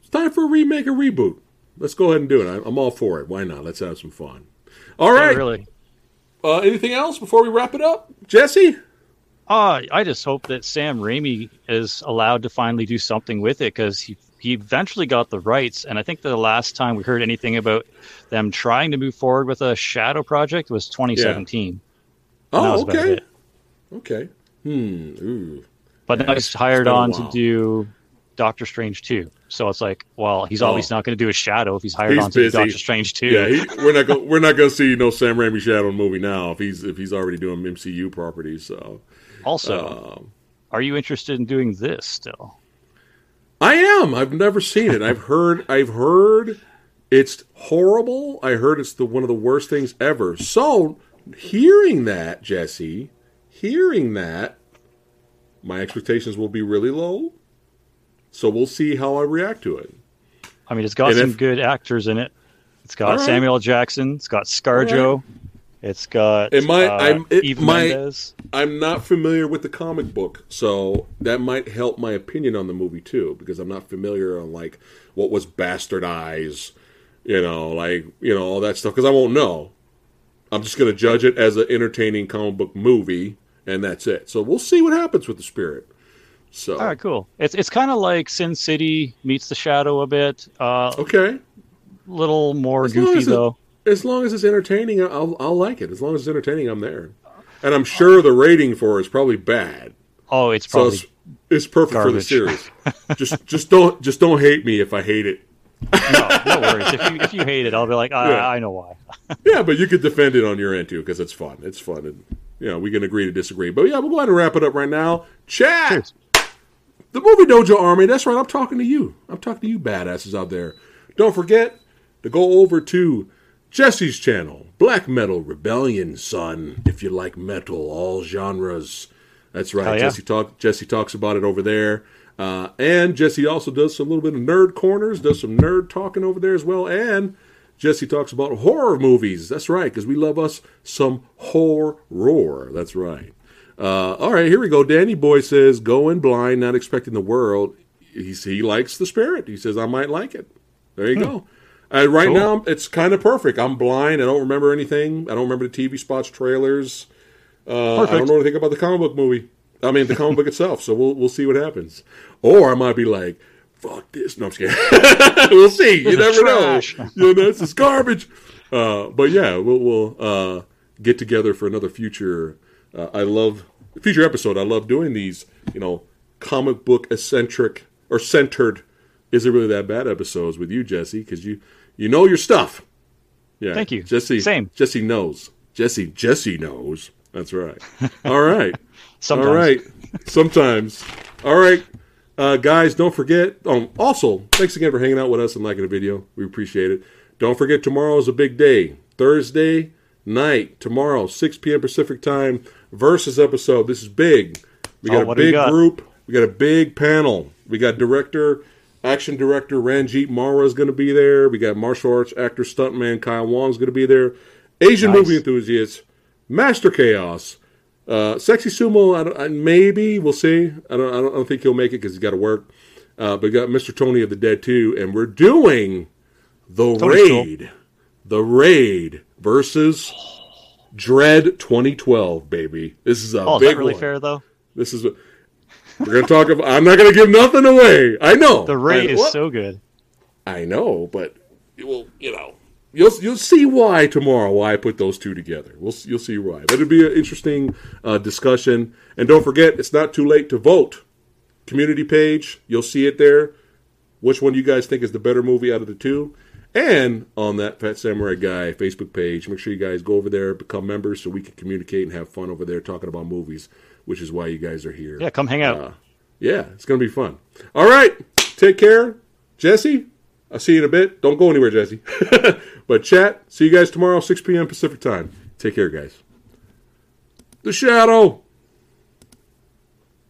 It's time for a remake, a reboot. Let's go ahead and do it. I'm all for it. Why not? Let's have some fun. All right. Yeah, really. Uh, anything else before we wrap it up, Jesse? Uh, I just hope that Sam Raimi is allowed to finally do something with it because he he eventually got the rights, and I think the last time we heard anything about them trying to move forward with a Shadow project was 2017. Oh, okay. Okay. Hmm. Ooh. But yeah, now he's hired on to do Doctor Strange 2. So it's like, well, he's oh. obviously not going to do a Shadow if he's hired he's on to. Doctor Strange too. Yeah, he, we're not go, we're not going to see no Sam Raimi Shadow movie now if he's if he's already doing MCU properties. So also, um, are you interested in doing this still? I am. I've never seen it. I've heard. I've heard it's horrible. I heard it's the one of the worst things ever. So, hearing that, Jesse, hearing that, my expectations will be really low. So we'll see how I react to it. I mean, it's got and some if, good actors in it. It's got right. Samuel Jackson. It's got ScarJo. Right. It's got it might, uh, I'm, it Mendes. I'm not familiar with the comic book, so that might help my opinion on the movie too, because I'm not familiar on like what was bastardized, you know, like you know all that stuff, because I won't know. I'm just going to judge it as an entertaining comic book movie, and that's it. So we'll see what happens with the spirit. So all right, cool. It's it's kind of like Sin City meets The Shadow a bit. Uh, okay. Little more as goofy though as long as it's entertaining, I'll I'll like it. As long as it's entertaining, I'm there. And I'm sure the rating for it is probably bad. Oh, it's probably so it's, it's perfect garbage. for the series. just just don't just don't hate me if I hate it. no, no worries. If you if you hate it, I'll be like, ah, yeah. I know why. yeah, but you could defend it on your end too because it's fun. It's fun, and you know we can agree to disagree. But yeah, we'll go ahead and wrap it up right now. Chat. Cheers. The movie Dojo Army. That's right. I'm talking to you. I'm talking to you, badasses out there. Don't forget to go over to Jesse's channel, Black Metal Rebellion, son. If you like metal, all genres. That's right. Yeah. Jesse talk. Jesse talks about it over there. Uh, and Jesse also does some little bit of nerd corners, does some nerd talking over there as well. And Jesse talks about horror movies. That's right, because we love us some horror. That's right. Uh, all right, here we go. Danny Boy says, "Going blind, not expecting the world." He's, he likes the spirit. He says, "I might like it." There you hmm. go. Uh, right cool. now, it's kind of perfect. I'm blind. I don't remember anything. I don't remember the TV spots, trailers. Uh, I don't know anything about the comic book movie. I mean, the comic book itself. So we'll we'll see what happens. Or I might be like, "Fuck this." No, I'm scared. we'll see. You never trash. know. You know, this is garbage. Uh, but yeah, we'll we'll uh, get together for another future. Uh, I love future episode. I love doing these. You know, comic book eccentric or centered. Is it really that bad episodes with you, Jesse? Because you you know your stuff. Yeah. Thank you. Jesse. Same. Jesse knows. Jesse. Jesse knows. That's right. All right. Sometimes. All right. Sometimes. All right. Uh, guys, don't forget. Um, also, thanks again for hanging out with us and liking the video. We appreciate it. Don't forget, tomorrow is a big day. Thursday night, tomorrow, 6 p.m. Pacific time, versus episode. This is big. We got oh, a big we got? group. We got a big panel. We got director Action director Ranjit Marwa is going to be there. We got martial arts actor stuntman Kyle Wong is going to be there. Asian nice. movie enthusiasts, Master Chaos, uh, Sexy Sumo. I I, maybe we'll see. I don't. I don't, I don't think he'll make it because he's got to work. Uh, but we got Mr. Tony of the Dead too, and we're doing the Tony's raid. Cool. The raid versus Dredd 2012, baby. This is a oh, big is that really one. fair though? This is a, we're gonna talk about. I'm not gonna give nothing away. I know the rate is so good. I know, but well, you know, you'll you'll see why tomorrow. Why I put those two together. We'll you'll see why. But it'll be an interesting uh, discussion. And don't forget, it's not too late to vote. Community page, you'll see it there. Which one you guys think is the better movie out of the two? And on that Phat Samurai Guy Facebook page, make sure you guys go over there, become members, so we can communicate and have fun over there talking about movies which is why you guys are here. Yeah, come hang out. Uh, yeah, it's going to be fun. All right, take care. Jesse, I'll see you in a bit. Don't go anywhere, Jesse. but chat, see you guys tomorrow, 6 p.m. Pacific time. Take care, guys. The Shadow.